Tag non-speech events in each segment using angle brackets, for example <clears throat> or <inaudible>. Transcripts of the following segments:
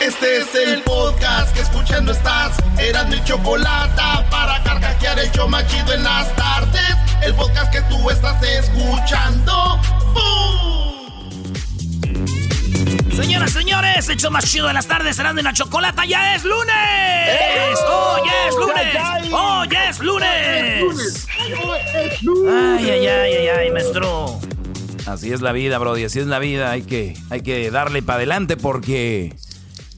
Este es el podcast que escuchando estás. Eran mi chocolate para carcajear el show machido en las tardes. El podcast que tú estás escuchando. Señoras, señores, el show más chido de las tardes serán de la chocolata. ¡Ya es lunes! ¡Oh, ya es lunes! ¡Oh, ya es lunes! Ay, ay, ay, ay, ay, maestro. Así es la vida, Brody, así es la vida. Hay que, hay que darle para adelante porque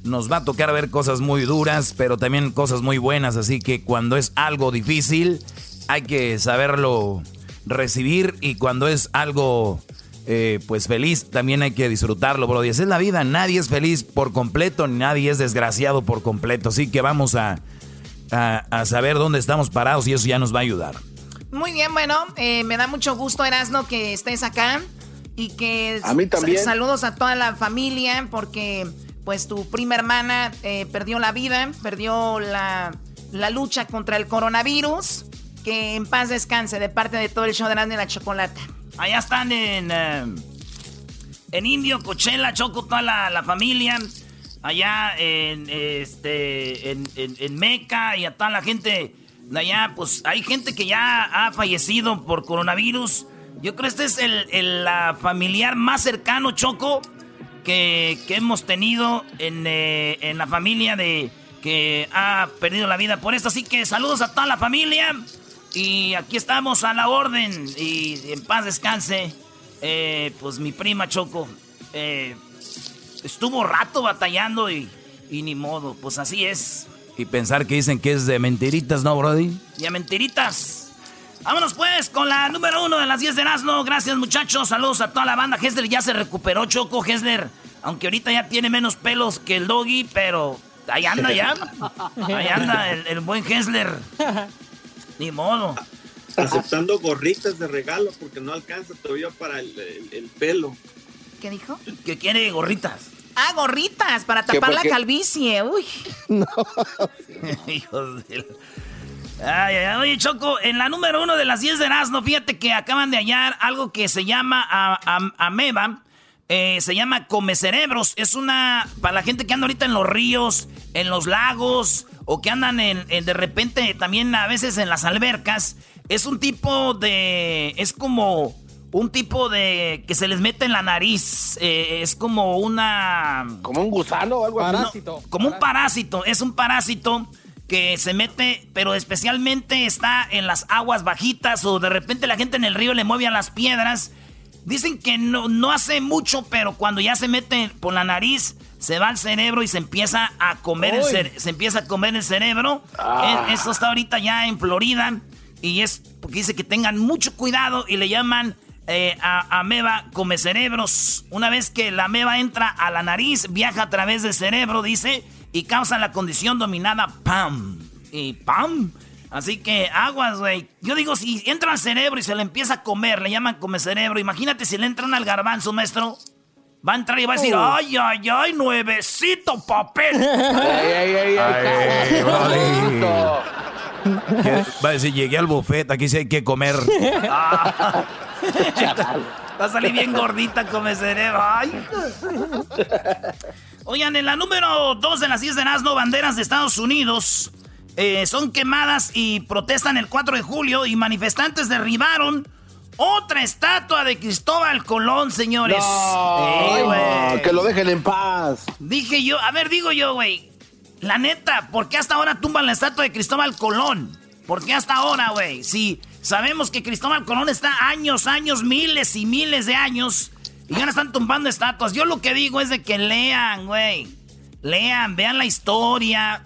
nos va a tocar ver cosas muy duras, pero también cosas muy buenas. Así que cuando es algo difícil, hay que saberlo recibir y cuando es algo eh, pues feliz, también hay que disfrutarlo, Brody. Esa es la vida, nadie es feliz por completo, nadie es desgraciado por completo. Así que vamos a, a, saber dónde estamos parados y eso ya nos va a ayudar. Muy bien, bueno, eh, me da mucho gusto, Erasno, que estés acá y que a mí también. saludos a toda la familia porque pues tu prima hermana eh, perdió la vida, perdió la, la, lucha contra el coronavirus. Que en paz descanse de parte de todo el show de la Chocolata. Allá están en, eh, en Indio, Cochela, Choco, toda la, familia. Allá en, este, en, en, Meca y a toda la gente allá. Pues hay gente que ya ha fallecido por coronavirus. Yo creo que este es el, la familiar más cercano, Choco, que, hemos tenido en, eh, en, la familia de que ha perdido la vida por esto. Así que saludos a toda la familia. Y aquí estamos a la orden. Y en paz descanse. Eh, pues mi prima Choco. Eh, estuvo rato batallando y, y ni modo. Pues así es. Y pensar que dicen que es de mentiritas, ¿no, Brody? Y a mentiritas. Vámonos pues con la número uno de las 10 de Erasmo. Gracias muchachos, saludos a toda la banda. Hesler ya se recuperó, Choco Hesler. Aunque ahorita ya tiene menos pelos que el doggy, pero ahí anda ya. Ahí anda el, buen Hesler. Ni modo. Aceptando gorritas de regalo porque no alcanza todavía para el, pelo. ¿Qué dijo? Que quiere gorritas. Ah, gorritas para tapar la calvicie. Uy. <laughs> No. <laughs> Hijos de... Ay, ay, oye, Choco, en la número uno de las 10 de Erasmo, fíjate que acaban de hallar algo que se llama ameba. Eh, se llama come cerebros. Es una. Para la gente que anda ahorita en los ríos, en los lagos, o que andan en, de repente también a veces en las albercas. Es un tipo de. Es como. Un tipo de. que se les mete en la nariz. Eh, es como una. Como un gusano o algo así. Parásito. como un parásito. Es un parásito que se mete, pero especialmente está en las aguas bajitas o de repente la gente en el río le mueve a las piedras. Dicen que no, no hace mucho, pero cuando ya se mete por la nariz, se va al cerebro y se empieza a comer, el, se empieza a comer el cerebro. Ah. E, eso está ahorita ya en Florida y es porque dice que tengan mucho cuidado y le llaman eh, a ameba come cerebros. Una vez que la ameba entra a la nariz, viaja a través del cerebro, dice y causan la condición dominada PAM. Y PAM. Así que aguas, güey. Yo digo, si entra al cerebro y se le empieza a comer, le llaman come cerebro. Imagínate si le entran al garbanzo, maestro. Va a entrar y va a decir, oh. ay, ay, ay, nuevecito papel. <laughs> ay, ay, ay, ay, Va a decir, llegué al buffet, aquí sí hay que comer. <laughs> <laughs> va a salir bien gordita come cerebro. Ay. Oigan, en la número 2 de las 10 de Nazno, banderas de Estados Unidos eh, son quemadas y protestan el 4 de julio y manifestantes derribaron otra estatua de Cristóbal Colón, señores. que lo dejen en paz. Dije yo, a ver, digo yo, güey. La neta, ¿por qué hasta ahora tumban la estatua de Cristóbal Colón? ¿Por qué hasta ahora, güey? Si sabemos que Cristóbal Colón está años, años, miles y miles de años y no están tumbando estatuas. Yo lo que digo es de que lean, güey. Lean, vean la historia.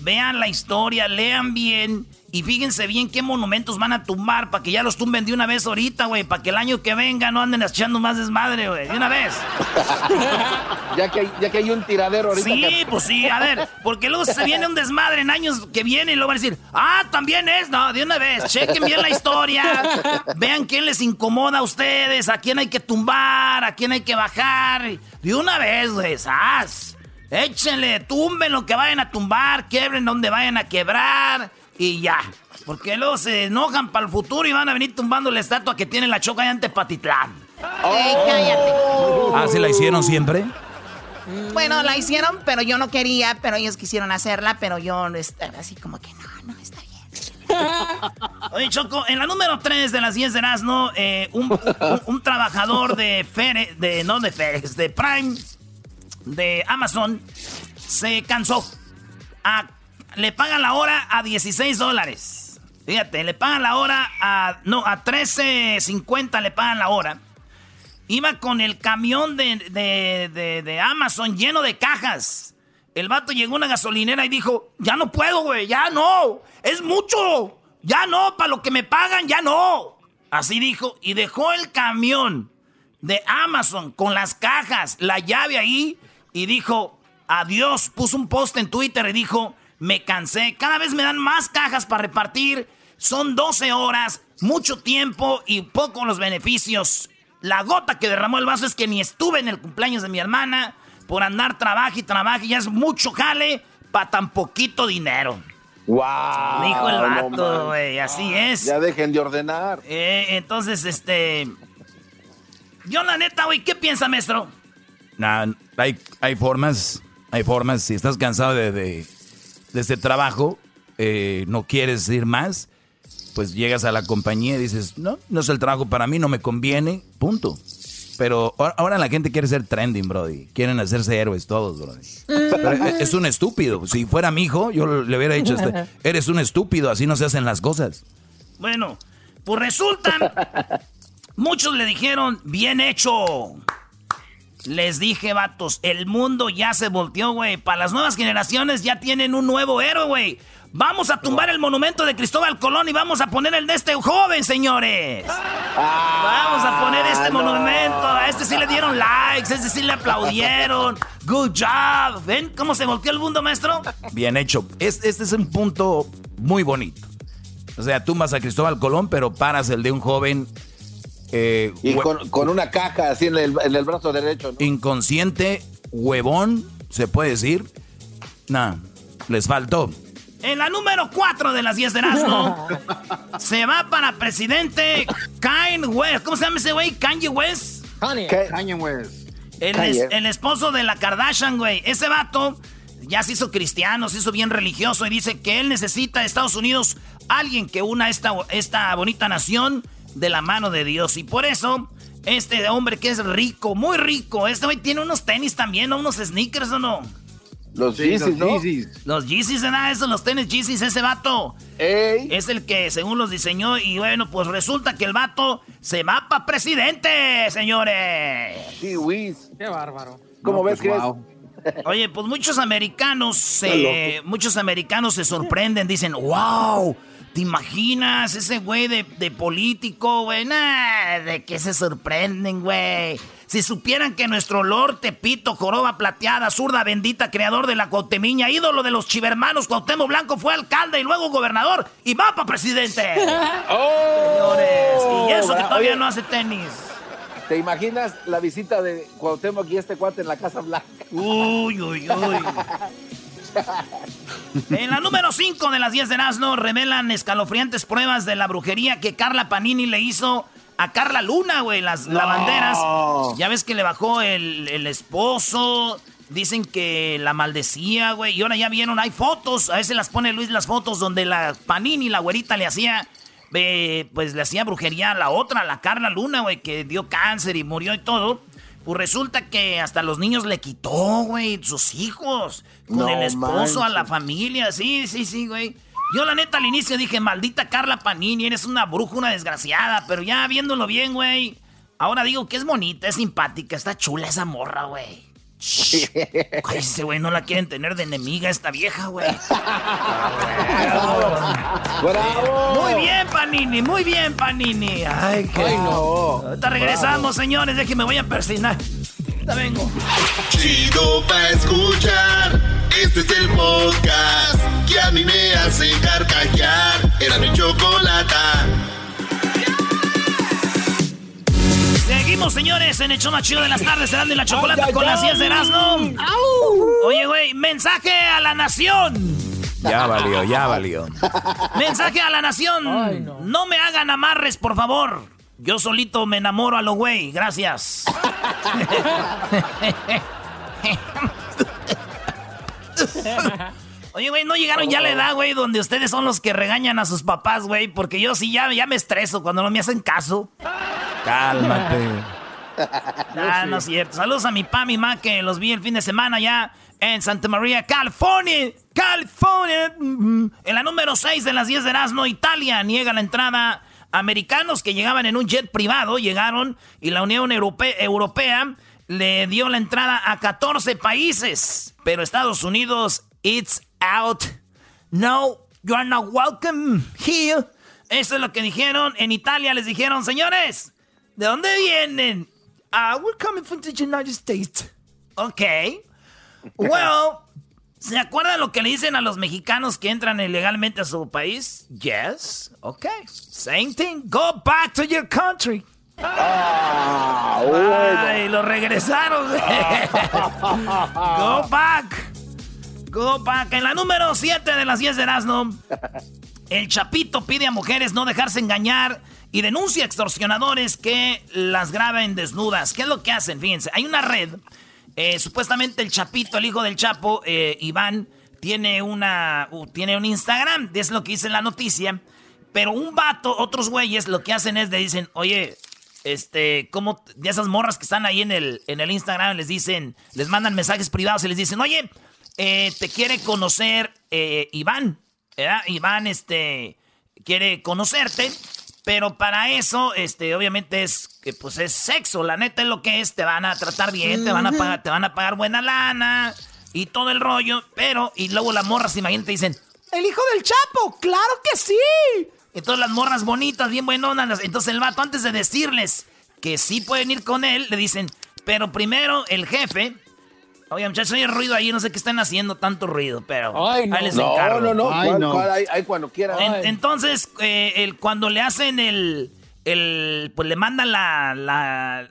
Vean la historia, lean bien. Y fíjense bien qué monumentos van a tumbar para que ya los tumben de una vez ahorita, güey. Para que el año que venga no anden echando más desmadre, güey. De una vez. <laughs> ya, que hay, ya que hay un tiradero ahorita. Sí, pues sí, a ver. Porque luego se viene un desmadre en años que viene y luego van a decir, ah, también es. No, de una vez. Chequen bien la historia. Vean quién les incomoda a ustedes, a quién hay que tumbar, a quién hay que bajar. De una vez, güey. Échenle, tumben lo que vayan a tumbar, quiebren donde vayan a quebrar y ya. Porque luego se enojan para el futuro y van a venir tumbando la estatua que tiene la choca allá en Tepatitlán. cállate! ¿Ah, se la hicieron siempre? Bueno, la hicieron, pero yo no quería, pero ellos quisieron hacerla, pero yo estaba así como que no, no, está bien. Oye, Choco, en la número 3 de las 10 de Erasmo, eh, un, un, trabajador de Fere, de, no de Ferex, de Prime, de Amazon, se cansó. Le pagan la hora a 16 dólares. Fíjate, le pagan la hora a, no, a 13.50 le pagan la hora. Iba con el camión de, Amazon lleno de cajas. El vato llegó a una gasolinera y dijo, ya no puedo, güey, ya no. Es mucho. Ya no, para lo que me pagan, ya no. Así dijo y dejó el camión de Amazon con las cajas, la llave ahí y dijo, adiós. Puso un post en Twitter y dijo, me cansé. Cada vez me dan más cajas para repartir. Son 12 horas, mucho tiempo y poco los beneficios. La gota que derramó el vaso es que ni estuve en el cumpleaños de mi hermana por andar trabajo y trabajo y ya es mucho jale para tan poquito dinero. ¡Wow! Dijo el vato, güey, así es. Ya dejen de ordenar. Eh, entonces, este. Yo, la neta, güey, ¿qué piensa, maestro? Nah, hay, hay formas, hay formas. Si estás cansado de, de, este trabajo, eh, no quieres ir más, pues llegas a la compañía y dices, no, no es el trabajo para mí, no me conviene, punto. Pero ahora la gente quiere ser trending, Brody. Quieren hacerse héroes todos, Brody. es un estúpido. Si fuera mi hijo, yo le hubiera dicho, este, <laughs> eres un estúpido, así no se hacen las cosas. Bueno, pues resultan, <laughs> muchos le dijeron, bien hecho. Les dije, vatos, el mundo ya se volteó, güey. Para las nuevas generaciones ya tienen un nuevo héroe, güey. Vamos a tumbar el monumento de Cristóbal Colón y vamos a poner el de este joven, señores. vamos a poner este monumento. A este sí le dieron likes, a este sí le aplaudieron. Good job. ¿Ven cómo se volteó el mundo, maestro? Bien hecho. Este, es un punto muy bonito. O sea, tumbas a Cristóbal Colón, pero paras el de un joven. Eh, y con, una caja así en el, en el brazo derecho. Inconsciente, huevón, se puede decir. Nah, les faltó. En la número 4 de las 10 de Erasmo, se va para presidente Kanye West. ¿Cómo se llama ese güey? Kanye West. Kanye, West. El, el, esposo de la Kardashian, güey. Ese vato ya se hizo cristiano, se hizo bien religioso y dice que él necesita de Estados Unidos alguien que una esta, esta bonita nación de la mano de Dios. Y por eso, este hombre que es rico, muy rico, este güey tiene unos tenis también, ¿no? unos sneakers o no. Los Yeezys, ¿no? Los Yeezys, nada, eso, los tenis Yeezys, ese vato. Es el que según los diseñó y bueno, pues resulta que el vato se va para presidente, señores. Sí, Wiz. Qué bárbaro. ¿Cómo ves pues, que es? Oye, pues muchos americanos, muchos americanos se sorprenden, dicen, wow, ¿te imaginas ese güey de, de político, güey? Nah, ¿de qué se sorprenden, güey? Si supieran que nuestro Lord Tepito, joroba plateada, zurda bendita, creador de la Cuauhtemiña, ídolo de los chivermanos, Cuauhtémoc Blanco fue alcalde y luego gobernador y va para presidente. <laughs> oh, Señores, y eso que todavía no hace tenis. ¿Te imaginas la visita de Cuauhtémoc y este cuate en la Casa Blanca? Uy, uy, uy. <laughs> <laughs> En la número 5 de las 10 de Nazno revelan escalofriantes pruebas de la brujería que Carla Panini le hizo a Carla Luna, güey, las lavanderas. Ya ves que le bajó el, esposo. Dicen que la maldecía, güey. Y ahora ya vieron, hay fotos. A veces las pone Luis las fotos donde la Panini, la güerita, le hacía. pues le hacía brujería a la otra, la Carla Luna, güey, que dio cáncer y murió y todo. Pues resulta que hasta los niños le quitó, güey, sus hijos. Con el esposo, a la familia. Sí, sí, sí, güey. Yo la neta al inicio dije, maldita Carla Panini, eres una bruja, una desgraciada. Pero ya viéndolo bien, güey. Ahora digo que es bonita, es simpática, está chula esa morra, güey. <laughs> ese güey, no la quieren tener de enemiga esta vieja, güey. <laughs> Muy bien, Panini, muy bien, Panini. Ay, qué. Ay, no. Ahorita regresamos, señores, de que me voy a persinar. Ya vengo. Chido pa' escuchar. Este es el podcast que a mí me hace carcajear. Era mi chocolata. Seguimos, señores, en el show más chido de las tardes, se de la chocolata con las 10 de Erasmo. Oye, güey, mensaje a la nación. Ya valió, ya valió. <laughs> Mensaje a la nación. no. no me hagan amarres, por favor. Yo solito me enamoro a lo güey. Gracias. <laughs> <laughs> Oye, güey, no llegaron ya a la edad, güey, donde ustedes son los que regañan a sus papás, güey, porque yo sí ya, ya me estreso cuando no me hacen caso. Cálmate. <laughs> Ah, no es cierto. Saludos a mi pa, mi ma, que los vi el fin de semana ya en Santa María, California. California. En la número 6 de las 10 de Erasmo, Italia niega la entrada. Americanos que llegaban en un jet privado llegaron y la Unión Europea le dio la entrada a 14 países. Pero Estados Unidos, it's out. No, you are not welcome here. Eso es lo que dijeron. En Italia les dijeron, señores, ¿de dónde vienen? Ah, we're coming from the United States. Ok. Well, ¿se acuerdan lo que le dicen a los mexicanos que entran ilegalmente a su país? Yes. Ok. Same thing. Go back to your country. Ah, Ay, lo regresaron. <laughs> Go back. Back. En la número 7 de las 10 de Erasmo, el Chapito pide a mujeres no dejarse engañar y denuncia a extorsionadores que las graben desnudas. ¿Qué es lo que hacen? Fíjense, hay una red. Eh, supuestamente el Chapito, el hijo del Chapo, eh, Iván, tiene, una, tiene un Instagram. Es lo que dice la noticia. Pero un vato, otros güeyes, lo que hacen es le dicen, oye, este, como de esas morras que están ahí en el, en el Instagram, les dicen, les mandan mensajes privados y les dicen, oye, eh, te quiere conocer Iván. Iván, este, quiere conocerte. Pero para eso, este, obviamente es que pues es sexo, la neta es lo que es, te van a tratar bien, te van a pagar, te van a pagar buena lana y todo el rollo, pero y luego las morras, imagínate, dicen, "El hijo del Chapo, claro que sí." Entonces las morras bonitas, bien buenonas, entonces el vato antes de decirles que sí pueden ir con él, le dicen, "Pero primero el jefe Oye, muchachos, hay ruido ahí, no sé qué están haciendo tanto ruido, pero Ay, no. ahí les encargo. No, no, no, Ay, no. Hay, cuando quieran. entonces, eh, el, cuando le hacen el, el, pues le mandan la, la,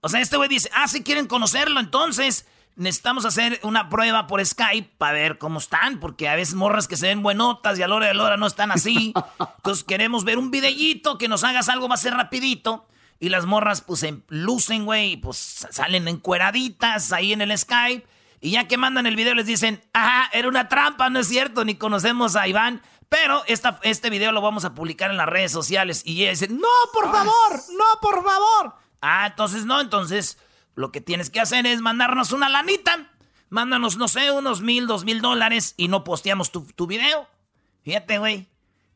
o sea, este güey dice, ah, si quieren conocerlo, entonces necesitamos hacer una prueba por Skype para ver cómo están, porque a veces morras que se ven buenotas y a la hora de la hora no están así. <laughs> entonces queremos ver un videíto que nos hagas algo más rapidito. Y las morras, pues, se lucen, güey, pues salen encueraditas ahí en el Skype. Y ya que mandan el video les dicen, ajá, era una trampa, no es cierto, ni conocemos a Iván. Pero esta, este video lo vamos a publicar en las redes sociales. Y ella dice, no, por favor, no, por favor. Ah, entonces no, entonces lo que tienes que hacer es mandarnos una lanita. Mándanos, no sé, unos mil, dos mil dólares y no posteamos tu, tu video. Fíjate, güey.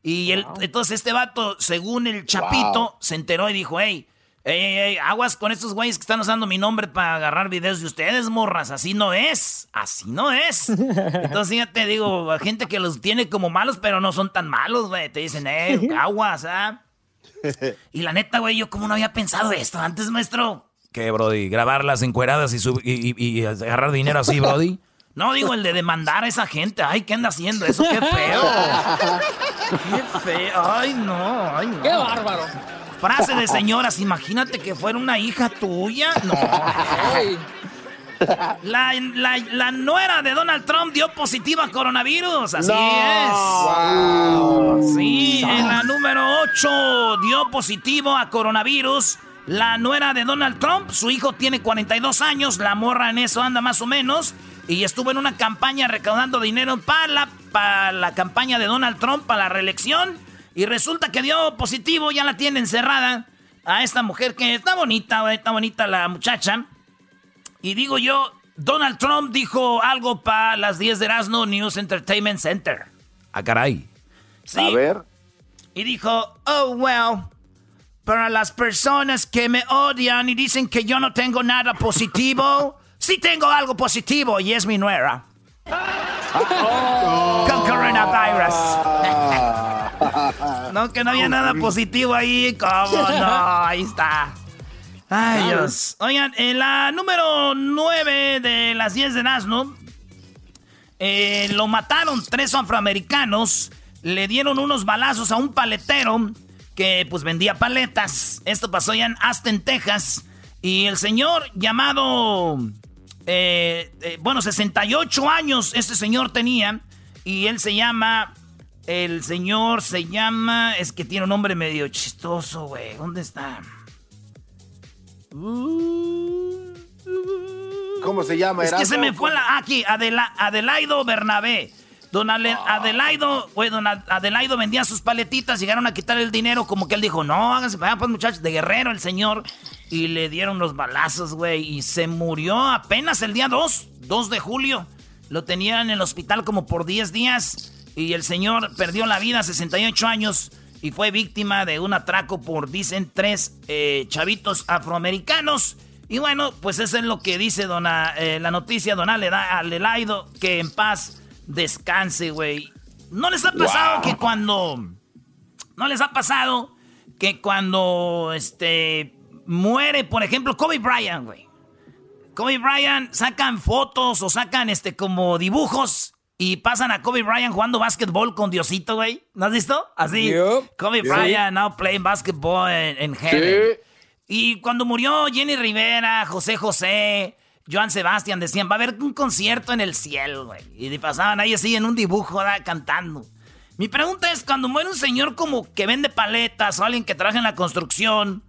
Y el, entonces este vato, según el chapito, se enteró y dijo, hey, Ey, ey, ey, aguas con estos güeyes que están usando mi nombre para agarrar videos de ustedes, morras. Así no es. Así no es. <laughs> Entonces, ya te digo, gente que los tiene como malos, pero no son tan malos, güey. Te dicen, eh, aguas, ¿ah? <laughs> Y la neta, güey, yo como no había pensado esto antes, maestro. ¿Qué, Brody? ¿Grabarlas encueradas y, y, agarrar dinero así, Brody? <laughs> No, digo, el de demandar a esa gente. Ay, ¿qué anda haciendo eso? ¡Qué feo! ¡Qué feo! ¡Ay, no! ¡Ay, no! ¡Qué bárbaro! Frase de señoras, imagínate que fuera una hija tuya. No. La, la, nuera de Donald Trump dio positiva a coronavirus. Así es. Sí, en la número 8 dio positivo a coronavirus. La nuera de Donald Trump, su hijo tiene 42 años, la morra en eso anda más o menos. Y estuvo en una campaña recaudando dinero para la, para la campaña de Donald Trump para la reelección. Y resulta que dio positivo, ya la tiene encerrada a esta mujer que está bonita, está bonita la muchacha. Y digo yo, Donald Trump dijo algo para las 10 de Erasmo News Entertainment Center. A ah, caray. Sí. A ver. Y dijo, oh, well, para las personas que me odian y dicen que yo no tengo nada positivo, sí tengo algo positivo y es mi nuera. Con coronavirus. No, que no había nada positivo ahí. ¿Cómo <laughs> no? Ahí está. Ay, Dios. Oigan, en la número 9 de las 10 de Nazno, eh, lo mataron tres afroamericanos. Le dieron unos balazos a un paletero que pues vendía paletas. Esto pasó ya en Aston, Texas. Y el señor llamado eh, eh, bueno, 68 años este señor tenía y él se llama, el señor se llama, es que tiene un nombre medio chistoso, güey. ¿Dónde está? ¿Cómo se llama? Es que se me fue la... Ah, aquí, Adelaido Bernabé. Don Adelaido, güey, don Adelaido vendía sus paletitas, llegaron a quitar el dinero, como que él dijo, no, háganse para pues muchachos, de guerrero el señor. Y le dieron los balazos, güey, y se murió apenas el día 2, 2 de julio. Lo tenían en el hospital como por 10 días y el señor perdió la vida a 68 años y fue víctima de un atraco por, dicen, tres eh, chavitos afroamericanos. Y bueno, pues eso es lo que dice dona, eh, la noticia, don Adelaido, que en paz descanse, güey. ¿No les ha pasado que cuando... ¿No les ha pasado que cuando, este, muere, por ejemplo, Kobe Bryant, güey? Kobe Bryant sacan fotos o sacan, este, como dibujos y pasan a Kobe Bryant jugando básquetbol con Diosito, güey. ¿No has visto? Así. Kobe Bryant now playing basketball en heaven. Y cuando murió Jenny Rivera, José José, Joan Sebastián, decían, va a haber un concierto en el cielo, güey. Y pasaban ahí así en un dibujo, ¿verdad? cantando. Mi pregunta es, cuando muere un señor como que vende paletas o alguien que trabaja en la construcción,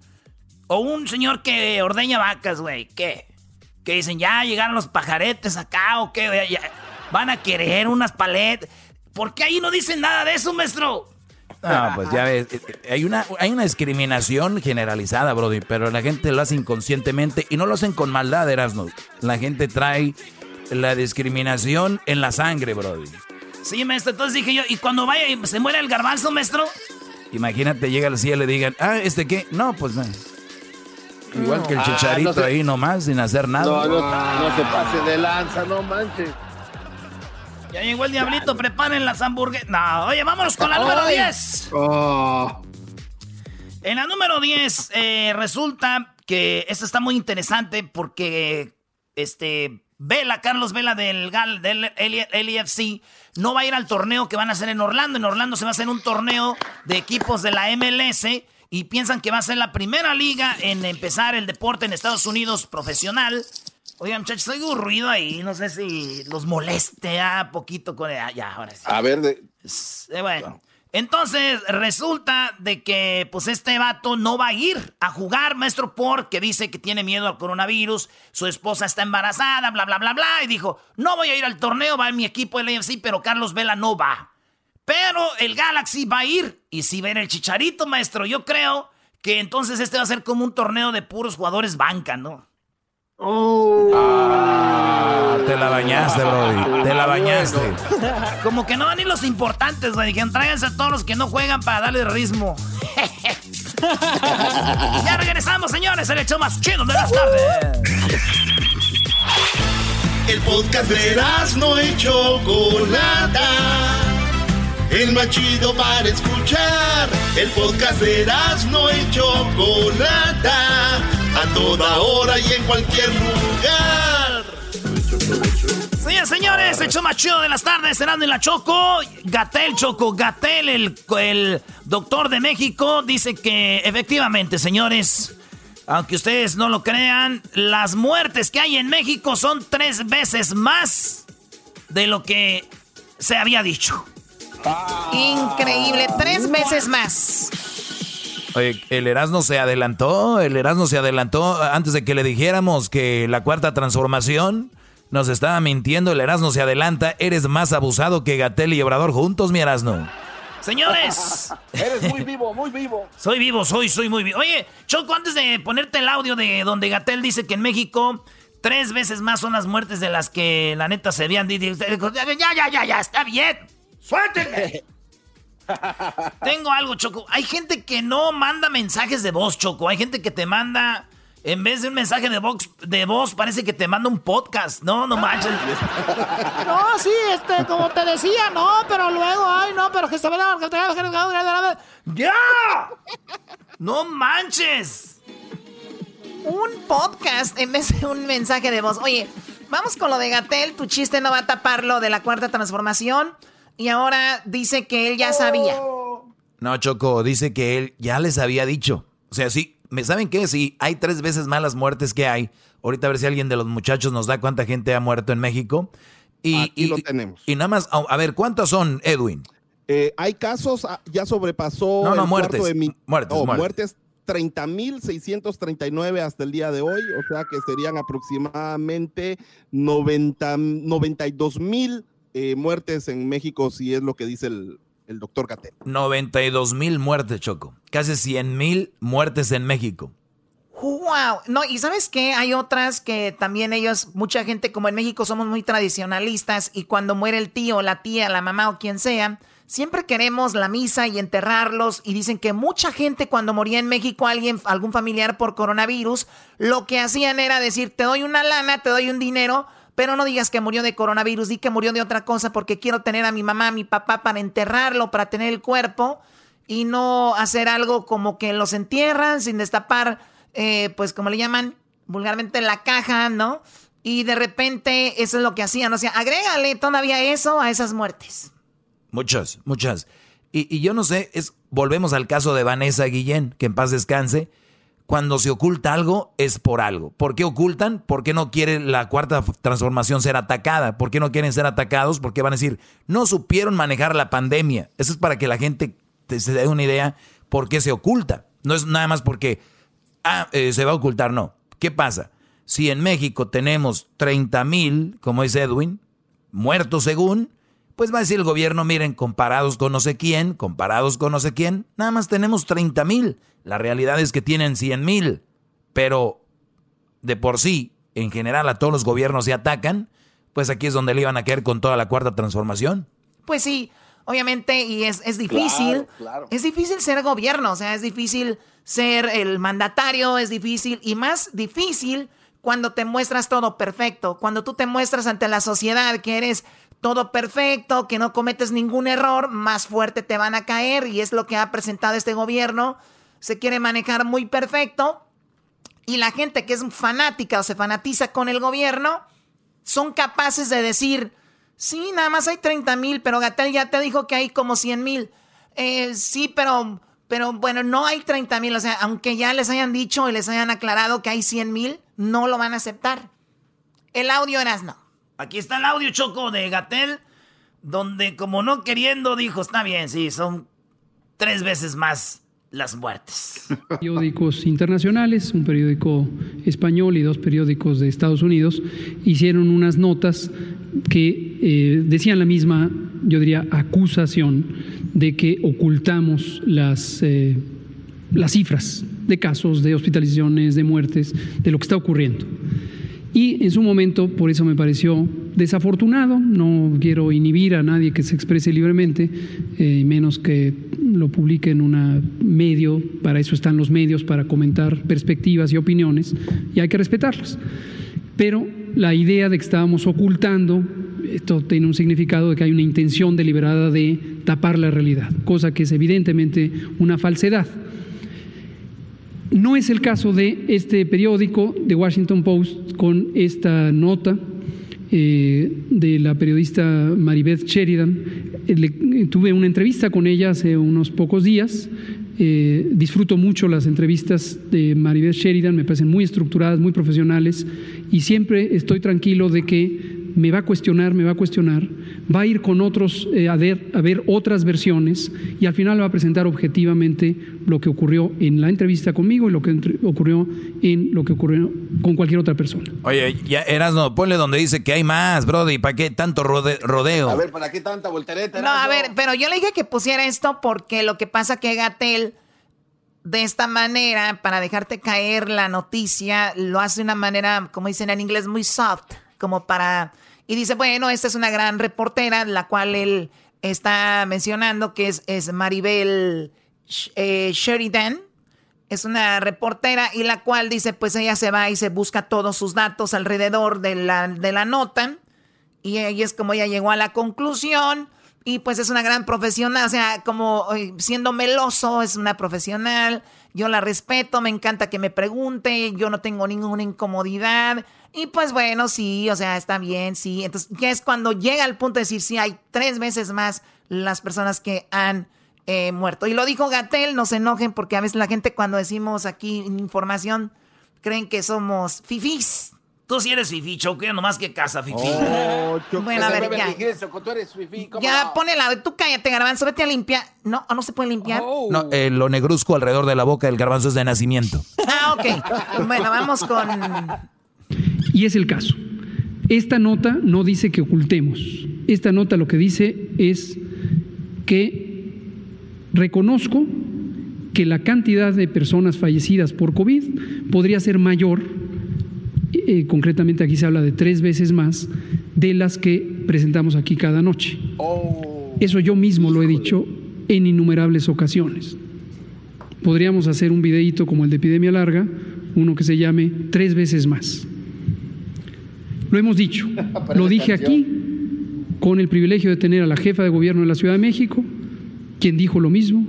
o un señor que ordeña vacas, güey, ¿qué? Que dicen, ya llegaron los pajaretes acá o qué, ya, van a querer unas paletas. ¿Por qué ahí no dicen nada de eso, maestro? Ah, pues ya ves, hay una, hay una discriminación generalizada, Brody, pero la gente lo hace inconscientemente y no lo hacen con maldad, Erasmo. La gente trae la discriminación en la sangre, Brody. Sí, maestro, entonces dije yo, ¿y cuando vaya y se muere el garbanzo, maestro? Imagínate, llega al cielo y le digan, ah, ¿este qué? No, pues no. Igual que el ah, chicharito ahí nomás, sin hacer nada. No, no, no se pase de lanza, no manches. Ya llegó el diablito, preparen las hamburguesas. No, oye, vámonos con la número 10. En la número 10 eh, resulta que esta está muy interesante porque este Vela, Carlos Vela del GAL, del LFC, no va a ir al torneo que van a hacer en Orlando. En Orlando se va a hacer un torneo de equipos de la MLS y piensan que va a ser la primera liga en empezar el deporte en Estados Unidos profesional. Oigan, muchachos, oigo ruido ahí. No sé si los moleste a poquito con. Ah, ya, ahora sí. A ver, de... Eh, bueno. Entonces, resulta de que, pues, este vato no va a ir a jugar, maestro, porque dice que tiene miedo al coronavirus, su esposa está embarazada, bla, bla, bla, bla, y dijo, no voy a ir al torneo, va en mi equipo el AFC, pero Carlos Vela no va. Pero el Galaxy va a ir, y si ven el chicharito, maestro, yo creo que entonces este va a ser como un torneo de puros jugadores banca, ¿no? Oh. Ah, te la bañaste, Brody. Te la bañaste. <laughs> Como que no van ni los importantes, güey. Dijeron, tráiganse a todos los que no juegan para darle ritmo. <laughs> ya regresamos, señores. El hecho más chido de las tardes. El podcast de no hecho Chocolata. El más chido para escuchar. El podcast de no hecho Chocolata a toda hora y en cualquier lugar. Señores, señores, el show más chido de las tardes, cenando en la Choco. Gatel Choco, Gatel, el, el doctor de México, dice que efectivamente, señores, aunque ustedes no lo crean, las muertes que hay en México son tres veces más de lo que se había dicho. Increíble, tres veces más. Oye, el Erasmo se adelantó, el Erasmo se adelantó antes de que le dijéramos que la cuarta transformación nos estaba mintiendo, el Erasmo se adelanta, eres más abusado que Gatel y Obrador juntos, mi Erasmo. Señores. <laughs> Eres muy vivo, muy vivo. Soy vivo, soy, soy muy vivo. Oye, Choco, antes de ponerte el audio de donde Gatel dice que en México tres veces más son las muertes de las que la neta se dicho. Ya, ya, ya, ya, está bien. Suéltenme. <laughs> Tengo algo, Choco. Hay gente que no manda mensajes de voz, Choco. Hay gente que te manda, en vez de un mensaje de voz, de voz parece que te manda un podcast. No, no manches. No, sí, este, como te decía, no, pero luego, ay, no, pero que se ¡Ya! ¡No manches! Un podcast en vez de un mensaje de voz. Oye, vamos con lo de Gatel. Tu chiste no va a tapar lo de la cuarta transformación. Y ahora dice que él ya sabía. No, Choco, dice que él ya les había dicho. O sea, sí, ¿me saben qué? Si hay tres veces más las muertes que hay. Ahorita a ver si alguien de los muchachos nos da cuánta gente ha muerto en México. Y, y lo tenemos. Y nada más, a ver, ¿cuántos son, Edwin? Eh, hay casos, ah, ya sobrepasó. No, no, muertes, de muertes, oh, muertes. 30.639 hasta el día de hoy, o sea que serían aproximadamente 90, 92 mil eh, muertes en México, si es lo que dice el, el doctor Gatel. 92 mil muertes, Choco. Casi 100 mil muertes en México. Wow, no, y sabes qué, hay otras que también ellos, mucha gente como en México somos muy tradicionalistas y cuando muere el tío, la tía, la mamá o quien sea, siempre queremos la misa y enterrarlos y dicen que mucha gente cuando moría en México alguien, algún familiar por coronavirus, lo que hacían era decir, te doy una lana, te doy un dinero, pero no digas que murió de coronavirus, di que murió de otra cosa porque quiero tener a mi mamá, a mi papá para enterrarlo, para tener el cuerpo y no hacer algo como que los entierran sin destapar eh, pues como le llaman vulgarmente la caja, ¿no? Y de repente eso es lo que hacían, o sea, agrégale todavía eso a esas muertes. Muchas, muchas. Y, yo no sé, es, volvemos al caso de Vanessa Guillén, que en paz descanse. Cuando se oculta algo, es por algo. ¿Por qué ocultan? ¿Por qué no quiere la cuarta transformación ser atacada? ¿Por qué no quieren ser atacados? Porque van a decir, no supieron manejar la pandemia. Eso es para que la gente se dé una idea por qué se oculta. No es nada más porque ah, eh, se va a ocultar, no. ¿Qué pasa? Si en México tenemos 30 mil, como dice Edwin, muertos según, pues va a decir el gobierno, miren, comparados con no sé quién, comparados con no sé quién, nada más tenemos 30 mil. La realidad es que tienen 100 mil, pero de por sí, en general a todos los gobiernos se atacan, pues aquí es donde le iban a caer con toda la cuarta transformación. Pues sí, obviamente, y es, es difícil. Es difícil ser gobierno, o sea, es difícil ser el mandatario, es difícil y más difícil cuando te muestras todo perfecto, cuando tú te muestras ante la sociedad que eres todo perfecto, que no cometes ningún error, más fuerte te van a caer y es lo que ha presentado este gobierno. Se quiere manejar muy perfecto y la gente que es fanática o se fanatiza con el gobierno son capaces de decir, sí, nada más hay 30 mil, pero Gatel ya te dijo que hay como 100 mil. Eh, sí, pero pero bueno, no hay 30 mil, o sea, aunque ya les hayan dicho y les hayan aclarado que hay 100 mil, no lo van a aceptar. El audio eras no. Aquí está el audio choco de Gatel, donde como no queriendo dijo, está bien, sí, son tres veces más las muertes. <laughs> Periódicos internacionales, un periódico español y dos periódicos de Estados Unidos, hicieron unas notas que eh, decían la misma, yo diría, acusación de que ocultamos las, eh, las cifras de casos, de hospitalizaciones, de muertes, de lo que está ocurriendo. Y en su momento, por eso me pareció desafortunado, no quiero inhibir a nadie que se exprese libremente, eh, menos que lo publique en un medio, para eso están los medios, para comentar perspectivas y opiniones, y hay que respetarlas. Pero la idea de que estábamos ocultando esto tiene un significado de que hay una intención deliberada de tapar la realidad, cosa que es evidentemente una falsedad. No es el caso de este periódico, The Washington Post, con esta nota eh, de la periodista Maribeth Sheridan. Eh, tuve una entrevista con ella hace unos pocos días. Eh, disfruto mucho las entrevistas de Maribeth Sheridan, me parecen muy estructuradas, muy profesionales y siempre estoy tranquilo de que me va a cuestionar, me va a cuestionar, va a ir con otros eh, a, ver, a ver otras versiones y al final va a presentar objetivamente lo que ocurrió en la entrevista conmigo y lo que ocurrió en lo que ocurrió con cualquier otra persona. Oye, ya no ponle donde dice que hay más, Brody, ¿para qué tanto rodeo? A ver, ¿para qué tanta voltereta? No, a ver, pero yo le dije que pusiera esto porque lo que pasa que Gatel de esta manera, para dejarte caer la noticia, lo hace de una manera, como dicen en inglés, muy soft, como para y dice, bueno, esta es una gran reportera, la cual él está mencionando, que es, es Maribel eh, Sheridan. Es una reportera y la cual dice, pues ella se va y se busca todos sus datos alrededor de la, de la nota. Y ahí es como ella llegó a la conclusión. Y pues es una gran profesional, o sea, como eh, siendo meloso, es una profesional. Yo la respeto, me encanta que me pregunte, yo no tengo ninguna incomodidad. Y pues bueno, sí, o sea, está bien, sí. Entonces, ya es cuando llega al punto de decir, sí, hay tres veces más las personas que han eh, muerto. Y lo dijo Gatel, no se enojen porque a veces la gente cuando decimos aquí información creen que somos fifís. Tú sí eres fifi, Choco, nomás que casa, fifi. Oh, bueno, a ver, ya. tú eres fifi, ¿cómo Ya, no? pone la... Tú cállate, Garbanzo, vete a limpiar. No, no se puede limpiar. No, eh, lo negruzco alrededor de la boca del garbanzo es de nacimiento. Ah, ok. Bueno, vamos con... Y es el caso. Esta nota no dice que ocultemos. Esta nota lo que dice es que reconozco que la cantidad de personas fallecidas por COVID podría ser mayor, eh, concretamente aquí se habla de tres veces más, de las que presentamos aquí cada noche. Eso yo mismo lo he dicho en innumerables ocasiones. Podríamos hacer un videíto como el de epidemia larga, uno que se llame tres veces más. Lo hemos dicho, <laughs> lo dije aquí con el privilegio de tener a la jefa de gobierno de la Ciudad de México, quien dijo lo mismo,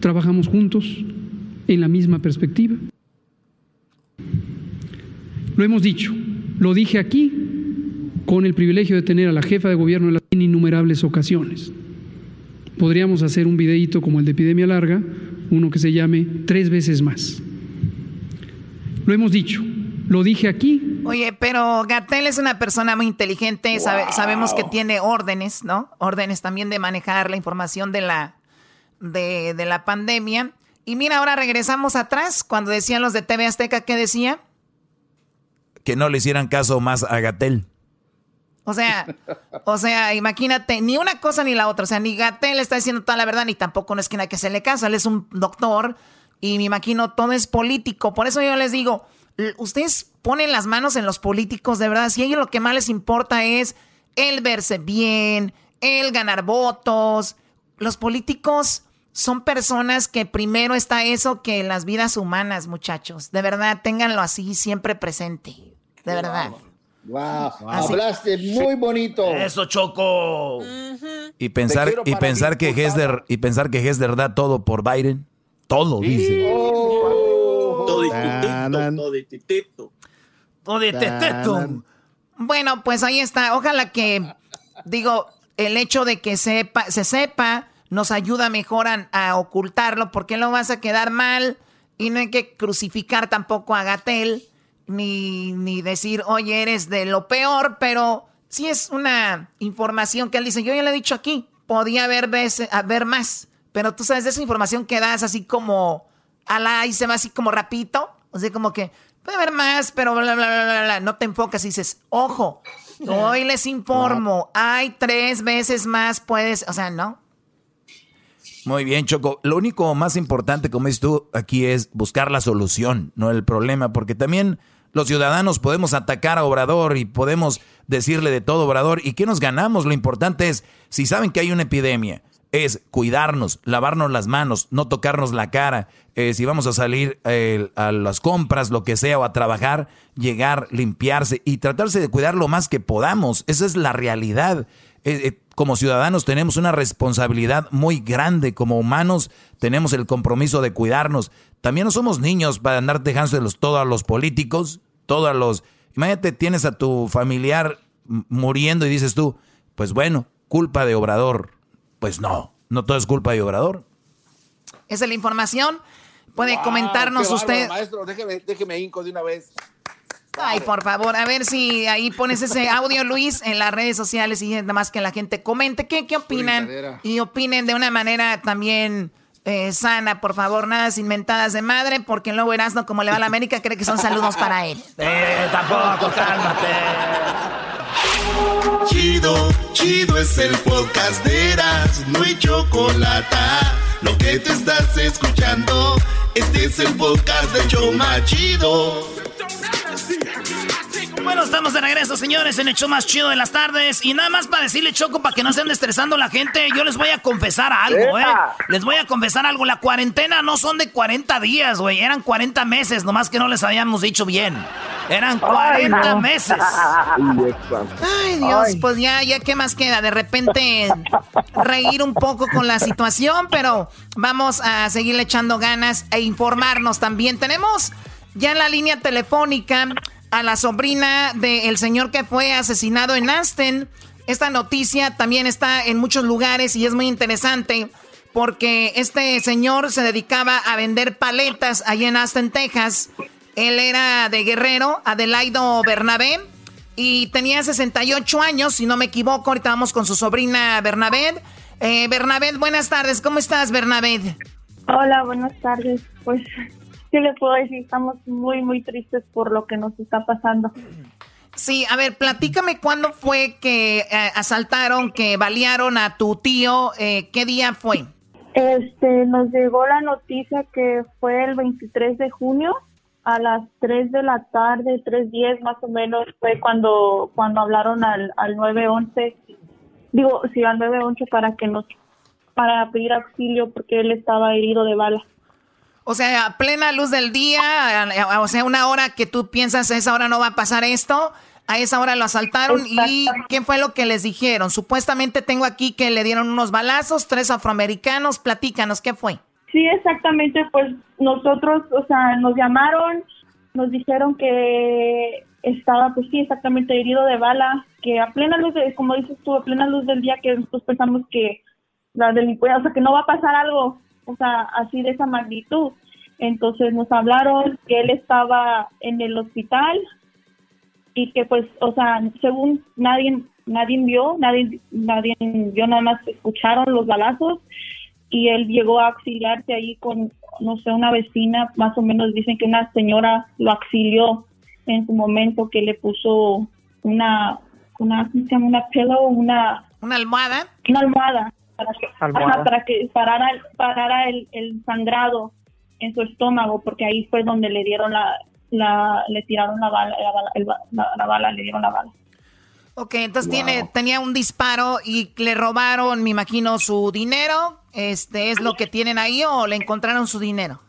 trabajamos juntos en la misma perspectiva. Lo hemos dicho, lo dije aquí con el privilegio de tener a la jefa de gobierno de la- en innumerables ocasiones. Podríamos hacer un videíto como el de epidemia larga, uno que se llame tres veces más. Lo hemos dicho, lo dije aquí Oye, pero Gatel es una persona muy inteligente, sabe- sabemos que tiene órdenes, ¿no? Órdenes también de manejar la información de la, de, de la pandemia. Y mira, ahora regresamos atrás, cuando decían los de TV Azteca, ¿qué decía? Que no le hicieran caso más a Gatel. O sea, o sea, imagínate, ni una cosa ni la otra. O sea, ni Gatel está diciendo toda la verdad, ni tampoco no es que hay que hacerle caso. Él es un doctor y me imagino todo es político. Por eso yo les digo, ustedes ponen las manos en los políticos, de verdad. Si a ellos lo que más les importa es el verse bien, el ganar votos. Los políticos son personas que primero está eso que las vidas humanas, muchachos. De verdad, ténganlo así siempre presente. De verdad. Wow, hablaste muy bonito. Eso, Choco. Y pensar, y pensar que. Hesder, y pensar que da todo por Biden. Todo, dice. Oh. Todititito, todititito. Bueno, pues ahí está. Ojalá que, digo, el hecho de que sepa, se sepa nos ayuda mejor a, a ocultarlo, porque no vas a quedar mal y no hay que crucificar tampoco a Gatel, ni, ni decir, oye, eres de lo peor, pero sí es una información que él dice, yo ya le he dicho aquí, podía haber, veces, haber más, pero tú sabes, de esa información que das así como, a la, y se va así como rapito, o sea, como que puede haber más, pero bla, bla, bla, bla, bla, no te enfocas y dices, ojo, hoy les informo, hay tres veces más, puedes, o sea, no. Muy bien, Choco. Lo único más importante, como dices tú, aquí es buscar la solución, no el problema, porque también los ciudadanos podemos atacar a Obrador y podemos decirle de todo Obrador. ¿Y qué nos ganamos? Lo importante es, si saben que hay una epidemia, es cuidarnos, lavarnos las manos, no tocarnos la cara. Eh, si vamos a salir a las compras, lo que sea, o a trabajar, llegar, limpiarse y tratarse de cuidar lo más que podamos. Esa es la realidad. Eh, eh, como ciudadanos tenemos una responsabilidad muy grande, como humanos tenemos el compromiso de cuidarnos. También no somos niños para andar dejándoselos todo a los políticos, todo a los... Imagínate, tienes a tu familiar muriendo y dices tú, pues bueno, culpa de Obrador. Pues no, no todo es culpa de Obrador. Esa es la información. Puede Wow, comentarnos qué usted. bárbaro, Maestro, déjeme, déjeme hinco de una vez. Ay, por favor, a ver si ahí pones ese audio, Luis, en las redes sociales y nada más que la gente comente qué, qué opinan y opinen de una manera también eh, sana, por favor, nada sin mentadas de madre, porque luego Erasmo, como le va a la América, cree que son saludos para él. Eh, tampoco, cálmate. Chido, chido es el podcast de Eras, no hay chocolate. Lo que te estás escuchando, este es el podcast de Choma Chido. Bueno, estamos de regreso, señores, en el show más chido de las tardes. Y nada más para decirle, Choco, para que no ande estresando la gente, yo les voy a confesar algo, ¿eh? Les voy a confesar algo. La cuarentena no son de 40 días, güey. Eran 40 meses, nomás que no les habíamos dicho bien. Eran 40 meses. <laughs> Ay, Dios, pues ya, ya, ¿qué más queda? De repente reír un poco con la situación, pero vamos a seguirle echando ganas e informarnos también. Tenemos ya en la línea telefónica a la sobrina del señor que fue asesinado en Aston. Esta noticia también está en muchos lugares y es muy interesante porque este señor se dedicaba a vender paletas allá en Aston, Texas. Él era de Guerrero, Adelaido Bernabé, y tenía 68 años, si no me equivoco. Ahorita vamos con su sobrina Bernabé. Eh, Bernabé, buenas tardes. ¿Cómo estás, Bernabé? Hola, buenas tardes. Pues, ¿qué le puedo decir? Estamos muy, muy tristes por lo que nos está pasando. Sí, a ver, platícame cuándo fue que eh, asaltaron, que balearon a tu tío. Eh, ¿Qué día fue? Este, nos llegó la noticia que fue el 23 de junio a las 3 de la tarde, 3.10 más o menos, fue cuando, cuando hablaron al, al 911, digo, sí, al 911 para que nos, para pedir auxilio porque él estaba herido de bala. O sea, a plena luz del día, o sea, una hora que tú piensas, a esa hora no va a pasar esto, a esa hora lo asaltaron y ¿qué fue lo que les dijeron? Supuestamente tengo aquí que le dieron unos balazos, tres afroamericanos, platícanos, ¿qué fue? Sí, exactamente, pues nosotros, o sea, nos llamaron, nos dijeron que estaba, pues sí, exactamente herido de bala, que a plena luz, de, como dices tú, a plena luz del día que nosotros pensamos que la delincuencia, o sea, que no va a pasar algo, o sea, así de esa magnitud. Entonces nos hablaron que él estaba en el hospital y que pues, o sea, según nadie nadie vio, nadie nadie vio, nada más escucharon los balazos y él llegó a auxiliarse ahí con, no sé, una vecina, más o menos dicen que una señora lo auxilió en su momento que le puso una, una, ¿cómo se llama? Una pillow, una... ¿Una almohada? Una almohada para que, para que parara, parara el, el sangrado en su estómago, porque ahí fue donde le dieron la, la le tiraron la bala, la bala, la, bala, le dieron la bala. Ok, entonces tiene, tenía un disparo y le robaron, me imagino, su dinero. Este es lo que tienen ahí o le encontraron su dinero.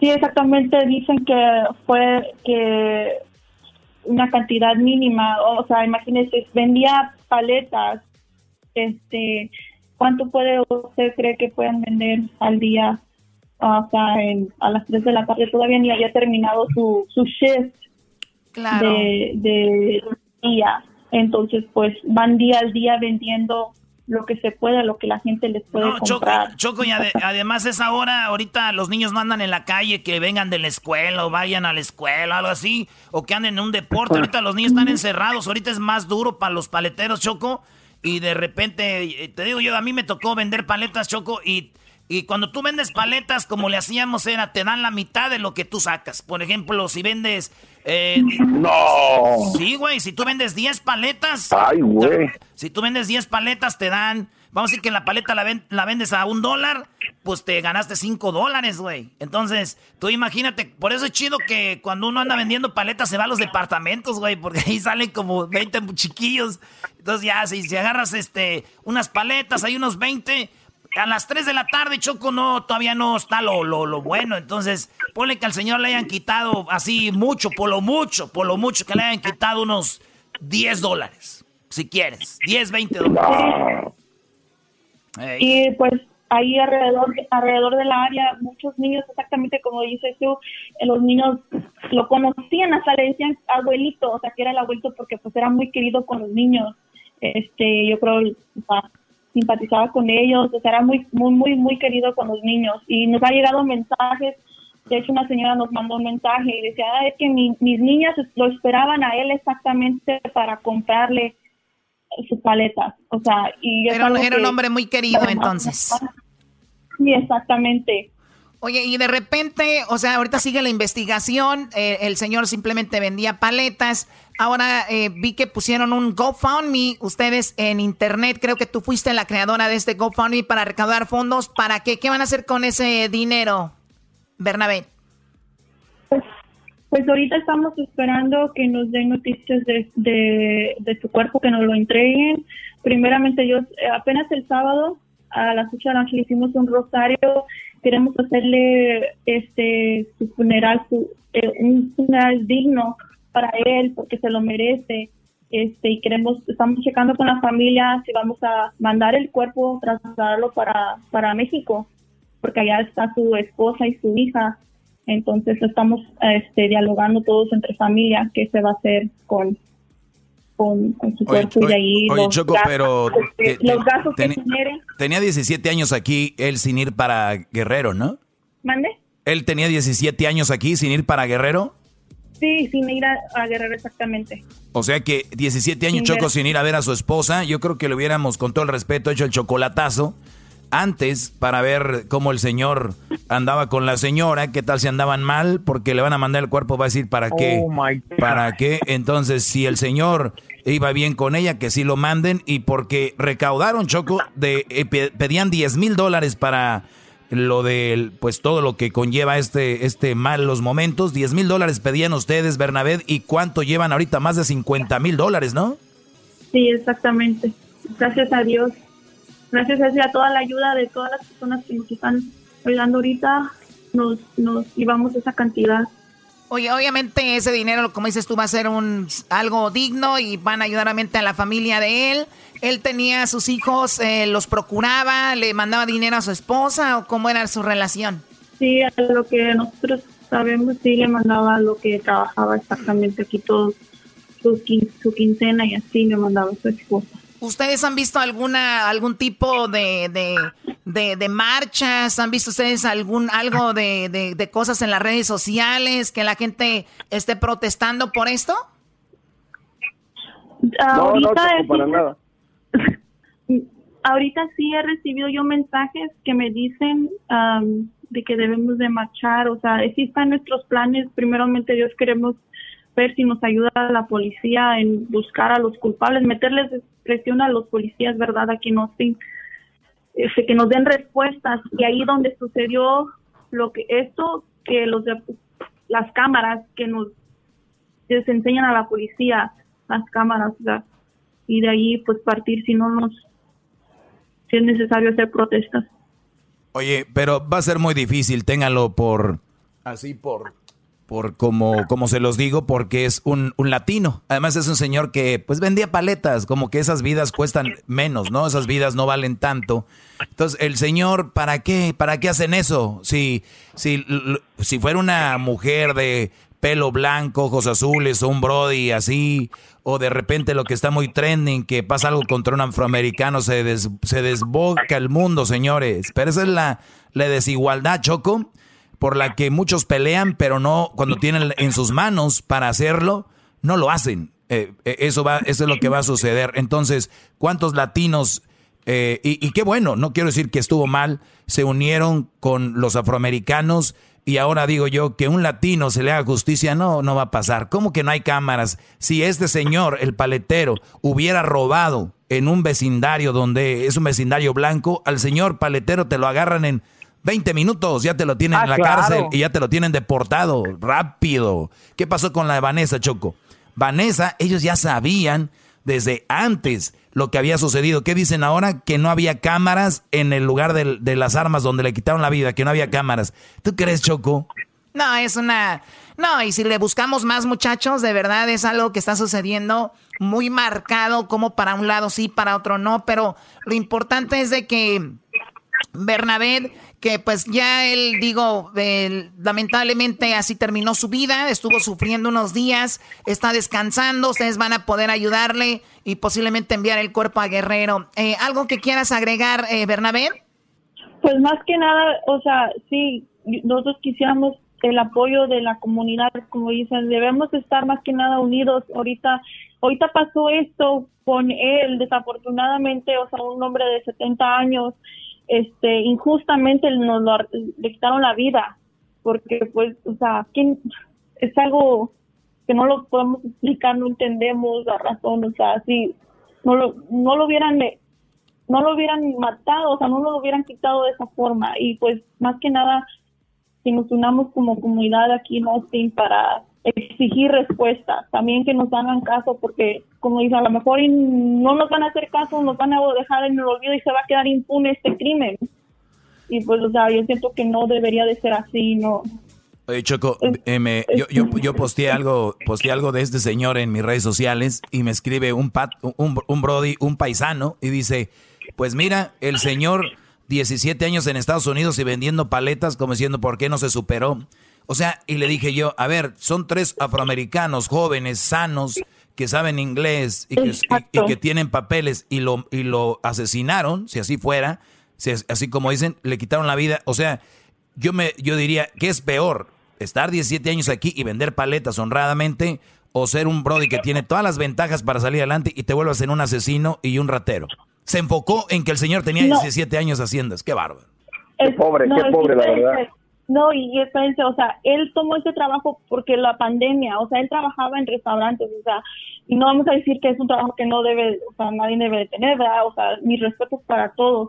Sí, exactamente. Dicen que fue que una cantidad mínima, o sea, imagínese, vendía paletas. Este, ¿cuánto puede usted cree que pueden vender al día? O sea, a las 3 de la tarde todavía ni había terminado su, su shift de, de día. Entonces, pues van día al día vendiendo lo que se pueda, lo que la gente les puede comprar. Choco, y además es ahora, ahorita los niños no andan en la calle, que vengan de la escuela o vayan a la escuela, algo así, o que anden en un deporte. Ahorita los niños están encerrados, ahorita es más duro para los paleteros, Choco, y de repente, te digo yo, a mí me tocó vender paletas, Choco, y y cuando tú vendes paletas, como le hacíamos era, te dan la mitad de lo que tú sacas. Por ejemplo, si vendes... Eh, ¡No! Sí, güey, si tú vendes 10 paletas... ¡Ay, güey! Si tú vendes 10 paletas, te dan... Vamos a decir que la paleta la, vendes a un dólar, pues te ganaste 5 dólares, güey. Entonces, tú imagínate, por eso es chido que cuando uno anda vendiendo paletas se va a los departamentos, güey, porque ahí salen como 20 chiquillos. Entonces ya, si, si agarras este, unas paletas, hay unos 20 a las 3 de la tarde, Choco, no, todavía no está lo, lo, bueno. Entonces, ponle que al señor le hayan quitado así mucho, por lo mucho, por lo mucho, que le hayan quitado unos 10 dólares, si quieres. 10, 20 dólares. Y pues ahí alrededor, alrededor de la área, muchos niños, exactamente como dices tú, eh, los niños lo conocían, hasta le decían abuelito, o sea, que era el abuelito porque pues era muy querido con los niños. Este, yo creo, simpatizaba con ellos, o sea, era muy, muy, muy, muy querido con los niños. Y nos ha llegado mensajes, de hecho una señora nos mandó un mensaje y decía, ah, es que mis niñas lo esperaban a él exactamente para comprarle sus paletas. O sea, y era, era un hombre muy querido entonces. Sí, exactamente. Oye, y de repente, o sea, ahorita sigue la investigación, eh, el señor simplemente vendía paletas, ahora eh, vi que pusieron un GoFundMe ustedes en internet, creo que tú fuiste la creadora de este GoFundMe para recaudar fondos, ¿para qué? ¿Qué van a hacer con ese dinero, Bernabé? Pues, ahorita estamos esperando que nos den noticias de, de, su cuerpo, que nos lo entreguen. Primeramente, yo eh, apenas el sábado a las 8 de la noche hicimos un rosario queremos hacerle este su funeral, su, eh, un funeral digno para él porque se lo merece. Este, y queremos, estamos checando con la familia si vamos a mandar el cuerpo, trasladarlo para, para México, porque allá está su esposa y su hija. Entonces estamos este, dialogando todos entre familia qué se va a hacer con, con, su cuerpo y ahí oye, Choco, pero los gastos que generen. Tenía 17 años aquí, él sin ir para Guerrero, ¿no? ¿Mande? ¿Él tenía 17 años aquí sin ir para Guerrero? Sí, sin ir a, Guerrero exactamente. O sea que 17 años Choco sin ir a ver a su esposa, yo creo que le hubiéramos con todo el respeto hecho el chocolatazo antes para ver cómo el señor andaba con la señora, qué tal si andaban mal, porque le van a mandar el cuerpo, va a decir para qué, oh para qué. Entonces, si el señor iba bien con ella, que sí lo manden, y porque recaudaron, Choco, de, eh, pedían 10 mil dólares para lo de, pues todo lo que conlleva este, este malos momentos, 10 mil dólares pedían ustedes, Bernabé, y cuánto llevan ahorita, más de 50 mil dólares, ¿no? Sí, exactamente. Gracias a Dios gracias a toda la ayuda de todas las personas que nos están ayudando ahorita, nos, nos llevamos esa cantidad. Oye, obviamente ese dinero, como dices tú, va a ser un algo digno y van a ayudar a la familia de él. Él tenía a sus hijos, eh, los procuraba, le mandaba dinero a su esposa o cómo era su relación. Sí, a lo que nosotros sabemos, sí le mandaba lo que trabajaba exactamente aquí todo su, su quincena y así le mandaba a su esposa. ¿Ustedes han visto alguna algún tipo de, de, marchas? ¿Han visto ustedes algún algo de, cosas en las redes sociales que la gente esté protestando por esto? ahorita para nada. <laughs> ahorita sí he recibido yo mensajes que me dicen de que debemos de marchar, o sea, sí están nuestros planes, primeramente Dios queremos ver si nos ayuda la policía en buscar a los culpables, meterles presión a los policías, ¿verdad? A que nos, este, que nos den respuestas. Y ahí donde sucedió lo que esto, que los las cámaras que nos les enseñan a la policía, las cámaras, y de ahí pues partir si no nos, si es necesario hacer protestas. Oye, pero va a ser muy difícil, téngalo por, así por por como, como se los digo, porque es un, un, latino. Además es un señor que pues vendía paletas, como que esas vidas cuestan menos, ¿no? Esas vidas no valen tanto. Entonces, el señor, ¿para qué? ¿Para qué hacen eso? Si, si, si fuera una mujer de pelo blanco, ojos azules, o un Brody así, o de repente lo que está muy trending, que pasa algo contra un afroamericano, se, se desboca el mundo, señores. Pero esa es la, la desigualdad, Choco por la que muchos pelean, pero no cuando tienen en sus manos para hacerlo, no lo hacen. Eh, eh, eso va, eso es lo que va a suceder. Entonces, ¿cuántos latinos eh, y, qué bueno, no quiero decir que estuvo mal, se unieron con los afroamericanos y ahora digo yo que un latino se le haga justicia, no, no va a pasar. ¿Cómo que no hay cámaras? Si este señor, el paletero, hubiera robado en un vecindario donde es un vecindario blanco, al señor paletero te lo agarran en 20 minutos, ya te lo tienen ah, en la cárcel y ya te lo tienen deportado. Rápido. ¿Qué pasó con la de Vanessa, Choco? Vanessa, ellos ya sabían desde antes lo que había sucedido. ¿Qué dicen ahora? Que no había cámaras en el lugar de, de las armas donde le quitaron la vida, que no había cámaras. ¿Tú crees, Choco? No, es una... No, y si le buscamos más muchachos, de verdad es algo que está sucediendo muy marcado, como para un lado sí, para otro no, pero lo importante es de que Bernabé que pues ya él, digo, lamentablemente así terminó su vida, estuvo sufriendo unos días, está descansando, ustedes van a poder ayudarle y posiblemente enviar el cuerpo a Guerrero. Eh, ¿Algo que quieras agregar, eh, Bernabé? Pues más que nada, o sea, sí, nosotros quisiéramos el apoyo de la comunidad, como dicen, debemos estar más que nada unidos. Ahorita, ahorita pasó esto con él, desafortunadamente, o sea, un hombre de 70 años este injustamente nos le quitaron la vida porque pues o sea ¿quién? es algo que no lo podemos explicar no entendemos la razón o sea si no lo no lo hubieran no lo hubieran matado o sea no lo hubieran quitado de esa forma y pues más que nada si nos unamos como comunidad aquí en Austin para exigir respuestas, también que nos hagan caso, porque como dice, a lo mejor no nos van a hacer caso, nos van a dejar en el olvido y se va a quedar impune este crimen. Y pues, o sea, yo siento que no debería de ser así, no. Oye, Choco, eh, yo, yo, yo posteé algo, posteé algo de este señor en mis redes sociales y me escribe un, pat, un, un brody, un paisano, y dice, pues mira, el señor 17 años en Estados Unidos y vendiendo paletas como diciendo, ¿por qué no se superó? O sea, y le dije yo, a ver, son tres afroamericanos jóvenes, sanos, que saben inglés y que, tienen papeles y lo, y lo asesinaron, si así fuera, si, así como dicen, le quitaron la vida. O sea, yo, me, yo diría, ¿qué es peor? ¿Estar 17 años aquí y vender paletas honradamente o ser un Brody que tiene todas las ventajas para salir adelante y te vuelvas en un asesino y un ratero? Se enfocó en que el señor tenía 17 años haciendo. Qué bárbaro. Qué pobre, qué pobre, la verdad. No, y espérense, o sea, él tomó ese trabajo porque la pandemia, o sea, él trabajaba en restaurantes, o sea, y no vamos a decir que es un trabajo que no debe, o sea, nadie debe de tener, ¿verdad? O sea, mis respetos para todos,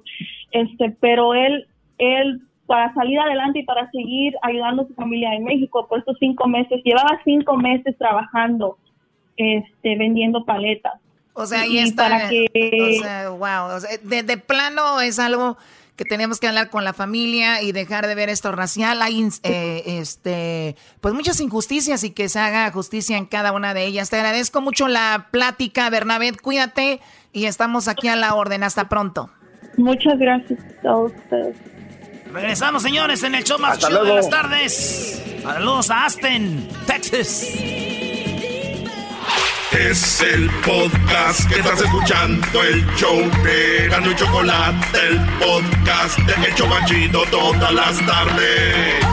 este, pero él, él, para salir adelante y para seguir ayudando a su familia en México por estos cinco meses, llevaba cinco meses trabajando, este, vendiendo paletas. O sea, ahí está. Para que, o sea, wow, o sea, de, de plano es algo que tenemos que hablar con la familia y dejar de ver esto racial. Hay eh, este, pues muchas injusticias y que se haga justicia en cada una de ellas. Te agradezco mucho la plática, Bernabé. Cuídate y estamos aquí a la orden. Hasta pronto. Muchas gracias a ustedes. Regresamos, señores, en el show más chido de las tardes. Saludos a Aston, Texas. Es el podcast que estás escuchando, el show de Gano y Chocolate, el podcast de Hecho Machito todas las tardes.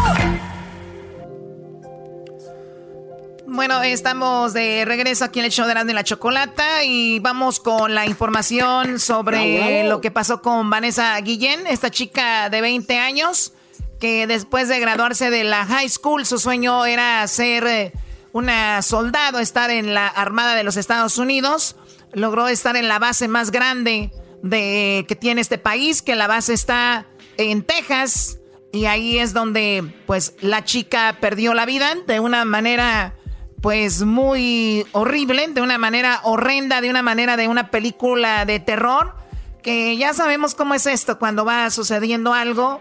Bueno, estamos de regreso aquí en el show de y la Chocolata y vamos con la información sobre lo que pasó con Vanessa Guillén, esta chica de 20 años que después de graduarse de la high school su sueño era ser eh, una soldado, estar en la Armada de los Estados Unidos. Logró estar en la base más grande de, que tiene este país, que la base está en Texas. Y ahí es donde, pues, la chica perdió la vida de una manera, pues, muy horrible, de una manera horrenda, de una manera de una película de terror. Que ya sabemos cómo es esto, cuando va sucediendo algo.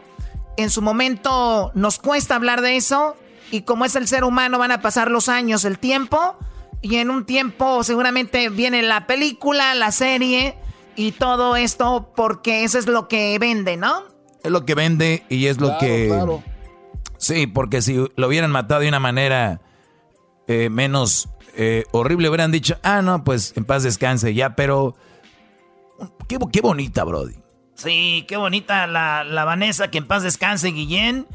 En su momento nos cuesta hablar de eso, y como es el ser humano, van a pasar los años, el tiempo, y en un tiempo seguramente viene la película, la serie y todo esto porque eso es lo que vende, ¿no? Es lo que vende y es lo que... Claro. Sí, porque si lo hubieran matado de una manera eh, menos eh, horrible, hubieran dicho, ah, no, pues en paz descanse ya, pero... Qué, qué bonita, Brody. Sí, qué bonita la, la Vanessa, que en paz descanse, Guillén.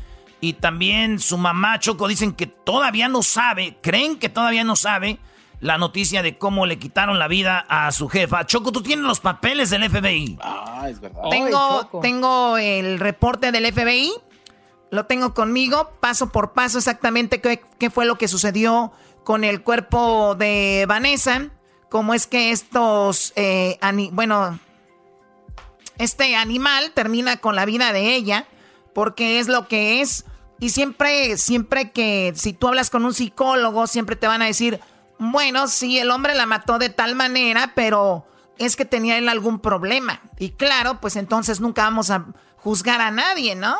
Y también su mamá Choco dicen que todavía no sabe, creen que todavía no sabe la noticia de cómo le quitaron la vida a su jefa. Choco, tú tienes los papeles del FBI. Ah, es verdad. Tengo, tengo el reporte del FBI, lo tengo conmigo, paso por paso exactamente qué, fue lo que sucedió con el cuerpo de Vanessa, cómo es que estos, eh, bueno, este animal termina con la vida de ella porque es lo que es. Y siempre, siempre que si tú hablas con un psicólogo, siempre te van a decir, bueno, sí, el hombre la mató de tal manera, pero es que tenía él algún problema. Y claro, pues entonces nunca vamos a juzgar a nadie, ¿no?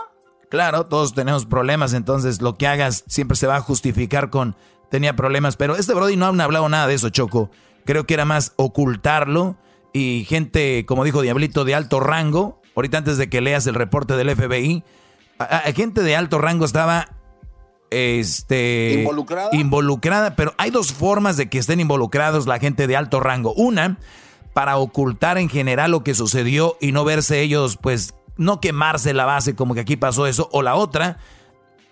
Claro, todos tenemos problemas, entonces lo que hagas siempre se va a justificar con tenía problemas, pero este Brody no ha hablado nada de eso, Choco. Creo que era más ocultarlo y gente, como dijo Diablito, de alto rango. Ahorita antes de que leas el reporte del FBI, gente de alto rango estaba este involucrada. involucrada, pero hay dos formas de que estén involucrados la gente de alto rango. Una, para ocultar en general lo que sucedió y no verse ellos, pues, no quemarse la base como que aquí pasó eso. O la otra,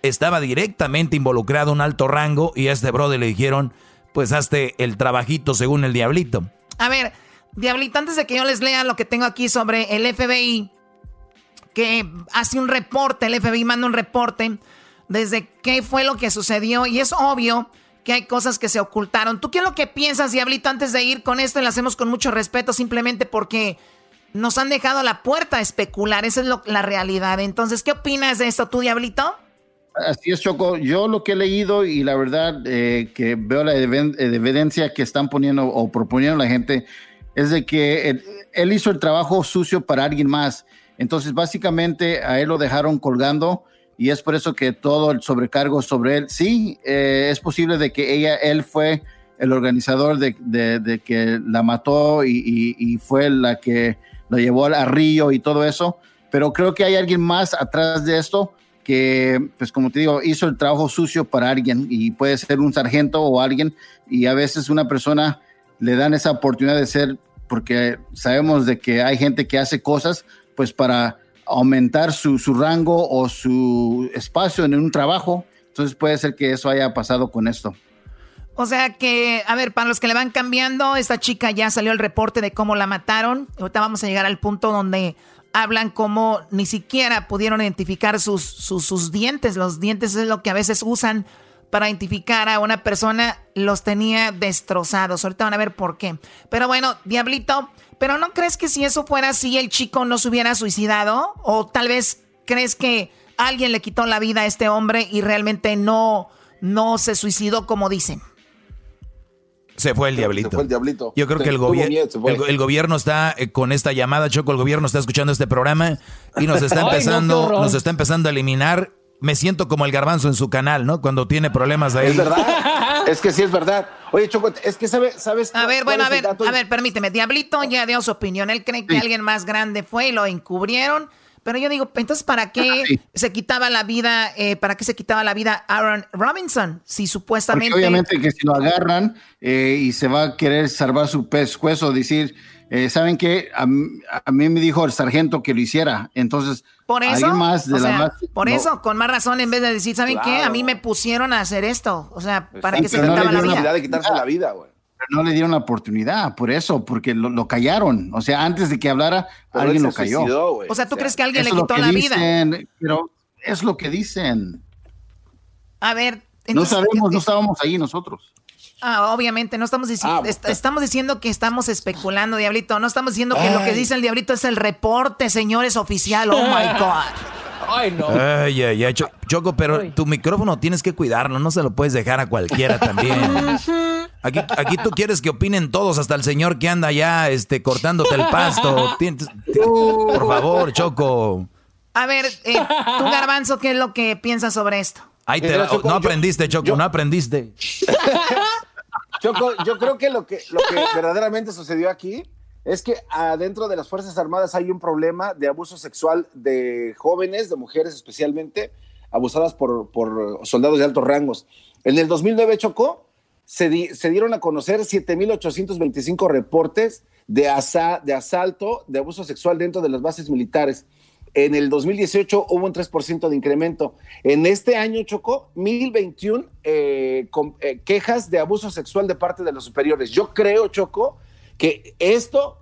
estaba directamente involucrado un alto rango y a este brother le dijeron, pues hazte el trabajito según el diablito. A ver, diablito, antes de que yo les lea lo que tengo aquí sobre el FBI, que hace un reporte, el FBI manda un reporte desde qué fue lo que sucedió y es obvio que hay cosas que se ocultaron. ¿Tú qué es lo que piensas, Diablito, antes de ir con esto? Y lo hacemos con mucho respeto simplemente porque nos han dejado la puerta a especular. Esa es la realidad. Entonces, ¿qué opinas de esto tú, Diablito? Así es, Choco. Yo lo que he leído y la verdad eh, que veo la evidencia que están poniendo o proponiendo la gente es de que él hizo el trabajo sucio para alguien más. Entonces, básicamente a él lo dejaron colgando y es por eso que todo el sobrecargo sobre él. Sí, eh, es posible de que ella, él fue el organizador de, que la mató y, fue la que lo llevó al río y todo eso, pero creo que hay alguien más atrás de esto que, pues como te digo, hizo el trabajo sucio para alguien y puede ser un sargento o alguien y a veces una persona le dan esa oportunidad de ser, porque sabemos de que hay gente que hace cosas pues para aumentar su, su rango o su espacio en un trabajo. Entonces puede ser que eso haya pasado con esto. O sea que, a ver, para los que le van cambiando, esta chica ya salió el reporte de cómo la mataron. Ahorita vamos a llegar al punto donde hablan como ni siquiera pudieron identificar sus, sus, sus, dientes. Los dientes es lo que a veces usan para identificar a una persona. Los tenía destrozados. Ahorita van a ver por qué. Pero bueno, Diablito, ¿pero no crees que si eso fuera así, el chico no se hubiera suicidado? ¿O tal vez crees que alguien le quitó la vida a este hombre y realmente no, no se suicidó como dicen? Se fue el diablito. Se fue el diablito. Yo creo que el, el, gobierno está eh, con esta llamada, Choco, el gobierno está escuchando este programa y nos está <laughs> empezando, nos está empezando a eliminar. Me siento como el garbanzo en su canal, ¿no? Cuando tiene problemas ahí. Es verdad. <laughs> es que sí es verdad. Oye, Choco, es que sabe, sabes. A ver, bueno, a ver, a ver, permíteme. Diablito ya dio su opinión. Él cree que alguien más grande fue y lo encubrieron. Pero yo digo, entonces, ¿para qué se quitaba la vida, eh, para qué se quitaba la vida Aaron Robinson? Si supuestamente... obviamente que si lo agarran eh, y se va a querer salvar su pescuezo, decir, eh, ¿saben qué? A, mí me dijo el sargento que lo hiciera. Entonces, por eso, más de la por eso, con más razón, en vez de decir, ¿saben qué? A mí me pusieron a hacer esto. O sea, ¿para qué se quitaba la vida? de quitarse la vida, güey no le dieron la oportunidad, por eso, porque lo, callaron. O sea, antes de que hablara, alguien lo cayó. o sea, ¿tú crees que alguien le quitó la vida? Pero es lo que dicen. A ver. no sabemos, no estábamos ahí nosotros. Ah, obviamente, no estamos diciendo, ah, estamos diciendo que estamos especulando, Diablito. No estamos diciendo que lo que dice el Diablito es el reporte, señores, oficial. Oh my <laughs> God. Ay, no. Ay, ay, ay, Choco, pero tu micrófono tienes que cuidarlo, no se lo puedes dejar a cualquiera también. Aquí, aquí tú quieres que opinen todos, hasta el señor que anda ya este, cortándote el pasto. <laughs> Por favor, Choco. A ver, eh, tú, Garbanzo, ¿qué es lo que piensas sobre esto? Ahí te, no aprendiste, Choco, no aprendiste. Yo <laughs> creo que lo, que lo que verdaderamente sucedió aquí es que adentro de las Fuerzas Armadas hay un problema de abuso sexual de jóvenes, de mujeres especialmente, abusadas por, por soldados de altos rangos. En el 2009, Choco, se, dieron a conocer 7.825 reportes de, de asalto, de abuso sexual dentro de las bases militares. En el 2018 hubo un 3% de incremento. En este año, Chocó, 1021 eh, eh, quejas de abuso sexual de parte de los superiores. Yo creo, Choco, que esto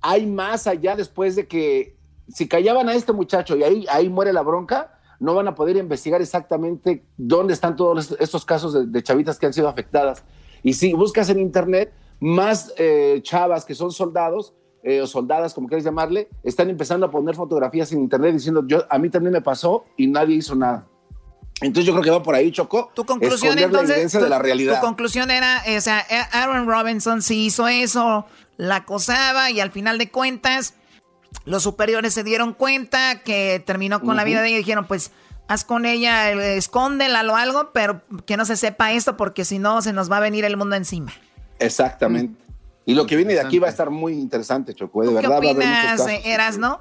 hay más allá después de que si callaban a este muchacho y ahí, ahí muere la bronca, no van a poder investigar exactamente dónde están todos estos casos de, chavitas que han sido afectadas. Y si buscas en internet, más eh, chavas que son soldados eh, o soldadas, como quieras llamarle, están empezando a poner fotografías en internet diciendo, yo, a mí también me pasó y nadie hizo nada. Entonces yo creo que va por ahí, Choco. Tu conclusión entonces, de la realidad. Tu conclusión era, o sea, Aaron Robinson sí hizo eso, la acosaba y al final de cuentas los superiores se dieron cuenta que terminó con la vida de ella y dijeron, pues haz con ella, escóndela o algo, pero que no se sepa esto porque si no se nos va a venir el mundo encima. Exactamente. Y lo que viene de aquí va a estar muy interesante, Choco. ¿eh? De verdad, ¿Qué opinas, Eras, no?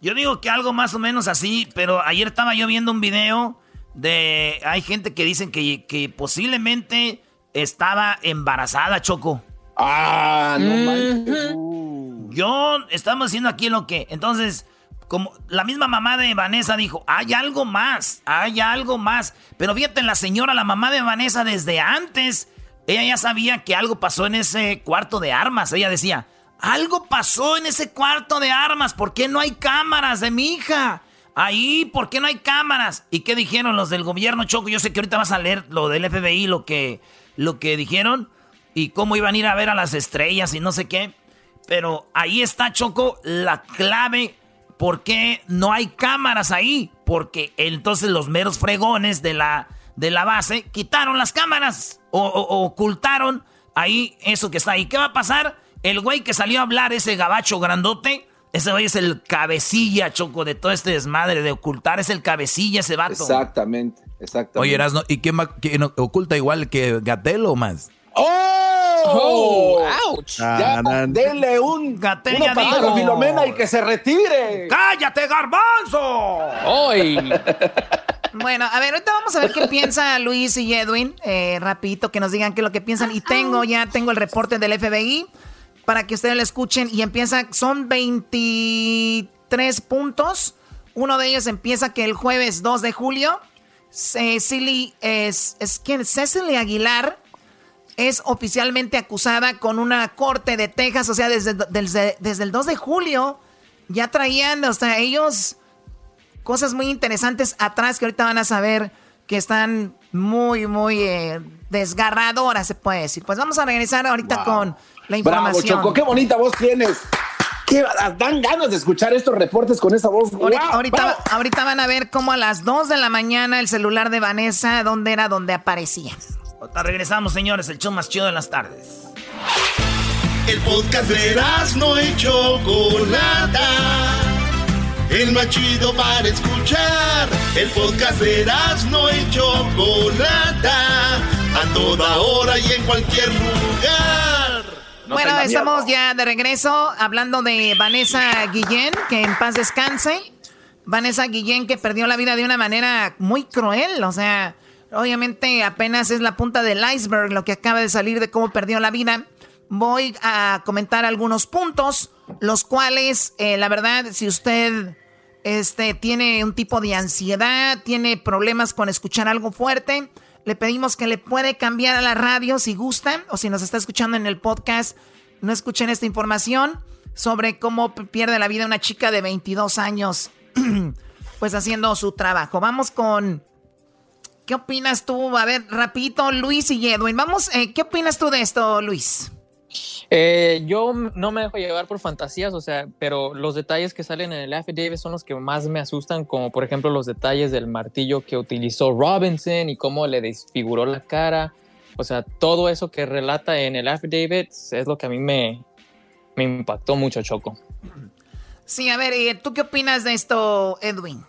Yo digo que algo más o menos así, pero ayer estaba yo viendo un video de... Hay gente que dicen que, que posiblemente estaba embarazada, Choco. Ah, no manches. Yo, estamos haciendo aquí lo que. Entonces, como la misma mamá de Vanessa dijo, hay algo más, hay algo más. Pero fíjate, la señora, la mamá de Vanessa, desde antes, ella ya sabía que algo pasó en ese cuarto de armas. Ella decía, algo pasó en ese cuarto de armas. ¿Por qué no hay cámaras de mi hija? Ahí, ¿por qué no hay cámaras? ¿Y qué dijeron los del gobierno, Choco? Yo sé que ahorita vas a leer lo del FBI, lo que, lo que dijeron y cómo iban a ir a ver a las estrellas y no sé qué. Pero ahí está, Choco, la clave. ¿Por qué no hay cámaras ahí? Porque entonces los meros fregones de la, de la base quitaron las cámaras o, ocultaron ahí eso que está ahí. ¿Qué va a pasar? El güey que salió a hablar, ese gabacho grandote, ese güey es el cabecilla, Choco, de todo este desmadre de ocultar. Es el cabecilla ese vato. Exactamente, exactamente. Oye, Erasno, ¿y quién, quién oculta igual que Gatel o más? ¡Oh! ¡Ouch! Ya, denle un Gatella dijo. Filomena y que se retire. ¡Cállate, garbanzo! ¡Hoy! Bueno, a ver, ahorita vamos a ver qué piensa Luis y Edwin. Eh, rapidito, que nos digan qué es lo que piensan. Y tengo, ya tengo el reporte del FBI para que ustedes lo escuchen. Y empieza, son 23 puntos Uno de ellos empieza que el jueves 2 de julio, Cecily, es, es quien, Cecily Aguilar es oficialmente acusada con una corte de Texas, o sea, desde, desde, desde el 2 de julio ya traían, o sea, ellos cosas muy interesantes atrás que ahorita van a saber que están muy, muy eh, desgarradoras, se puede decir. Pues vamos a regresar ahorita con la información. Bravo, Choco, qué bonita voz tienes. ¿Qué, dan ganas de escuchar estos reportes con esa voz. Ahorita, ahorita, van a ver cómo a las 2 de la mañana el celular de Vanessa, ¿dónde era donde aparecía? Ahorita regresamos, señores, el show más chido de las tardes. El podcast de no hecho Chocolata el más chido para escuchar. El podcast de no y Chocolata, a toda hora y en cualquier lugar. bueno, estamos ya de regreso hablando de Vanessa Guillén, que en paz descanse. Vanessa Guillén que perdió la vida de una manera muy cruel, o sea, obviamente apenas es la punta del iceberg lo que acaba de salir de cómo perdió la vida. Voy a comentar algunos puntos los cuales, eh, la verdad, si usted este, tiene un tipo de ansiedad, tiene problemas con escuchar algo fuerte, le pedimos que le puede cambiar a la radio si gusta, o si nos está escuchando en el podcast, no escuchen esta información sobre cómo pierde la vida una chica de 22 años, <clears throat> pues haciendo su trabajo. Vamos con... ¿Qué opinas tú? A ver, rapidito, Luis y Edwin. Vamos, eh, ¿qué opinas tú de esto, Luis? Eh, yo no me dejo llevar por fantasías, o sea, pero los detalles que salen en el affidavit son los que más me asustan, como por ejemplo los detalles del martillo que utilizó Robinson y cómo le desfiguró la cara. O sea, todo eso que relata en el affidavit es lo que a mí me, me impactó mucho, Choco. Sí, a ver, ¿tú qué opinas de esto, Edwin?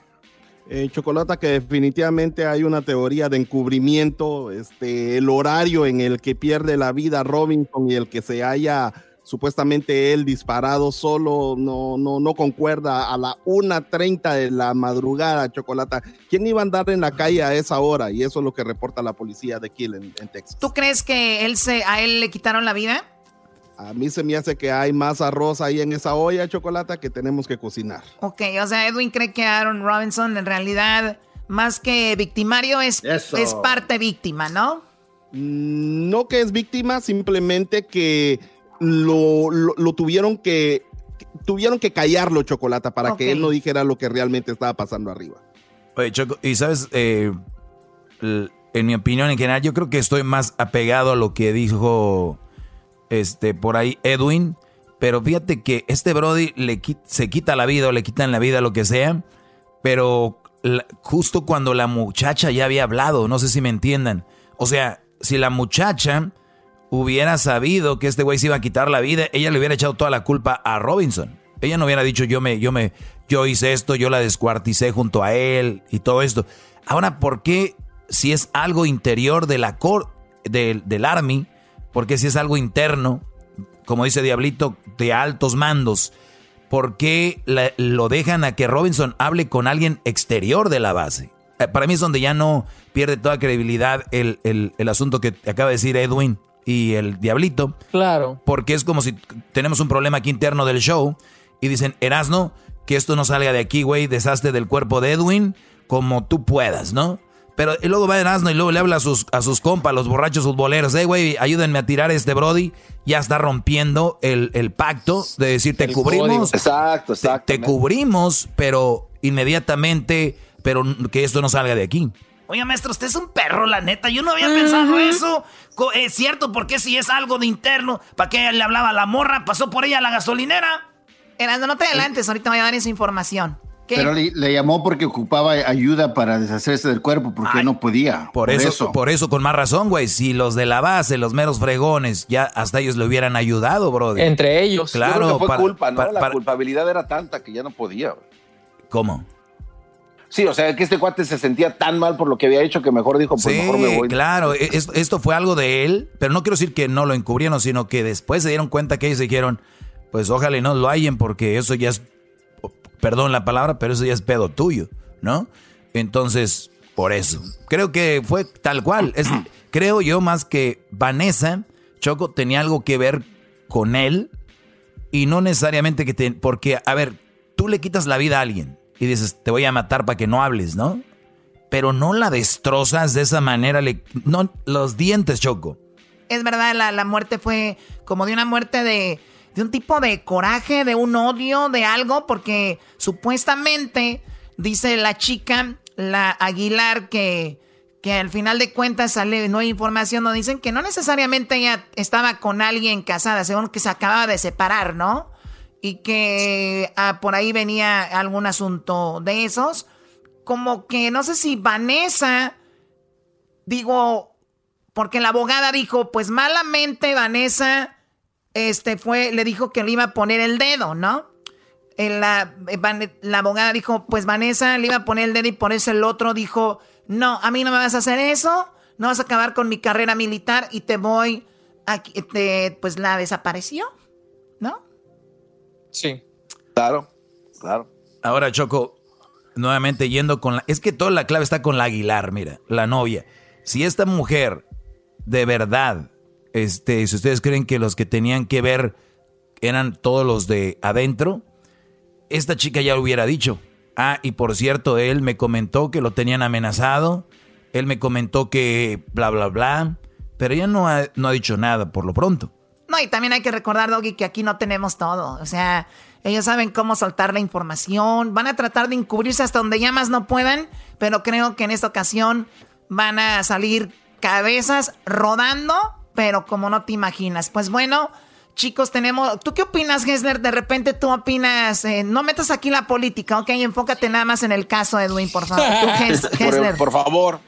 Eh, Chocolata, que definitivamente hay una teoría de encubrimiento, este, el horario en el que pierde la vida Robinson y el que se haya supuestamente él disparado solo no, no, no concuerda a la 1.30 de la madrugada, Chocolata. ¿Quién iba a andar en la calle a esa hora? Y eso es lo que reporta la policía de aquí en, en Texas. ¿Tú crees que él se, a él le quitaron la vida? A mí se me hace que hay más arroz ahí en esa olla de chocolate que tenemos que cocinar. Ok, o sea, Edwin cree que Aaron Robinson en realidad, más que victimario, es, es parte víctima, ¿no? Mm, no que es víctima, simplemente que lo, lo, tuvieron que tuvieron que callarlo, Chocolata, para que él no dijera lo que realmente estaba pasando arriba. Oye, Choco, y sabes, eh, en mi opinión en general, yo creo que estoy más apegado a lo que dijo este, por ahí Edwin. Pero fíjate que este Brody le, se quita la vida o le quitan la vida, lo que sea. Pero justo cuando la muchacha ya había hablado, no sé si me entiendan. O sea, si la muchacha hubiera sabido que este güey se iba a quitar la vida, ella le hubiera echado toda la culpa a Robinson. Ella no hubiera dicho yo me, yo me, yo hice esto, yo la descuarticé junto a él y todo esto. Ahora, ¿por qué si es algo interior de la cor del, del Army? Porque si es algo interno, como dice Diablito, de altos mandos, ¿por qué lo dejan a que Robinson hable con alguien exterior de la base? Eh, para mí es donde ya no pierde toda credibilidad el, el asunto que acaba de decir Edwin y el Diablito. Claro. Porque es como si tenemos un problema aquí interno del show y dicen, Erasno, que esto no salga de aquí, güey, deshazte del cuerpo de Edwin como tú puedas, ¿no? Pero luego va Erasmo y luego le habla a sus, a sus compas, los borrachos futboleros. Eh, güey, ayúdenme a tirar este Brody. Ya está rompiendo el, pacto de decir, te cubrimos. Exacto, exacto. Te, cubrimos, pero inmediatamente, pero que esto no salga de aquí. Oye, maestro, usted es un perro, la neta. Yo no había pensado eso. Es cierto, porque si es algo de interno, ¿para qué le hablaba a la morra? Pasó por ella a la gasolinera. Erasmo, no te adelantes, ahorita voy a dar esa información. Pero le, llamó porque ocupaba ayuda para deshacerse del cuerpo, porque no podía. Por, eso, por eso, con más razón, güey. Si los de la base, los meros fregones, ya hasta ellos le hubieran ayudado, brother. Entre ellos. Claro. fue culpa, ¿no? la culpabilidad era tanta que ya no podía. ¿Cómo? Sí, o sea, que este cuate se sentía tan mal por lo que había hecho que mejor dijo, pues mejor me voy. Claro, e, esto, fue algo de él, pero no quiero decir que no lo encubrieron, sino que después se dieron cuenta que ellos dijeron, pues ojalá y no lo hayan porque eso ya es perdón la palabra, pero eso ya es pedo tuyo, ¿no? Entonces, por eso. Creo que fue tal cual. Es, <clears throat> creo yo más que Vanessa, Choco, tenía algo que ver con él y no necesariamente que te... Porque, a ver, tú le quitas la vida a alguien y dices, te voy a matar para que no hables, ¿no? Pero no la destrozas de esa manera, le, no, los dientes, Choco. Es verdad, la, la muerte fue como de una muerte de, de un tipo de coraje, de un odio, de algo, porque supuestamente, dice la chica, la Aguilar, que, que al final de cuentas sale no hay información, no dicen que no necesariamente ella estaba con alguien casada, según que se acababa de separar, ¿no? Y que ah, por ahí venía algún asunto de esos. Como que no sé si Vanessa, digo, porque la abogada dijo, pues malamente Vanessa este fue, le dijo que le iba a poner el dedo, ¿no? La, la, abogada dijo, pues Vanessa le iba a poner el dedo y por eso el otro dijo, no, a mí no me vas a hacer eso, no vas a acabar con mi carrera militar y te voy a... Te, pues la desapareció, ¿no? Sí. Claro, claro. Ahora, Choco, nuevamente yendo con la... Es que toda la clave está con la Aguilar, mira, la novia. Si esta mujer de verdad este, si ustedes creen que los que tenían que ver eran todos los de adentro, esta chica ya lo hubiera dicho. Ah, y por cierto, él me comentó que lo tenían amenazado, él me comentó que bla, bla, bla, pero ella no ha, no ha dicho nada por lo pronto. No, y también hay que recordar, Doggy, que aquí no tenemos todo. O sea, ellos saben cómo soltar la información, van a tratar de encubrirse hasta donde ya más no puedan, pero creo que en esta ocasión van a salir cabezas rodando pero como no te imaginas. Pues bueno, chicos, tenemos... ¿Tú qué opinas, Gessler? De repente tú opinas... Eh, no metas aquí la política, ok, enfócate nada más en el caso, Edwin, por favor. <laughs> Por, por, favor.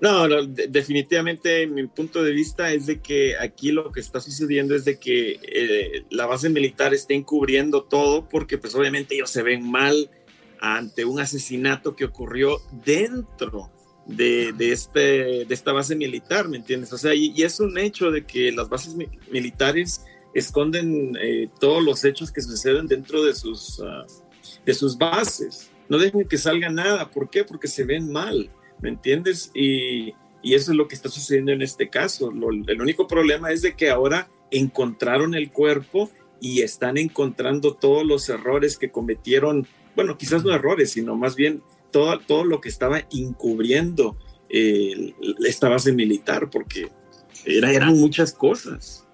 No, no definitivamente mi punto de vista es de que aquí lo que está sucediendo es de que eh, la base militar está encubriendo todo porque pues obviamente ellos se ven mal ante un asesinato que ocurrió dentro de, este, de esta base militar, ¿me entiendes? O sea, y, es un hecho de que las bases militares esconden eh, todos los hechos que suceden dentro de sus, ah, de sus bases. No dejen que salga nada. ¿Por qué? Porque se ven mal, ¿me entiendes? Y, y eso es lo que está sucediendo en este caso. el único problema es de que ahora encontraron el cuerpo y están encontrando todos los errores que cometieron, bueno, quizás no errores, sino más bien todo, todo lo que estaba encubriendo eh, esta base militar, porque era, eran muchas cosas.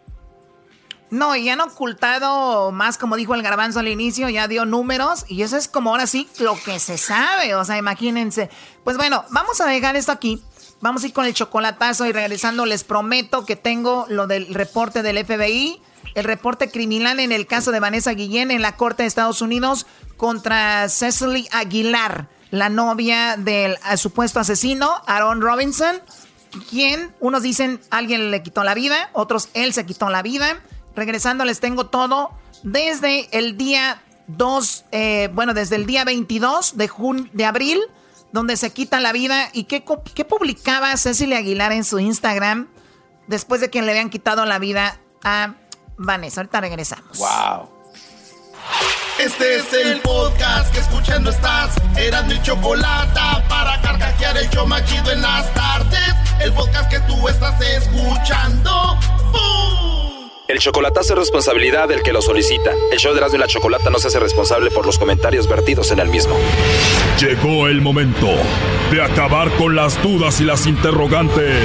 No, y han ocultado más, como dijo el garbanzo al inicio, ya dio números, y eso es como ahora sí lo que se sabe, o sea, imagínense. Pues bueno, vamos a dejar esto aquí, vamos a ir con el chocolatazo y regresando les prometo que tengo lo del reporte del FBI, el reporte criminal en el caso de Vanessa Guillén en la Corte de Estados Unidos contra Cecily Aguilar la novia del supuesto asesino, Aaron Robinson, quien unos dicen alguien le quitó la vida, otros él se quitó la vida. Regresando les tengo todo desde el día 2, eh, bueno, desde el día 22 de, de abril, donde se quita la vida. ¿Y qué, qué publicaba Cecilia Aguilar en su Instagram después de que le habían quitado la vida a Vanessa? Ahorita regresamos. ¡Wow! Este es el podcast que escuchando estás. Eran mi chocolate para carcajear el yo machido en las tardes. El podcast que tú estás escuchando. El chocolatazo es responsabilidad del que lo solicita. El show de Erasmo y la Chocolata no se hace responsable por los comentarios vertidos en el mismo. Llegó el momento de acabar con las dudas y las interrogantes.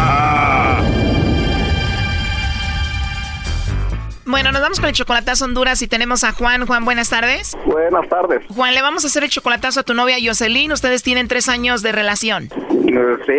Bueno, nos vamos con el chocolatazo Honduras y tenemos a Juan. Juan, buenas tardes. Buenas tardes. Juan, le vamos a hacer el chocolatazo a tu novia Jocelyn. Ustedes tienen tres años de relación. Sí,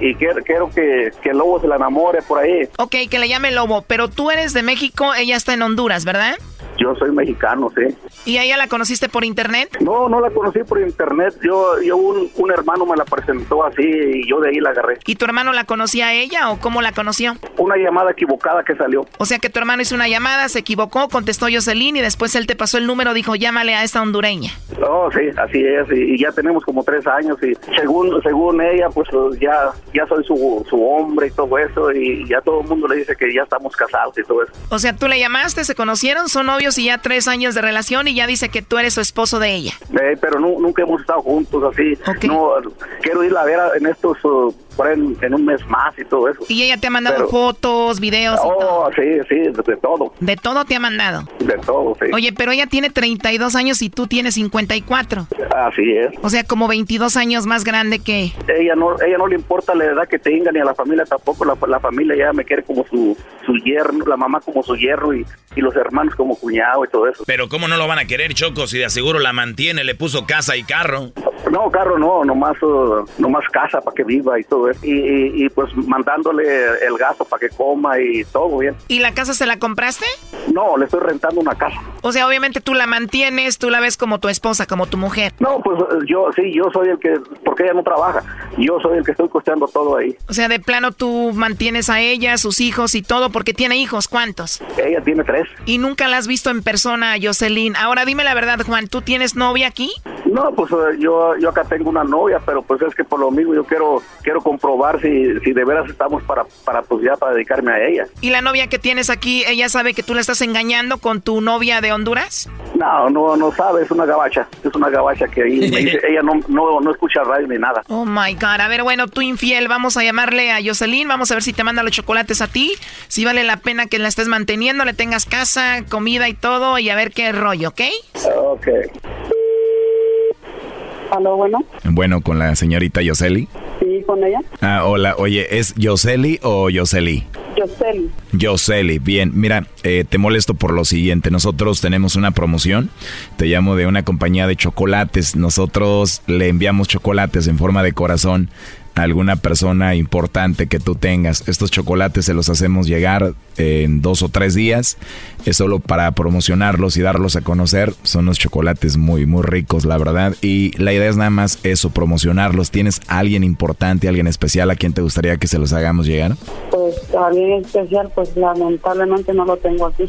y, quiero, que, que, Lobo se la enamore por ahí. Ok, que le llame Lobo, pero tú eres de México, ella está en Honduras, ¿verdad? Yo soy mexicano, sí. ¿Y a ella la conociste por internet? No, no la conocí por internet. Yo, yo un, un, hermano me la presentó así y yo de ahí la agarré. ¿Y tu hermano la conocía a ella o cómo la conoció? Una llamada equivocada que salió. O sea que tu hermano hizo una llamada, se equivocó, contestó Jocelyn y después él te pasó el número, dijo llámale a esta hondureña. Oh, sí, así es, y, ya tenemos como tres años y según según ella, pues ya ya soy su, su hombre y todo eso y ya todo el mundo le dice que ya estamos casados y todo eso. O sea, tú le llamaste, se conocieron, son novios y ya tres años de relación y ya dice que tú eres su esposo de ella. Eh, pero nunca hemos estado juntos así. No, quiero irla a ver en estos uh, en, un mes más y todo eso. Y ella te ha mandado fotos, videos. Oh, sí, sí, de, todo. De todo te ha mandado. De todo, sí. Oye, pero ella tiene 32 años y tú tienes 54. Así es. O sea, como 22 años más grande que... Ella no, ella no le importa la edad que tenga ni a la familia tampoco. La, la familia ya me quiere como su, su yerno, la mamá como su yerno y, y los hermanos como cuñado y todo eso. Pero ¿cómo no lo van a querer, Choco, si de aseguro la mantiene, le puso casa y carro? No, carro no, nomás, uh, nomás casa para que viva y todo Y, y, pues mandándole el gasto para que coma y todo bien. ¿Y la casa se la compraste? No, le estoy rentando una casa. O sea, obviamente tú la mantienes, tú la ves como tu esposa, como tu mujer. No, pues yo sí, yo soy el que, porque ella no trabaja, yo soy el que estoy costeando todo ahí. O sea, de plano tú mantienes a ella, sus hijos y todo, porque tiene hijos, ¿cuántos? Ella tiene tres. ¿Y nunca la has visto en persona, Jocelyn? Ahora dime la verdad, Juan, ¿tú tienes novia aquí? No, pues eh, yo, yo acá tengo una novia, pero pues es que por lo mismo yo quiero quiero comprobar si, si de veras estamos para, para pues ya para dedicarme a ella. ¿Y la novia que tienes aquí, ella sabe que tú la estás engañando con tu novia de Honduras? No, no, no sabe, es una gabacha, es una gabacha que ahí <laughs> ella no, no, no escucha radio ni nada. Oh my God, a ver, bueno, tú infiel, vamos a llamarle a Jocelyn, vamos a ver si te manda los chocolates a ti, si vale la pena que la estés manteniendo, le tengas casa, comida y todo, y a ver qué rollo, ¿ok? Ok. Aló, bueno. Bueno, con la señorita Yoseli. Con ella. Ah, hola. Oye, ¿es Yoseli o Yoseli? Yoseli. Yoseli, bien. Mira, eh, te molesto por lo siguiente. Nosotros tenemos una promoción. Te llamo de una compañía de chocolates. Nosotros le enviamos chocolates en forma de corazón alguna persona importante que tú tengas. Estos chocolates se los hacemos llegar en dos o tres días. Es solo para promocionarlos y darlos a conocer. Son unos chocolates muy, muy ricos, la verdad. Y la idea es nada más eso, promocionarlos. ¿Tienes alguien importante, alguien especial a quien te gustaría que se los hagamos llegar? Pues alguien especial, pues lamentablemente no lo tengo aquí.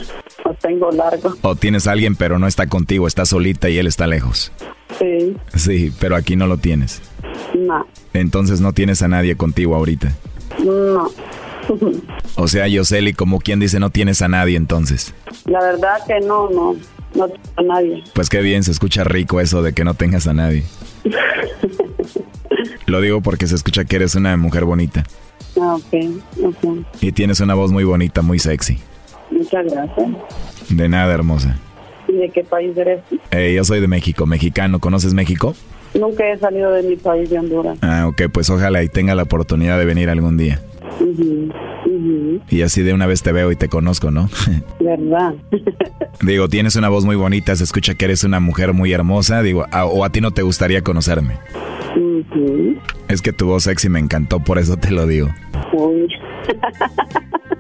Lo tengo largo. O tienes alguien pero no está contigo, está solita y él está lejos. Sí. Sí, pero aquí no lo tienes. No. Entonces no tienes a nadie contigo ahorita. No. o sea, Yoseli, como quien dice, no tienes a nadie entonces. La verdad que no, no, no tengo a nadie. Pues qué bien, se escucha rico eso de que no tengas a nadie. <laughs> Lo digo porque se escucha que eres una mujer bonita. Ah, ok, ok. Y tienes una voz muy bonita, muy sexy. Muchas gracias. De nada, hermosa. ¿Y de qué país eres? Eh, yo soy de México, mexicano. ¿Conoces México? Nunca he salido de mi país de Honduras. Ah, ok, pues ojalá y tenga la oportunidad de venir algún día. Y así de una vez te veo y te conozco, ¿no? <laughs> ¿Verdad? Digo, tienes una voz muy bonita, se escucha que eres una mujer muy hermosa, digo, o a ti no te gustaría conocerme. Es que tu voz sexy me encantó, por eso te lo digo. Uy. <laughs>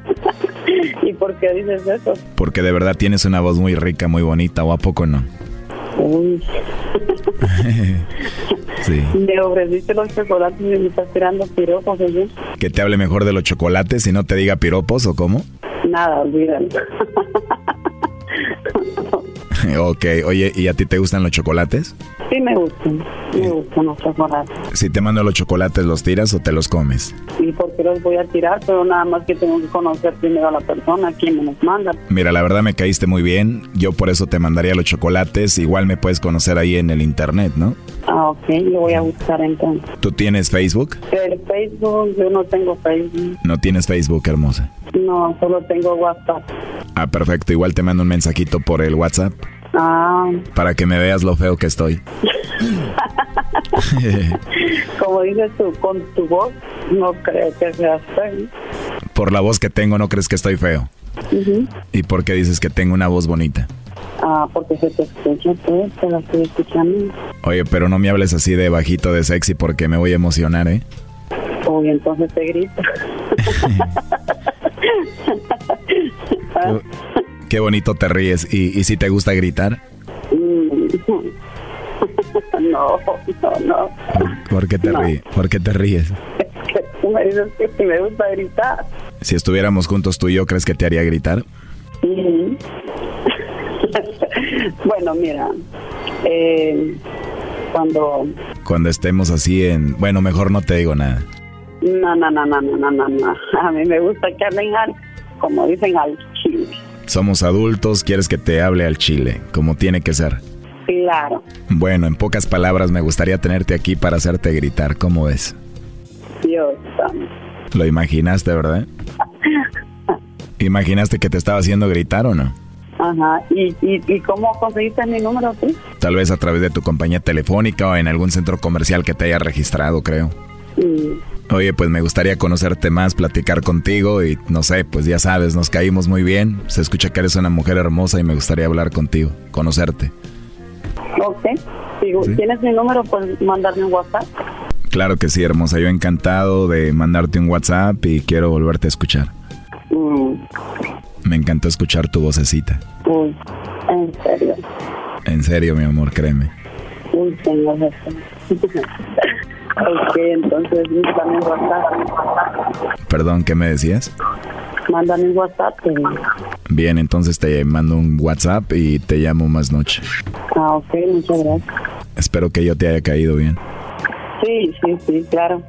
<laughs> ¿Y por qué dices eso? Porque de verdad tienes una voz muy rica, muy bonita, ¿o a poco no? Uy. <laughs> sí. Me ofreciste los chocolates y me estás tirando piropos, ¿sí? Que te hable mejor de los chocolates y no te diga piropos, ¿o cómo? Nada, olvídalo. <laughs> <laughs> ok, oye, ¿y a ti te gustan los chocolates? Sí, me gustan. Me gustan los chocolates. Si te mando los chocolates, ¿los tiras o te los comes? ¿Y por qué los voy a tirar? Pero nada más que tengo que conocer primero a la persona, quien me los manda. Mira, la verdad me caíste muy bien. Yo por eso te mandaría los chocolates. Igual me puedes conocer ahí en el internet, ¿no? Ah, ok, lo voy a buscar entonces. ¿Tú tienes Facebook? El Facebook, yo no tengo Facebook. ¿No tienes Facebook, hermosa? No, solo tengo WhatsApp. Ah, perfecto. Igual te mando un mensajito por el WhatsApp. Ah. Para que me veas lo feo que estoy. <laughs> Como dices tú, con tu voz, no creo que seas feo. Por la voz que tengo, ¿no crees que estoy feo? ¿Y por qué dices que tengo una voz bonita? Ah, porque se te escucha, pues, te la estoy escuchando. Oye, pero no me hables así de bajito, de sexy, porque me voy a emocionar, ¿eh? Uy, entonces te grito. <laughs> <laughs> Qué bonito te ríes. ¿Y, y si te gusta gritar? <laughs> No, no, no. ¿Por qué te, ríes? ¿Por qué te ríes? Es que tú me dices que si me gusta gritar. Si estuviéramos juntos tú y yo, ¿crees que te haría gritar? <laughs> bueno, mira, Eh, cuando... Cuando estemos así en... Bueno, mejor no te digo nada. No, no, no, no, no, no, no, no. A mí me gusta que hablen al, como dicen, al chile. Somos adultos, quieres que te hable al chile, como tiene que ser. Claro. Bueno, en pocas palabras me gustaría tenerte aquí para hacerte gritar, ¿cómo es? Dios Lo imaginaste, ¿verdad? <laughs> ¿Imaginaste que te estaba haciendo gritar o no? Ajá. ¿Y, y, cómo conseguiste mi número tú? Tal vez a través de tu compañía telefónica o en algún centro comercial que te haya registrado, creo. Oye, pues me gustaría conocerte más, platicar contigo y no sé, pues ya sabes, nos caímos muy bien. Se escucha que eres una mujer hermosa y me gustaría hablar contigo, conocerte. Ok. Tienes mi número, puedes mandarme un WhatsApp. Claro que sí, hermosa. Yo encantado de mandarte un WhatsApp y quiero volverte a escuchar. Mm. Me encanta escuchar tu vocecita. Uy, en serio. En serio, mi amor, créeme. Uy, tengo Ok, entonces mándame un WhatsApp. Perdón, ¿qué me decías? Mándame un WhatsApp. Bien, entonces te mando un WhatsApp y te llamo más noche. Ah, ok, muchas gracias. Espero que yo te haya caído bien. Sí, sí, sí, claro.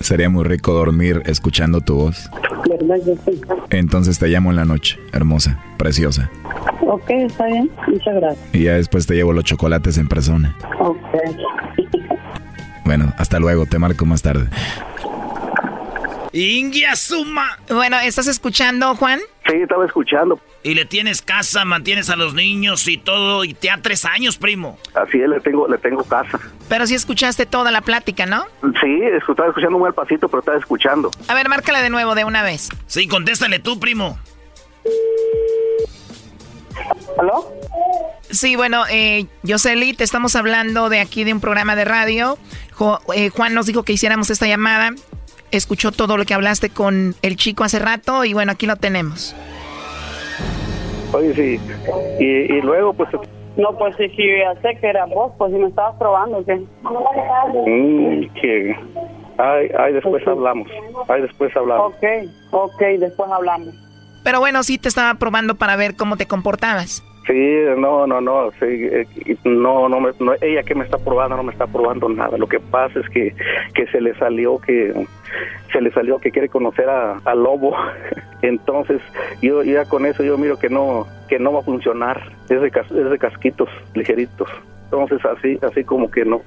Sería muy rico dormir escuchando tu voz. ¿Verdad? Yo sí. Entonces te llamo en la noche, hermosa, preciosa. Ok, está bien. Muchas gracias. Y ya después te llevo los chocolates en persona. Ok. Bueno, hasta luego, te marco más tarde. Ingia Suma. Bueno, ¿estás escuchando, Juan? Sí, estaba escuchando. Y le tienes casa, mantienes a los niños y todo, y te ha tres años, primo. Así es, le tengo, le tengo casa. Pero sí escuchaste toda la plática, ¿no? Sí, estaba escuchando muy al pasito, pero estaba escuchando. A ver, márcala de nuevo, de una vez. Sí, contéstale tú, primo. ¿Aló? Sí, bueno, eh, Yoseli, te estamos hablando de aquí de un programa de radio. Eh, Juan nos dijo que hiciéramos esta llamada. Escuchó todo lo que hablaste con el chico hace rato y bueno, aquí lo tenemos. Oye, sí. Y, luego, pues... No, pues sí, sí, ya sé que era vos, pues si me estabas probando, ¿qué? Mm, que... Ay, ay, después hablamos. Ay, después hablamos. Ok, ok, después hablamos. Pero bueno, sí te estaba probando para ver cómo te comportabas. Sí, no, no, no, sí, eh, no, no, no, ella que me está probando no me está probando nada. Lo que pasa es que, que se le salió que se le salió que quiere conocer a, Lobo. <laughs> Entonces, yo ya con eso yo miro que no que no va a funcionar. Es de, es de casquitos ligeritos. Entonces, así así como que no.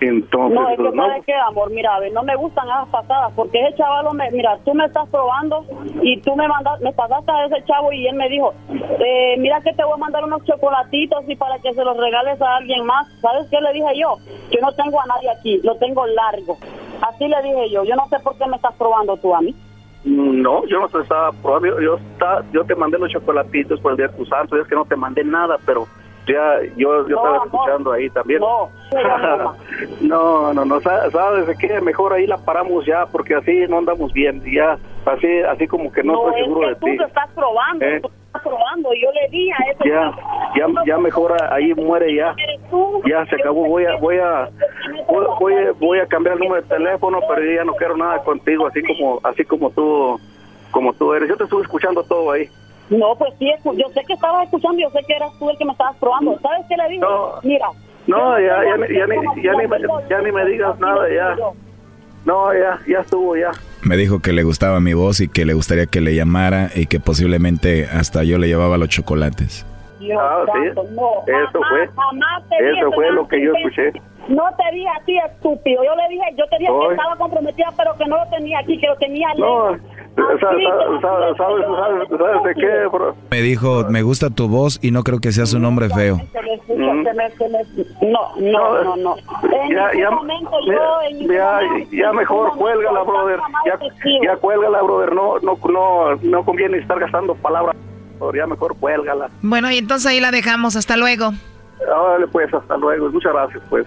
Entonces, no, es que. ¿sabes qué, amor? Mira, a ver, no me gustan esas pasadas, porque ese chaval, me, mira, tú me estás probando y tú me mandas, me pasaste a ese chavo y él me dijo, eh, mira que te voy a mandar unos chocolatitos y para que se los regales a alguien más. ¿Sabes qué le dije yo? Yo no tengo a nadie aquí, lo tengo largo. Así le dije yo, yo no sé por qué me estás probando tú a mí. No, yo no te estaba probando, yo, está, yo te mandé los chocolatitos por el día de tu santo, es que no te mandé nada, pero ya yo, yo estaba escuchando ahí también. No, <laughs> no, no, ¿sabes de qué? Mejor ahí la paramos ya, porque así no andamos bien, ya, así así como que no, estoy seguro de ti. tú estás probando, ¿Eh? tú estás probando, yo le di a ese... Ya, ya, ya mejor ahí muere ya, ya se acabó, voy a, voy a, voy, voy a cambiar el número de teléfono, pero ya no quiero nada contigo, así como, así como tú, como tú eres, yo te estuve escuchando todo ahí. No, pues sí, yo sé que estabas escuchando, yo sé que eras tú el que me estabas probando. ¿Sabes qué le dije? Mira. No, ya, ya, ya, ni, ya, ni, ya ni me digas nada, ya. No, ya, ya estuvo, ya. Me dijo que le gustaba mi voz y que le gustaría que le llamara y que posiblemente hasta yo le llevaba los chocolates. ah, sí. eso fue. eso fue lo que yo escuché. No te dije a ti, estúpido. Yo le dije, yo te dije que estaba comprometida, pero que no lo tenía aquí, que lo tenía no. ¿Sabes, de qué, Me dijo, me gusta tu voz y no creo que seas un hombre feo. No, no, no, no. Ya, ya, ya, mejor cuélgala, brother. Ya, ya cuélgala, brother. No, no, no, no conviene estar gastando palabras. Ya mejor cuélgala. Bueno, y entonces ahí la dejamos. Hasta luego. Dale, pues, hasta luego. Muchas gracias, pues.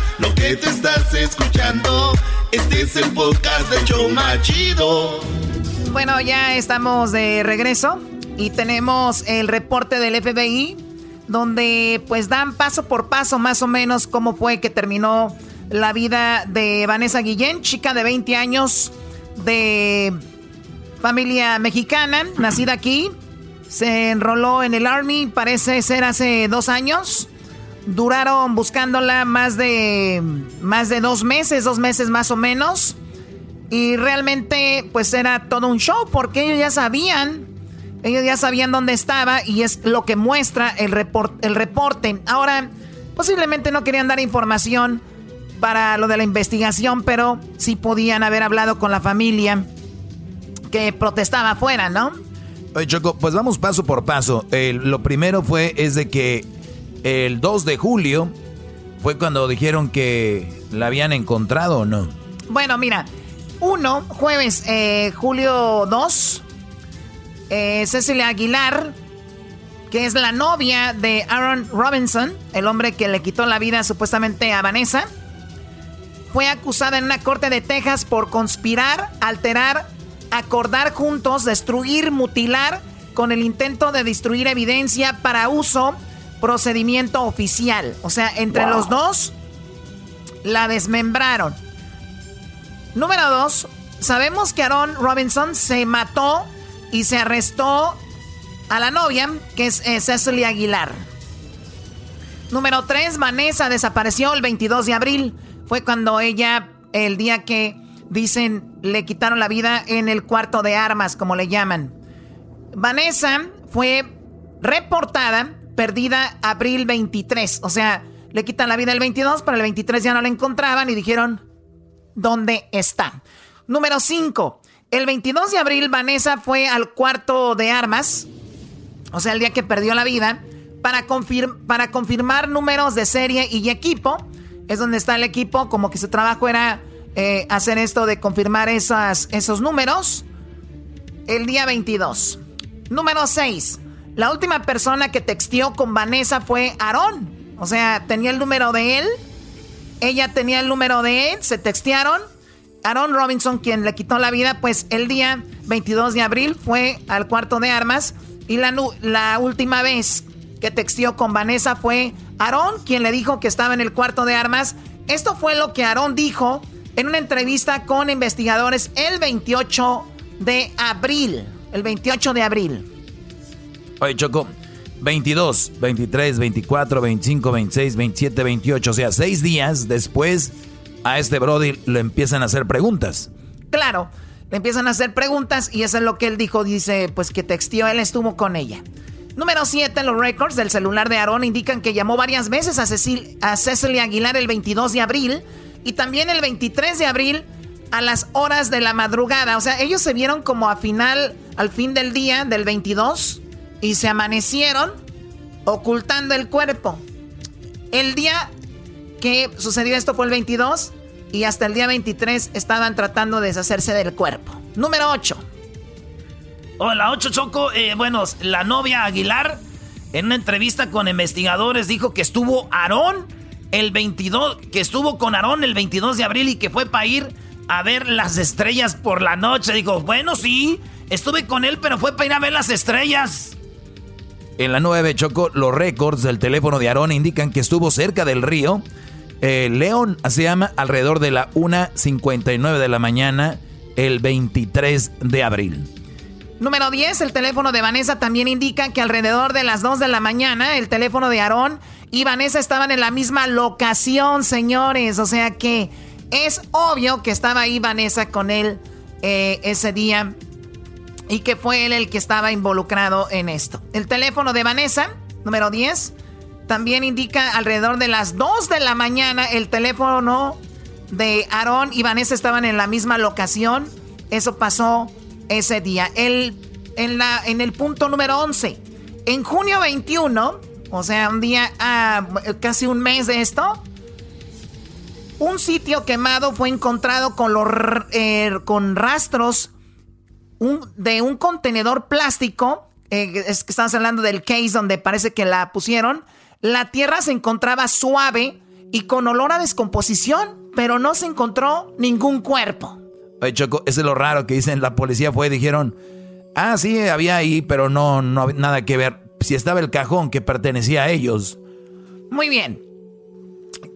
Lo que te estás escuchando, este es el podcast de Choma Chido. Bueno, ya estamos de regreso y tenemos el reporte del FBI donde pues dan paso por paso más o menos cómo fue que terminó la vida de Vanessa Guillén, chica de 20 años de familia mexicana, nacida aquí, se enroló en el Army, parece ser hace dos años. Duraron buscándola más de, más de dos meses, dos meses más o menos. Y realmente pues era todo un show porque ellos ya sabían, ellos ya sabían dónde estaba y es lo que muestra el, el reporte. Ahora, posiblemente no querían dar información para lo de la investigación, pero sí podían haber hablado con la familia que protestaba afuera, ¿no? Oye, Choco, pues vamos paso por paso. lo primero fue es de que el 2 de julio fue cuando dijeron que la habían encontrado o no. Bueno, mira, uno, jueves, eh, julio 2, eh, Cecilia Aguilar, que es la novia de Aaron Robinson, el hombre que le quitó la vida supuestamente a Vanessa, fue acusada en una corte de Texas por conspirar, alterar acordar juntos, destruir, mutilar con el intento de destruir evidencia para uso, procedimiento oficial. O sea, entre los dos la desmembraron. Número dos, sabemos que Aaron Robinson se mató y se arrestó a la novia, que es eh, Cecily Aguilar. Número tres, Vanessa desapareció el 22 de abril. Fue cuando ella, el día que dicen, le quitaron la vida en el cuarto de armas, como le llaman. Vanessa fue reportada perdida abril 23. O sea, le quitan la vida el 22, pero el 23 ya no la encontraban y dijeron, ¿dónde está? Número 5. El 22 de abril Vanessa fue al cuarto de armas, o sea, el día que perdió la vida, para, para confirmar números de serie y equipo. Es donde está el equipo, como que su trabajo era eh, hacer esto de confirmar esos números el día 22. Número 6. La última persona que texteó con Vanessa fue Aarón. O sea, tenía el número de él. Ella tenía el número de él. Se textearon. Aaron Robinson, quien le quitó la vida, pues el día 22 de abril fue al cuarto de armas. Y la, la última vez que texteó con Vanessa fue Aarón, quien le dijo que estaba en el cuarto de armas. Esto fue lo que Aarón dijo en una entrevista con investigadores el 28 de abril. El 28 de abril. Oye, Choco, 22, 23, 24, 25, 26, 27, 28. O sea, seis días después a este Brody le empiezan a hacer preguntas. Claro, le empiezan a hacer preguntas y eso es lo que él dijo. Dice, pues que textió, él estuvo con ella. Número 7, los récords del celular de Aaron indican que llamó varias veces a, Cecil, a Cecily Aguilar el 22 de abril y también el 23 de abril a las horas de la madrugada. O sea, ellos se vieron como a final, al fin del día del 22 y se amanecieron ocultando el cuerpo. El día que sucedió esto fue el 22 y hasta el día 23 estaban tratando de deshacerse del cuerpo. Número 8. Hola, 8 Choco. Eh, bueno, la novia Aguilar en una entrevista con investigadores dijo que estuvo Aarón el 22, que estuvo con Aarón el 22 de abril y que fue para ir a ver las estrellas por la noche. Dijo, bueno, sí, estuve con él, pero fue para ir a ver las estrellas. En la 9, Choco, los récords del teléfono de Aarón indican que estuvo cerca del río eh, León, se llama, alrededor de la 1.59 de la mañana, el 23 de abril. Número 10, el teléfono de Vanessa también indica que alrededor de las 2 de la mañana, el teléfono de Aarón y Vanessa estaban en la misma locación, señores. O sea que es obvio que estaba ahí Vanessa con él eh, ese día y que fue él el que estaba involucrado en esto. El teléfono de Vanessa, número 10, también indica alrededor de las 2 de la mañana el teléfono de Aarón y Vanessa estaban en la misma locación. Eso pasó ese día. El, en, la, en el punto número 11, en junio 21, o sea, un día, ah, casi un mes de esto. Un sitio quemado fue encontrado con, los, eh, con rastros de un contenedor plástico eh, es que estamos hablando del case donde parece que la pusieron, la tierra se encontraba suave y con olor a descomposición, pero no se encontró ningún cuerpo. Oye, Choco, eso es lo raro que dicen, la policía fue y dijeron, ah, sí, había ahí, pero no, no nada que ver. Si estaba el cajón que pertenecía a ellos. Muy bien.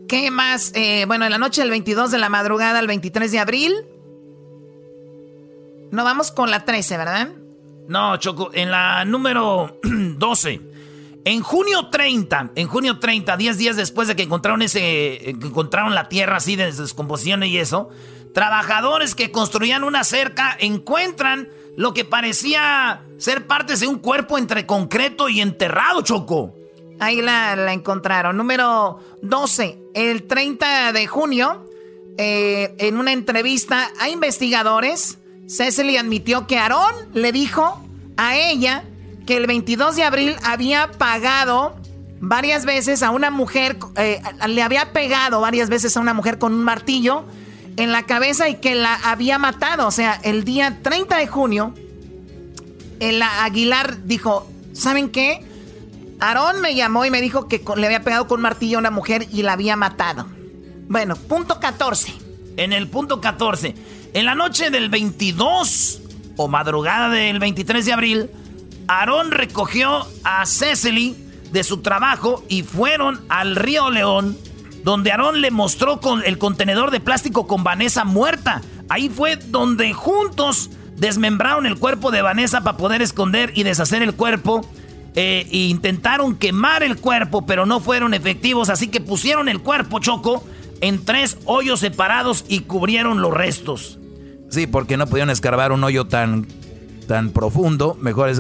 ¿Qué más? Eh, bueno, en la noche del 22 de la madrugada al 23 de abril. No vamos con la 13, ¿verdad? No, Choco, en la número <clears throat> 12. En junio 30, en junio 30, 10 días después de que encontraron ese, encontraron la tierra así de descomposición y eso, trabajadores que construían una cerca encuentran lo que parecía ser partes de un cuerpo entre concreto y enterrado, Choco. Ahí la, encontraron. Número 12. El 30 de junio, eh, en una entrevista a investigadores, Cecily admitió que Aarón le dijo a ella que el 22 de abril había pagado varias veces a una mujer, eh, le había pegado varias veces a una mujer con un martillo en la cabeza y que la había matado. O sea, el día 30 de junio, el Aguilar dijo, ¿saben qué? Aarón me llamó y me dijo que le había pegado con un martillo a una mujer y la había matado. Bueno, punto 14. En el punto 14, en la noche del 22 o madrugada del 23 de abril, Aarón recogió a Cecily de su trabajo y fueron al río León, donde Aarón le mostró el contenedor de plástico con Vanessa muerta. Ahí fue donde juntos desmembraron el cuerpo de Vanessa para poder esconder y deshacer el cuerpo eh, e intentaron quemar el cuerpo, pero no fueron efectivos, así que pusieron el cuerpo, Choco, en tres hoyos separados y cubrieron los restos. Sí, porque no pudieron escarbar un hoyo tan, tan profundo, mejor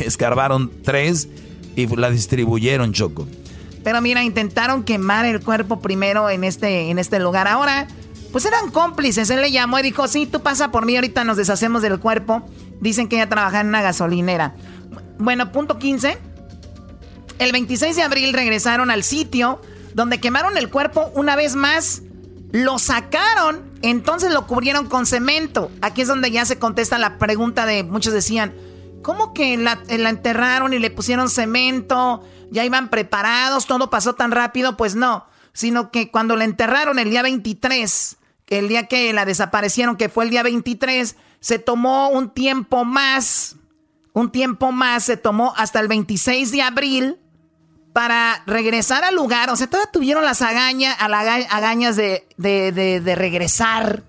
escarbaron tres y la distribuyeron, Choco. Pero mira, intentaron quemar el cuerpo primero en este, en este lugar. Ahora, pues eran cómplices. Él le llamó y dijo, sí, tú pasa por mí, ahorita nos deshacemos del cuerpo. Dicen que ella trabajaba en una gasolinera. Bueno, punto 15. El 26 de abril regresaron al sitio donde quemaron el cuerpo una vez más. Lo sacaron, entonces lo cubrieron con cemento. Aquí es donde ya se contesta la pregunta de muchos decían, ¿cómo que la, la enterraron y le pusieron cemento? Ya iban preparados, todo pasó tan rápido. Pues no, sino que cuando la enterraron el día 23, el día que la desaparecieron, que fue el día 23, se tomó un tiempo más un tiempo más, se tomó hasta el 26 de abril para regresar al lugar. O sea, todavía tuvieron las agañas, agañas de, de, regresar.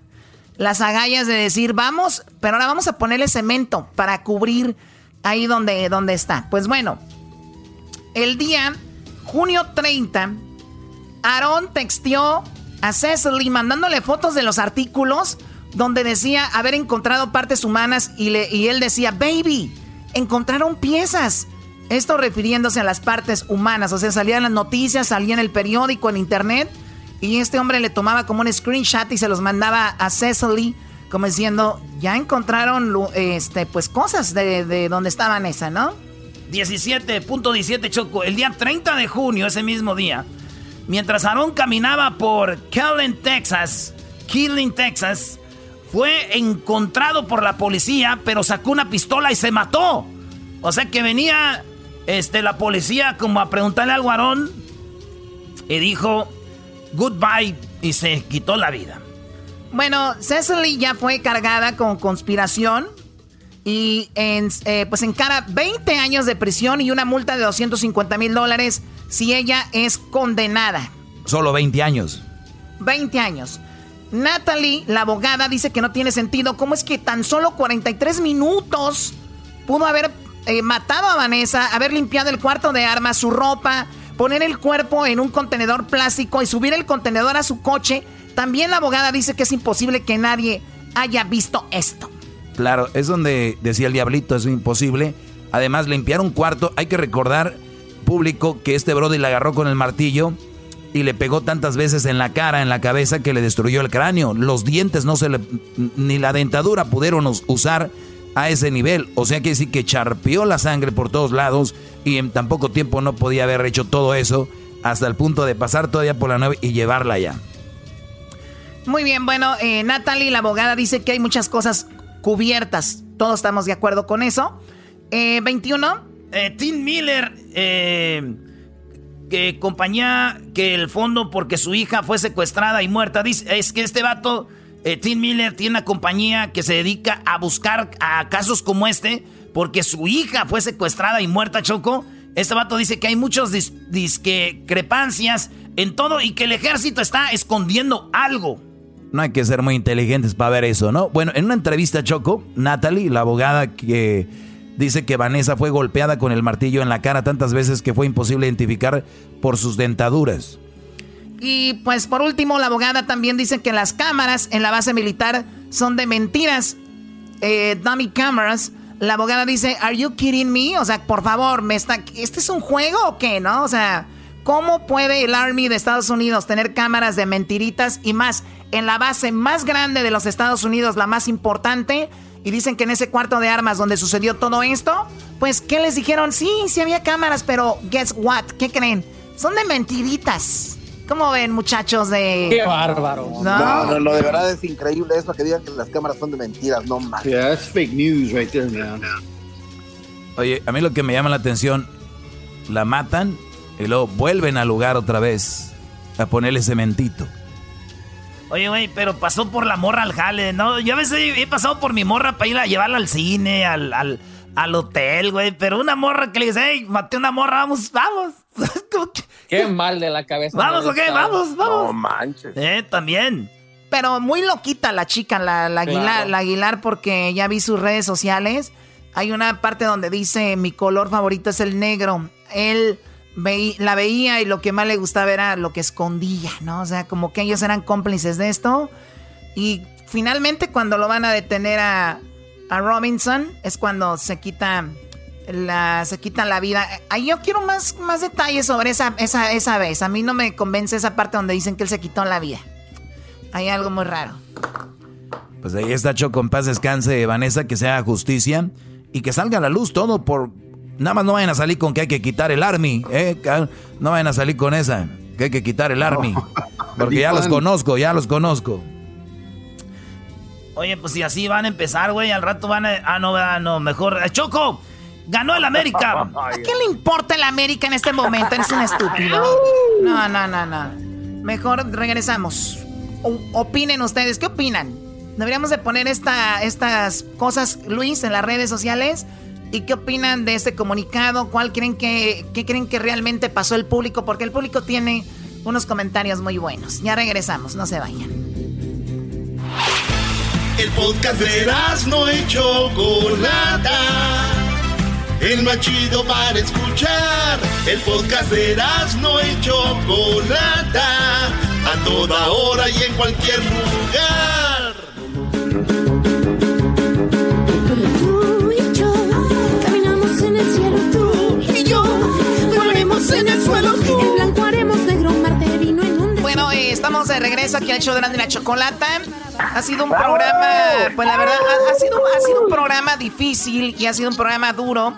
Las agallas de decir, vamos, pero ahora vamos a ponerle cemento para cubrir ahí donde, está. Pues bueno, el día junio 30, Aaron texteó a Cecily mandándole fotos de los artículos donde decía haber encontrado partes humanas y, le, y él decía, baby, encontraron piezas. Esto refiriéndose a las partes humanas, o sea, salían las noticias, salía en el periódico, en internet, y este hombre le tomaba como un screenshot y se los mandaba a Cecily, como diciendo, ya encontraron este, pues cosas de, de donde estaba esa, ¿no? 17.17 Choco, el día 30 de junio, ese mismo día, mientras Aaron caminaba por Killing, Texas, Killing, Texas, fue encontrado por la policía, pero sacó una pistola y se mató. O sea que venía este, la policía como a preguntarle al guarón y dijo goodbye y se quitó la vida. Bueno, Cecily ya fue cargada con conspiración y en, eh, pues encara 20 años de prisión y una multa de 250 mil dólares si ella es condenada. Solo 20 años. 20 años. Natalie, la abogada, dice que no tiene sentido. ¿Cómo es que tan solo 43 minutos pudo haber eh, matado a Vanessa, haber limpiado el cuarto de armas, su ropa, poner el cuerpo en un contenedor plástico y subir el contenedor a su coche? También la abogada dice que es imposible que nadie haya visto esto. Claro, es donde decía el diablito, es imposible. Además, limpiar un cuarto, hay que recordar, público, que este Brody la agarró con el martillo y le pegó tantas veces en la cara, en la cabeza, que le destruyó el cráneo. Los dientes no se le. ni la dentadura pudieron usar a ese nivel. O sea que decir que charpeó la sangre por todos lados y en tan poco tiempo no podía haber hecho todo eso hasta el punto de pasar todavía por la nave y llevarla allá. Muy bien, bueno, eh, Natalie, la abogada, dice que hay muchas cosas cubiertas. Todos estamos de acuerdo con eso. Eh, 21. Eh, Tim Miller, eh, que compañía que el fondo porque su hija fue secuestrada y muerta. Dice, es que este vato, eh, Tim Miller, tiene una compañía que se dedica a buscar a casos como este porque su hija fue secuestrada y muerta, Choco. Este vato dice que hay muchas dis discrepancias en todo y que el ejército está escondiendo algo. No hay que ser muy inteligentes para ver eso, ¿no? Bueno, en una entrevista, Choco, Natalie, la abogada que dice que Vanessa fue golpeada con el martillo en la cara tantas veces que fue imposible identificar por sus dentaduras. Y pues por último, la abogada también dice que las cámaras en la base militar son de mentiras, eh, dummy cameras. La abogada dice, ¿Are you kidding me? O sea, por favor, me está, ¿este es un juego o qué, no? O sea, ¿cómo puede el Army de Estados Unidos tener cámaras de mentiritas y más en la base más grande de los Estados Unidos, la más importante? Y dicen que en ese cuarto de armas donde sucedió todo esto, pues, ¿qué les dijeron? Sí, sí había cámaras, pero guess what? ¿Qué creen? Son de mentiritas. ¿Cómo ven, muchachos de...? ¡Qué bárbaro! No, no, no, de verdad es increíble eso que digan que las cámaras son de mentiras, no más. Yeah, that's fake news right there, man. Oye, a mí lo que me llama la atención, la matan y luego vuelven al lugar otra vez a ponerle cementito. Oye, güey, pero pasó por la morra al jale, ¿no? Yo a veces he pasado por mi morra para ir a llevarla al cine, al, al, al hotel, güey. Pero una morra que le dice, hey, maté una morra, vamos, vamos. <laughs> Qué mal de la cabeza. Vamos, ok, vamos, vamos. No manches. Eh, también. Pero muy loquita la chica, la, la, Aguilar, Claro. la Aguilar, porque ya vi sus redes sociales. Hay una parte donde dice, mi color favorito es el negro. Él veí- la veía y lo que más le gustaba era lo que escondía, ¿no? O sea, como que ellos eran cómplices de esto. Y finalmente cuando lo van a detener a, a Robinson es cuando se quita la, se quitan la vida. Ahí yo quiero más, más detalles sobre esa, esa, esa vez. A mí no me convence esa parte donde dicen que él se quitó la vida. Hay algo muy raro. Pues ahí está Choco, en paz descanse, Vanessa, que se haga justicia y que salga a la luz todo por... Nada más no vayan a salir con que hay que quitar el army, ¿eh? No vayan a salir con esa, que hay que quitar el army. <laughs> Porque ya los conozco, ya los conozco. Oye, pues si así van a empezar, güey, al rato van a... Ah, no, ah, no, mejor... Eh, ¡Choco! ¡Ganó el América! <laughs> ¿A qué le importa el América en este momento? Eres un estúpido. <laughs> No, no, no, no. Mejor regresamos. O- opinen ustedes, ¿qué opinan? Deberíamos de poner esta, estas cosas, Luis, en las redes sociales. ¿Y qué opinan de este comunicado? ¿Cuál creen que, qué creen que realmente pasó el público? Porque el público tiene unos comentarios muy buenos. Ya regresamos, no se vayan. El podcast de no y Chocolata. El más chido para escuchar. El podcast de no y Chocolata. A toda hora y en cualquier lugar. Estamos de regreso aquí al show de la, chocolata. Ha sido un programa, pues la verdad, ha, ha sido, ha sido un programa difícil y ha sido un programa duro.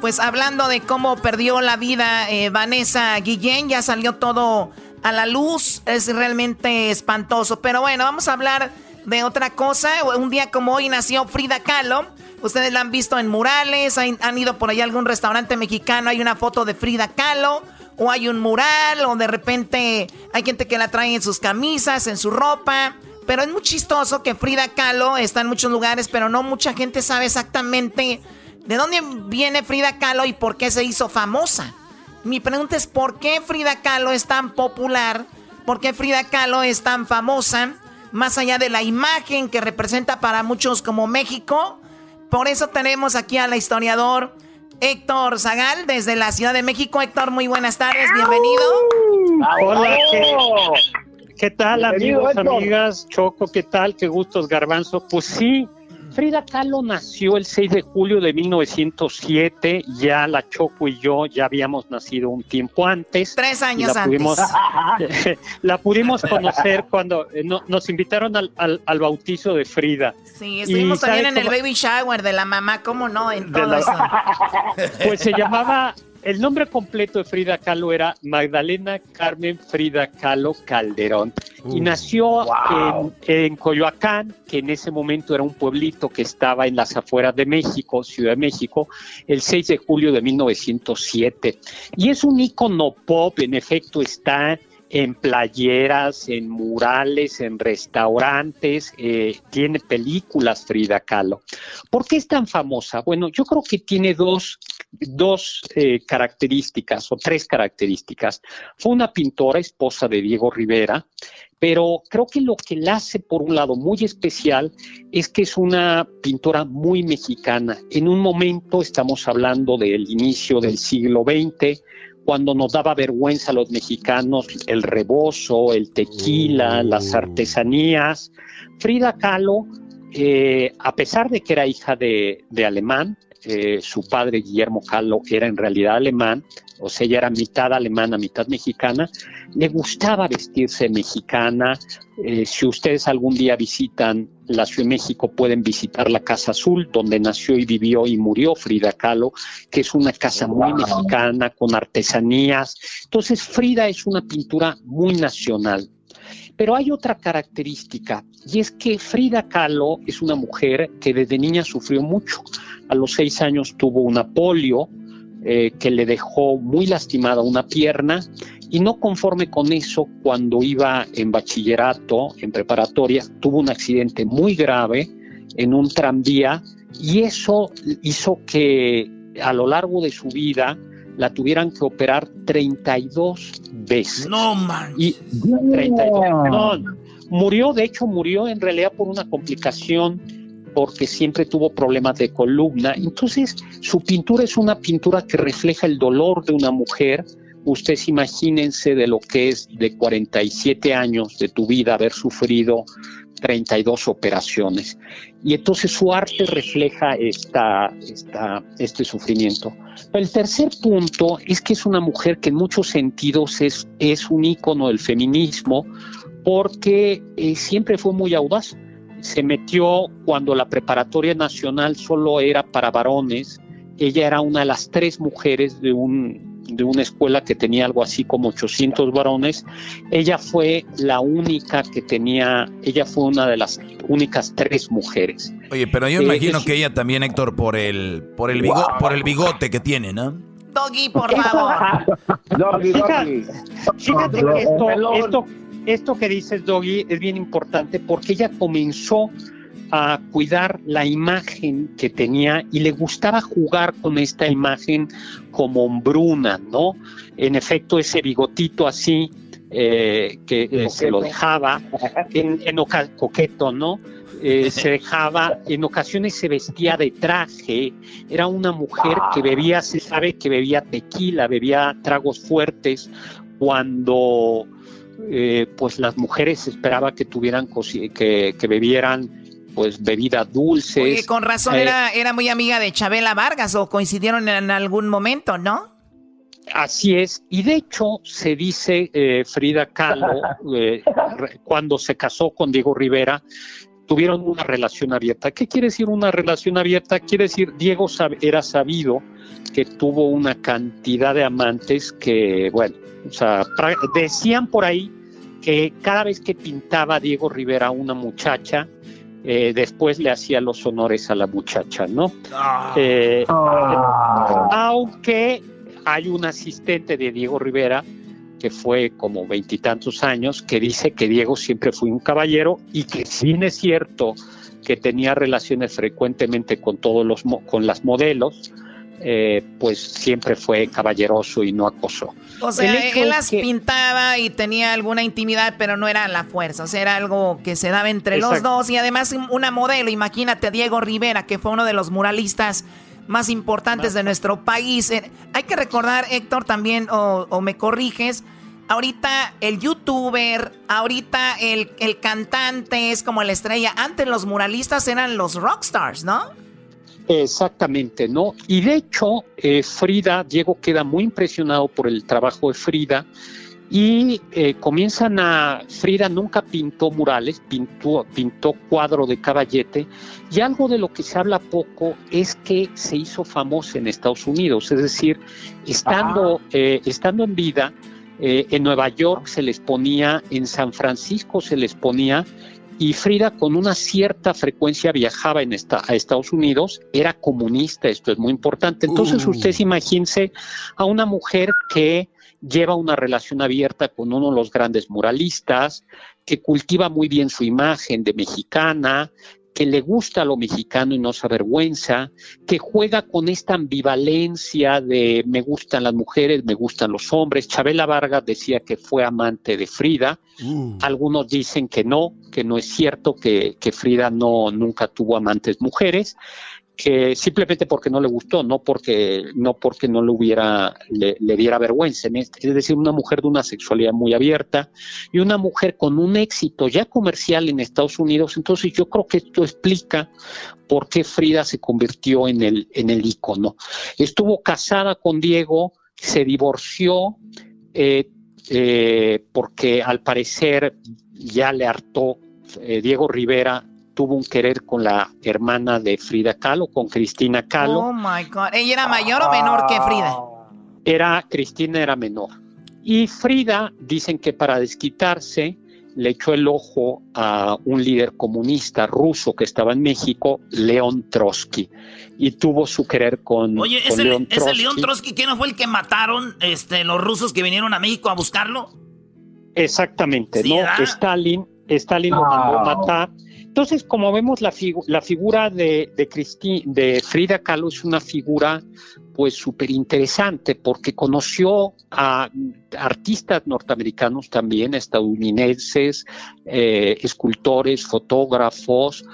Pues hablando de cómo perdió la vida eh, Vanessa Guillén, ya salió todo a la luz. Es realmente espantoso. Pero bueno, vamos a hablar de otra cosa. Un día como hoy nació Frida Kahlo. Ustedes la han visto en murales, han, han ido por ahí a algún restaurante mexicano, hay una foto de Frida Kahlo, o hay un mural, o de repente hay gente que la trae en sus camisas, en su ropa. Pero es muy chistoso que Frida Kahlo está en muchos lugares, pero no mucha gente sabe exactamente de dónde viene Frida Kahlo y por qué se hizo famosa. Mi pregunta es, ¿por qué Frida Kahlo es tan popular? ¿Por qué Frida Kahlo es tan famosa? Más allá de la imagen que representa para muchos como México. Por eso tenemos aquí al historiador Héctor Zagal desde la Ciudad de México. Héctor, muy buenas tardes, bienvenido. Hola, ¿qué, qué tal Bienvenido, amigos, Héctor. amigas? Choco, ¿qué tal? Qué gustos, Garbanzo. Pues sí, Frida Kahlo nació el 6 de julio de 1907. Ya la Choco y yo ya habíamos nacido un tiempo antes. Tres años la pudimos, antes. <laughs> la pudimos conocer cuando eh, no- nos invitaron al, al- al bautizo de Frida. Sí, estuvimos Y ¿sabe también en el baby shower de la mamá, ¿cómo no? En todo la- eso. <laughs> Pues se llamaba el nombre completo de Frida Kahlo era Magdalena Carmen Frida Kahlo Calderón y nació wow. en, en Coyoacán, que en ese momento era un pueblito que estaba en las afueras de México, Ciudad de México, el 6 de julio de 1907. Y es un ícono pop, en efecto está en playeras, en murales, en restaurantes, eh, tiene películas Frida Kahlo. ¿Por qué es tan famosa? Bueno, yo creo que tiene dos, dos eh, características o tres características. Fue una pintora, esposa de Diego Rivera, pero creo que lo que la hace por un lado muy especial es que es una pintora muy mexicana. En un momento estamos hablando del inicio del siglo XX, cuando nos daba vergüenza a los mexicanos el rebozo, el tequila, las artesanías. Frida Kahlo, eh, a pesar de que era hija de, de alemán, eh, su padre Guillermo Kahlo era en realidad alemán, o sea, ella era mitad alemana, mitad mexicana, le gustaba vestirse mexicana. Eh, si ustedes algún día visitan la Ciudad de México, pueden visitar la Casa Azul, donde nació y vivió y murió Frida Kahlo, que es una casa muy mexicana, con artesanías. Entonces, Frida es una pintura muy nacional. Pero hay otra característica, y es que Frida Kahlo es una mujer que desde niña sufrió mucho. A los seis años tuvo una polio eh, que le dejó muy lastimada una pierna, y no conforme con eso, cuando iba en bachillerato, en preparatoria, tuvo un accidente muy grave en un tranvía, y eso hizo que a lo largo de su vida la tuvieran que operar 32 veces. No, man. Y 32. No, murió, de hecho, murió en realidad por una complicación porque siempre tuvo problemas de columna. Entonces, su pintura es una pintura que refleja el dolor de una mujer. Ustedes imagínense de lo que es de 47 años de tu vida haber sufrido 32 operaciones. Y entonces su arte refleja esta, este sufrimiento. El tercer punto es que es una mujer que en muchos sentidos es, es un ícono del feminismo porque eh, siempre fue muy audaz. Se metió cuando la preparatoria nacional solo era para varones. Ella era una de las tres mujeres de un, de una escuela que tenía algo así como 800 varones. Ella fue la única que tenía, ella fue una de las únicas tres mujeres. Oye, pero yo Eh, imagino es- que ella también, Héctor, por el, por el, bigo- por el bigote que tiene, ¿no? Doggy, por favor. <laughs> Fíjate, fíjate que esto, esto, esto que dices, Doggy, es bien importante porque ella comenzó a cuidar la imagen que tenía y le gustaba jugar con esta imagen como hombruna, ¿no? En efecto, ese bigotito así eh, que eh, se lo dejaba en, coqueto, ¿no? Eh, se dejaba, en ocasiones se vestía de traje, era una mujer que bebía, se sabe que bebía tequila, bebía tragos fuertes, cuando eh, pues las mujeres esperaba que tuvieran que, que bebieran pues bebidas dulces. Oye, con razón Eh, era, era muy amiga de Chabela Vargas o coincidieron en algún momento, ¿no? Así es, y de hecho se dice eh, Frida Kahlo, <laughs> eh, cuando se casó con Diego Rivera, tuvieron una relación abierta. ¿Qué quiere decir una relación abierta? Quiere decir, Diego sab- era sabido que tuvo una cantidad de amantes que, bueno, o sea, decían por ahí que cada vez que pintaba Diego Rivera a una muchacha, eh, después le hacía los honores a la muchacha, ¿no? Eh, aunque hay un asistente de Diego Rivera que fue como veintitantos años, que dice que Diego siempre fue un caballero y que si bien es cierto que tenía relaciones frecuentemente con todos los mo- con las modelos, eh, pues siempre fue caballeroso y no acosó. O sea, él las que- pintaba y tenía alguna intimidad, pero no era la fuerza. O sea, era algo que se daba entre los dos. Y además, una modelo, imagínate, Diego Rivera, que fue uno de los muralistas más importantes de nuestro país. Eh, Hay que recordar, Héctor, también, o, o me corriges, ahorita el youtuber, ahorita el, el cantante es como la estrella. Antes los muralistas eran los rockstars, ¿no? Exactamente, ¿no? Y de hecho, eh, Frida, Diego queda muy impresionado por el trabajo de Frida y eh, comienzan a, Frida nunca pintó murales, pintó, pintó cuadro de caballete y algo de lo que se habla poco es que se hizo famosa en Estados Unidos, es decir, estando, eh, estando en vida, eh, en Nueva York se les ponía, en San Francisco se les ponía y Frida con una cierta frecuencia viajaba en esta, a Estados Unidos, era comunista, esto es muy importante. Entonces Uh. ustedes imagínense a una mujer que lleva una relación abierta con uno de los grandes muralistas, que cultiva muy bien su imagen de mexicana, que le gusta lo mexicano y no se avergüenza, que juega con esta ambivalencia de me gustan las mujeres, me gustan los hombres. Chabela Vargas decía que fue amante de Frida. Algunos dicen que no, que no es cierto, que, que Frida no nunca tuvo amantes mujeres que simplemente porque no le gustó, no porque no porque no le hubiera le, diera vergüenza, en es decir, una mujer de una sexualidad muy abierta y una mujer con un éxito ya comercial en Estados Unidos, entonces yo creo que esto explica por qué Frida se convirtió en el en el ícono. Estuvo casada con Diego, se divorció eh, eh, porque al parecer ya le hartó eh, Diego Rivera tuvo un querer con la hermana de Frida Kahlo, con Cristina Kahlo. Oh my God. ¿Ella era mayor o menor que Frida? Era Cristina era menor. Y Frida dicen que para desquitarse le echó el ojo a un líder comunista ruso que estaba en México, León Trotsky, y tuvo su querer con, Oye, con ese, León ese Trotsky. León Trotsky, ¿quién no fue el que mataron este, los rusos que vinieron a México a buscarlo? Exactamente, Sí, ¿no? ¿verdad? Stalin, Stalin lo mandó a matar. Entonces, como vemos, la, la figura de, de Frida Kahlo es una figura pues súper interesante porque conoció a artistas norteamericanos también, estadounidenses, eh, escultores, fotógrafos,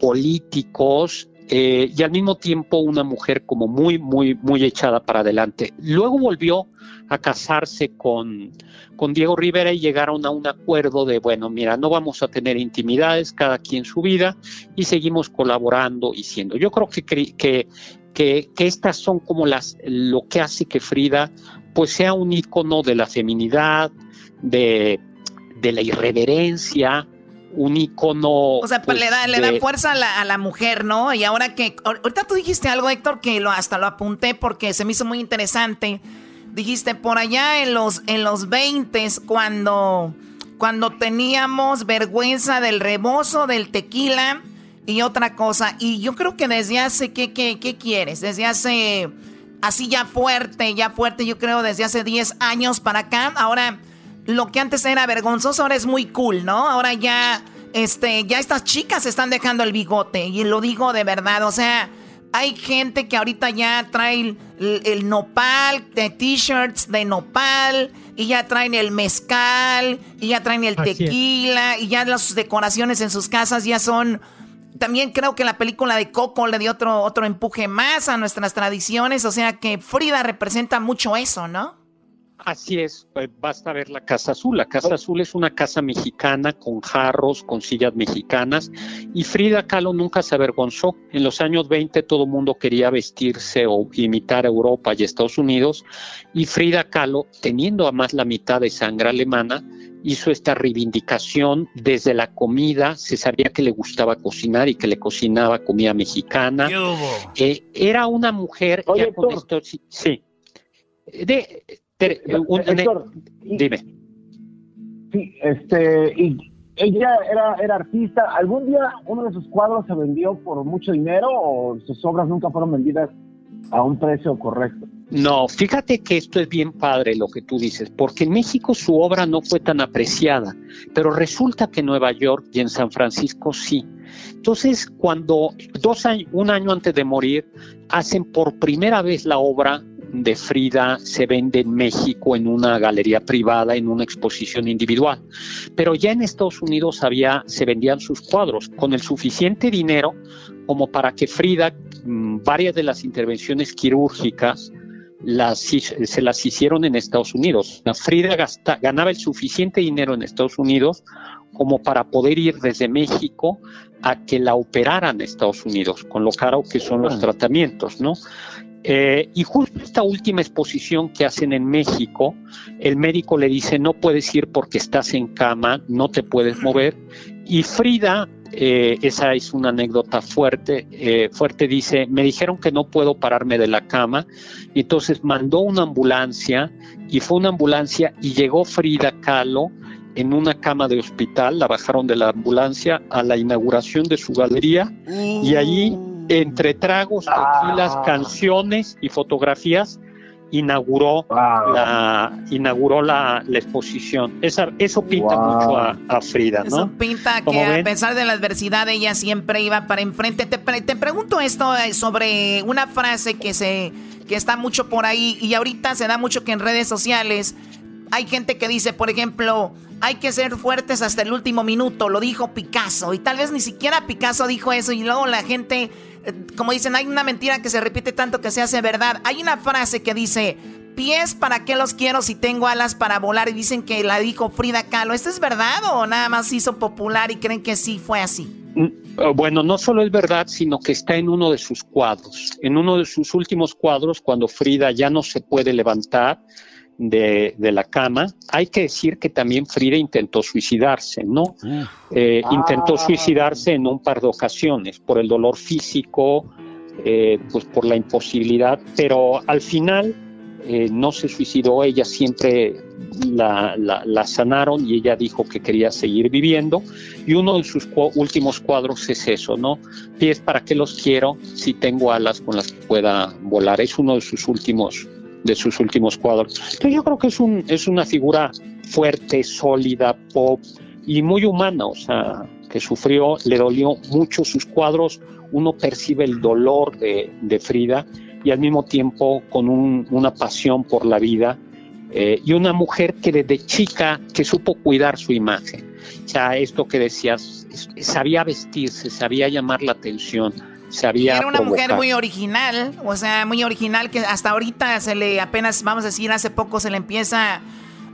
políticos, eh, y al mismo tiempo una mujer como muy, muy, muy echada para adelante. Luego volvió a casarse con, con Diego Rivera y llegaron a un acuerdo de, bueno, mira, no vamos a tener intimidades, cada quien su vida, y seguimos colaborando y siendo. Yo creo que, que, que, que estas son como las, lo que hace que Frida pues sea un ícono de la feminidad, de, de la irreverencia, un ícono... O sea, pues, le, da, le da fuerza a la, a la mujer, ¿no? Y ahora que... ahor- Ahorita tú dijiste algo, Héctor, que lo, hasta lo apunté porque se me hizo muy interesante. Dijiste, por allá en los, en los 20 cuando, cuando teníamos vergüenza del rebozo, del tequila y otra cosa. Y yo creo que desde hace, ¿qué, qué, qué quieres? Desde hace, así ya fuerte, ya fuerte, yo creo desde hace 10 años para acá. Ahora, lo que antes era vergonzoso ahora es muy cool, ¿no? Ahora ya, este, ya estas chicas están dejando el bigote. Y lo digo de verdad, o sea... Hay gente que ahorita ya trae el, el nopal, de t-shirts de nopal, y ya traen el mezcal, y ya traen el tequila, y ya las decoraciones en sus casas ya son... También creo que la película de Coco le dio otro, otro empuje más a nuestras tradiciones, o sea que Frida representa mucho eso, ¿no? Así es, pues basta ver la Casa Azul. La Casa Azul es una casa mexicana con jarros, con sillas mexicanas y Frida Kahlo nunca se avergonzó. En los años 20 todo el mundo quería vestirse o imitar a Europa y Estados Unidos y Frida Kahlo, teniendo además la mitad de sangre alemana, hizo esta reivindicación desde la comida, se sabía que le gustaba cocinar y que le cocinaba comida mexicana. Eh, era una mujer, ya con esto, sí, sí. De, un- Héctor, dime. Sí, este, y ella era, era artista. ¿Algún día uno de sus cuadros se vendió por mucho dinero o sus obras nunca fueron vendidas a un precio correcto? No, fíjate que esto es bien padre lo que tú dices, porque en México su obra no fue tan apreciada, pero resulta que en Nueva York y en San Francisco sí. Entonces, cuando dos años, un año antes de morir, hacen por primera vez la obra de Frida, se vende en México en una galería privada, en una exposición individual. Pero ya en Estados Unidos había, se vendían sus cuadros con el suficiente dinero como para que Frida, mm, varias de las intervenciones quirúrgicas, las, se las hicieron en Estados Unidos. Frida gasta- ganaba el suficiente dinero en Estados Unidos como para poder ir desde México a que la operaran en Estados Unidos, con lo caro que son los tratamientos, ¿no? Eh, y justo esta última exposición que hacen en México, el médico le dice, no puedes ir porque estás en cama, no te puedes mover. Y Frida, eh, esa es una anécdota fuerte, eh, fuerte dice, me dijeron que no puedo pararme de la cama, y entonces mandó una ambulancia, y fue una ambulancia, y llegó Frida Kahlo en una cama de hospital, la bajaron de la ambulancia a la inauguración de su galería, y allí entre tragos, tequilas, canciones y fotografías, inauguró la inauguró la, la exposición. Esa, eso pinta Wow. mucho a, a Frida, ¿no? Eso pinta que a pesar de la adversidad ella siempre iba para enfrente. Te, pre- te pregunto esto eh, sobre una frase que se que está mucho por ahí y ahorita se da mucho que en redes sociales hay gente que dice, por ejemplo, hay que ser fuertes hasta el último minuto, lo dijo Picasso y tal vez ni siquiera Picasso dijo eso y luego la gente como dicen, hay una mentira que se repite tanto que se hace verdad. Hay una frase que dice, pies, ¿para qué los quiero si tengo alas para volar? Y dicen que la dijo Frida Kahlo. ¿Esto es verdad o nada más se hizo popular y creen que sí fue así? Mm, eh, Bueno, no solo es verdad, sino que está en uno de sus cuadros. En uno de sus últimos cuadros, cuando Frida ya no se puede levantar de, de la cama, hay que decir que también Frida intentó suicidarse, ¿no? Eh, Intentó suicidarse en un par de ocasiones por el dolor físico, eh, pues por la imposibilidad, pero al final eh, no se suicidó, ella siempre la, la- la sanaron y ella dijo que quería seguir viviendo. Y uno de sus cu- últimos cuadros es eso, ¿no? Pies, ¿para qué los quiero si tengo alas con las que pueda volar? Es uno de sus últimos, de sus últimos cuadros. Yo creo que es, un, es una figura fuerte, sólida, pop y muy humana, o sea, que sufrió, le dolió mucho sus cuadros, uno percibe el dolor de, Frida y al mismo tiempo con un- una pasión por la vida eh, y una mujer que desde chica que supo cuidar su imagen. O sea, esto que decías, sabía vestirse, sabía llamar la atención, sabía Era una mujer muy original, o sea, muy original que hasta ahorita se le apenas, vamos a decir, hace poco se le empieza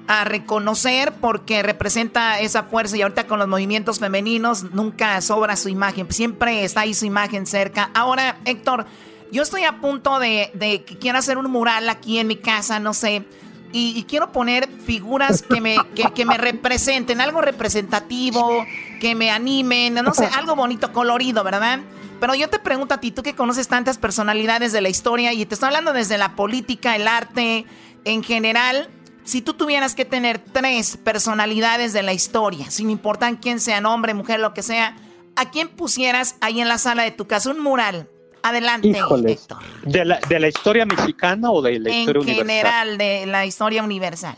a reconocer porque representa esa fuerza y ahorita con los movimientos femeninos nunca sobra su imagen, siempre está ahí su imagen cerca. Ahora, Héctor, yo estoy a punto de, de que quiero hacer un mural aquí en mi casa, no sé, y, y quiero poner figuras que me, que, que me representen, algo representativo, que me animen, no sé, algo bonito, colorido, ¿verdad? Pero yo te pregunto a ti, tú que conoces tantas personalidades de la historia y te estoy hablando desde la política, el arte, en general, si tú tuvieras que tener tres personalidades de la historia, sin importar quién sea, hombre, mujer, lo que sea, ¿a quién pusieras ahí en la sala de tu casa un mural? Adelante, Héctor. ¿De la, ¿De la historia mexicana o de la En historia universal? general, de la historia universal.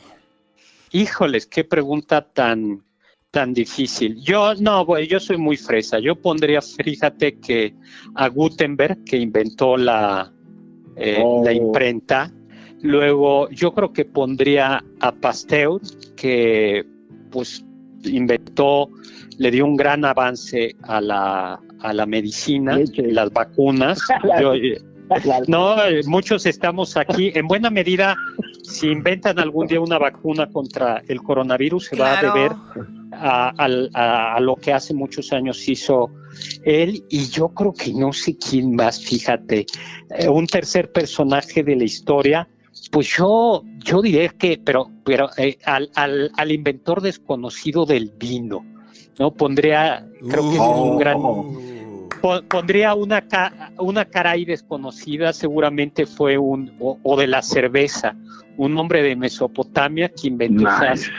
Híjoles, qué pregunta tan, tan difícil. Yo, no, yo soy muy fresa. Yo pondría, fíjate que a Gutenberg, que inventó la, eh, Oh. la imprenta. Luego, yo creo que pondría a Pasteur, que pues inventó, le dio un gran avance a la, a la medicina, las vacunas. <laughs> Yo, eh, no, eh, muchos estamos aquí. En buena medida, si inventan algún día una vacuna contra el coronavirus, se va a deber a, al- a- a lo que hace muchos años hizo él. Y yo creo que no sé quién más, fíjate. Eh, un tercer personaje de la historia. Pues yo, yo diré que, pero, pero eh, al, al, al inventor desconocido del vino, ¿no? Pondría, creo que es un gran, Po- pondría una, ca- una cara ahí desconocida, seguramente fue un, o, o de la cerveza, un hombre de Mesopotamia que inventó Nice.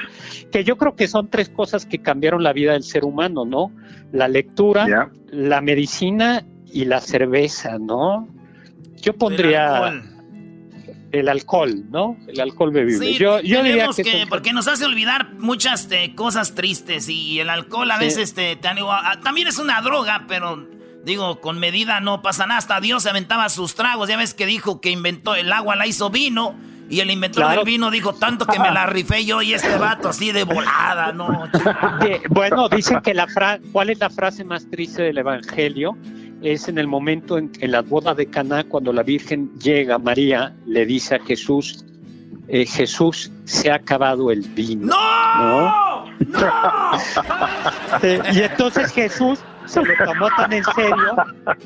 que yo creo que son tres cosas que cambiaron la vida del ser humano, ¿no? La lectura, la medicina y la cerveza, ¿no? Yo pondría el alcohol, ¿no? El alcohol bebible. Sí, yo, yo diría que, porque nos hace olvidar muchas eh, cosas tristes y el alcohol a Sí. veces te, te anima- ah, también es una droga, pero digo, con medida no pasa nada. Hasta Dios se aventaba sus tragos. Ya ves que dijo que inventó el agua, la hizo vino. Y el inventor Claro. del vino dijo tanto que me la <laughs> rifé yo y este vato así de volada, ¿no? Bueno, dicen que la fra ¿cuál es la frase más triste del Evangelio? Es en el momento en, en la boda de Caná, cuando la Virgen llega, María le dice a Jesús, eh, Jesús, se ha acabado el vino. ¡No! Eh, <laughs> y entonces Jesús, se lo tomó tan en serio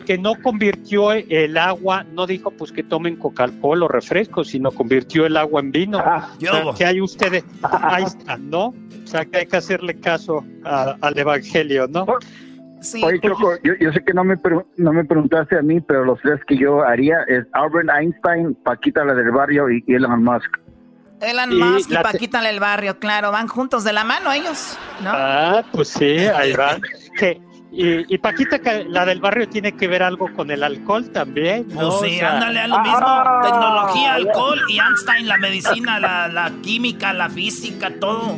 que no convirtió el agua, no dijo pues que tomen Coca-Cola o refrescos, sino convirtió el agua en vino. Ah, O sea, que hay ustedes, ahí <laughs> está, ¿no? O sea, que hay que hacerle caso a- al evangelio, ¿no? Oye, Choco, yo, yo sé que no me, no me preguntaste a mí, pero los tres que yo haría es Albert Einstein, Paquita la del barrio y Elon Musk. Elon Y Musk y la Paquita el barrio, claro, van juntos de la mano ellos, ¿no? Ah, pues sí, ahí va. <laughs> Que- y, y Paquita, que la del barrio, tiene que ver algo con el alcohol también, ¿no? Pues sí, O sea- ándale a lo mismo. Ah, Tecnología, alcohol y Einstein, la medicina, la, la química, la física, todo.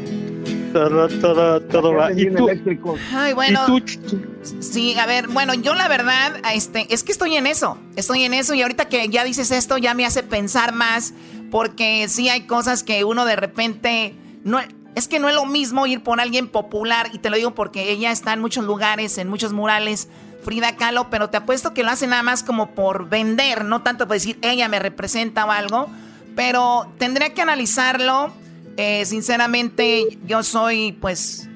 Todo, todo, todo va. ¿Y tú? Ay, bueno. ¿Y Sí, a ver, bueno, yo la verdad, este, es que estoy en eso, estoy en eso y ahorita que ya dices esto ya me hace pensar más porque sí hay cosas que uno de repente no es que no es lo mismo ir por alguien popular y te lo digo porque ella está en muchos lugares, en muchos murales, Frida Kahlo, pero te apuesto que lo hace nada más como por vender, no tanto por decir ella me representa o algo, pero tendría que analizarlo. Eh, sinceramente, yo soy pues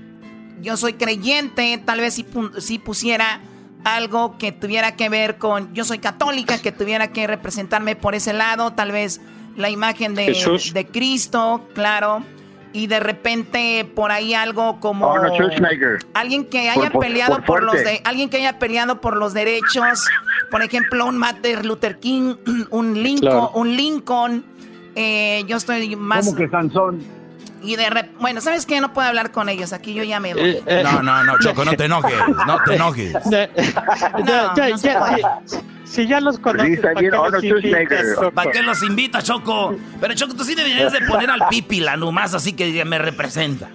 yo soy creyente, tal vez si, si pusiera algo que tuviera que ver con, yo soy católica, que tuviera que representarme por ese lado, tal vez la imagen de, Jesús. de Cristo, claro, y de repente por ahí algo como Schwarzenegger. alguien que haya por- peleado por por, los de, alguien que haya peleado por los derechos, por ejemplo un Martin Luther King, <clears throat> un Lincoln, Claro. un Lincoln, eh, yo estoy más Como que Sansón. Y de rep- bueno, ¿sabes qué? No puedo hablar con ellos, aquí yo ya me voy. Eh, eh. No, no, no, Choco, no te enojes, no te enojes. <laughs> Ya, ya, ya, ya, si ya los conoces, ¿para qué los invitas, Choco? ¿Para qué los invita, Choco? Pero Choco, tú sí deberías de poner al pipila nomás así que me representa.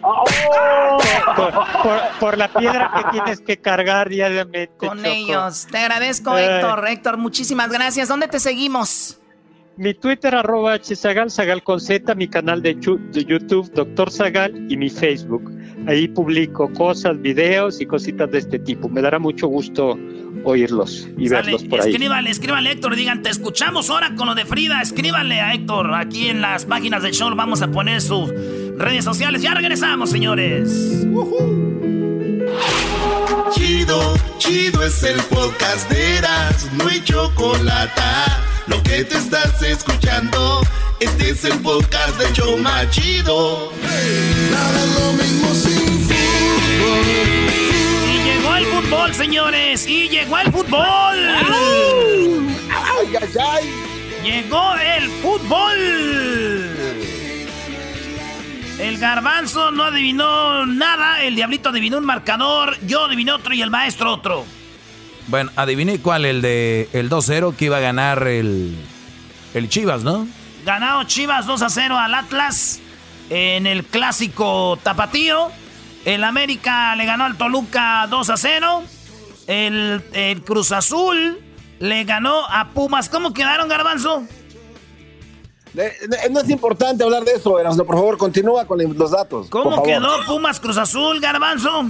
Por, por- por la piedra que tienes que cargar diariamente. Con Choco. ellos. Te agradezco, Eh. Héctor. Héctor, muchísimas gracias. ¿Dónde te seguimos? Mi Twitter, arroba hzagal, Zagal con Z, mi canal de, YouTube, Doctor Zagal, y mi Facebook. Ahí publico cosas, videos y cositas de este tipo. Me dará mucho gusto oírlos y Sale, verlos por ahí. escríbanle, escríbanle a Héctor y digan, te escuchamos ahora con lo de Frida. Escríbanle a Héctor aquí en las páginas del show. Vamos a poner sus redes sociales. Ya regresamos, señores. Chido, chido es el podcast de Eras, no hay chocolate. Lo que te estás escuchando, este es el podcast de Choma Chido. Nada es lo mismo sin fútbol. Y llegó el fútbol, señores. Y llegó el fútbol. Ay, ay, ay. Llegó el fútbol. El garbanzo no adivinó nada. El diablito adivinó un marcador. Yo adiviné otro y el maestro otro. Bueno, adiviné cuál, el de el 2-0 que iba a ganar el, el Chivas, ¿no? Ganado Chivas 2 a 0 al Atlas en el clásico tapatío. El América le ganó al Toluca 2 a 0. El, el Cruz Azul le ganó a Pumas. ¿Cómo quedaron, Garbanzo? De- de- no es importante hablar de eso, Erasmo. Por favor, continúa con los datos. ¿Cómo quedó Pumas Cruz Azul, Garbanzo?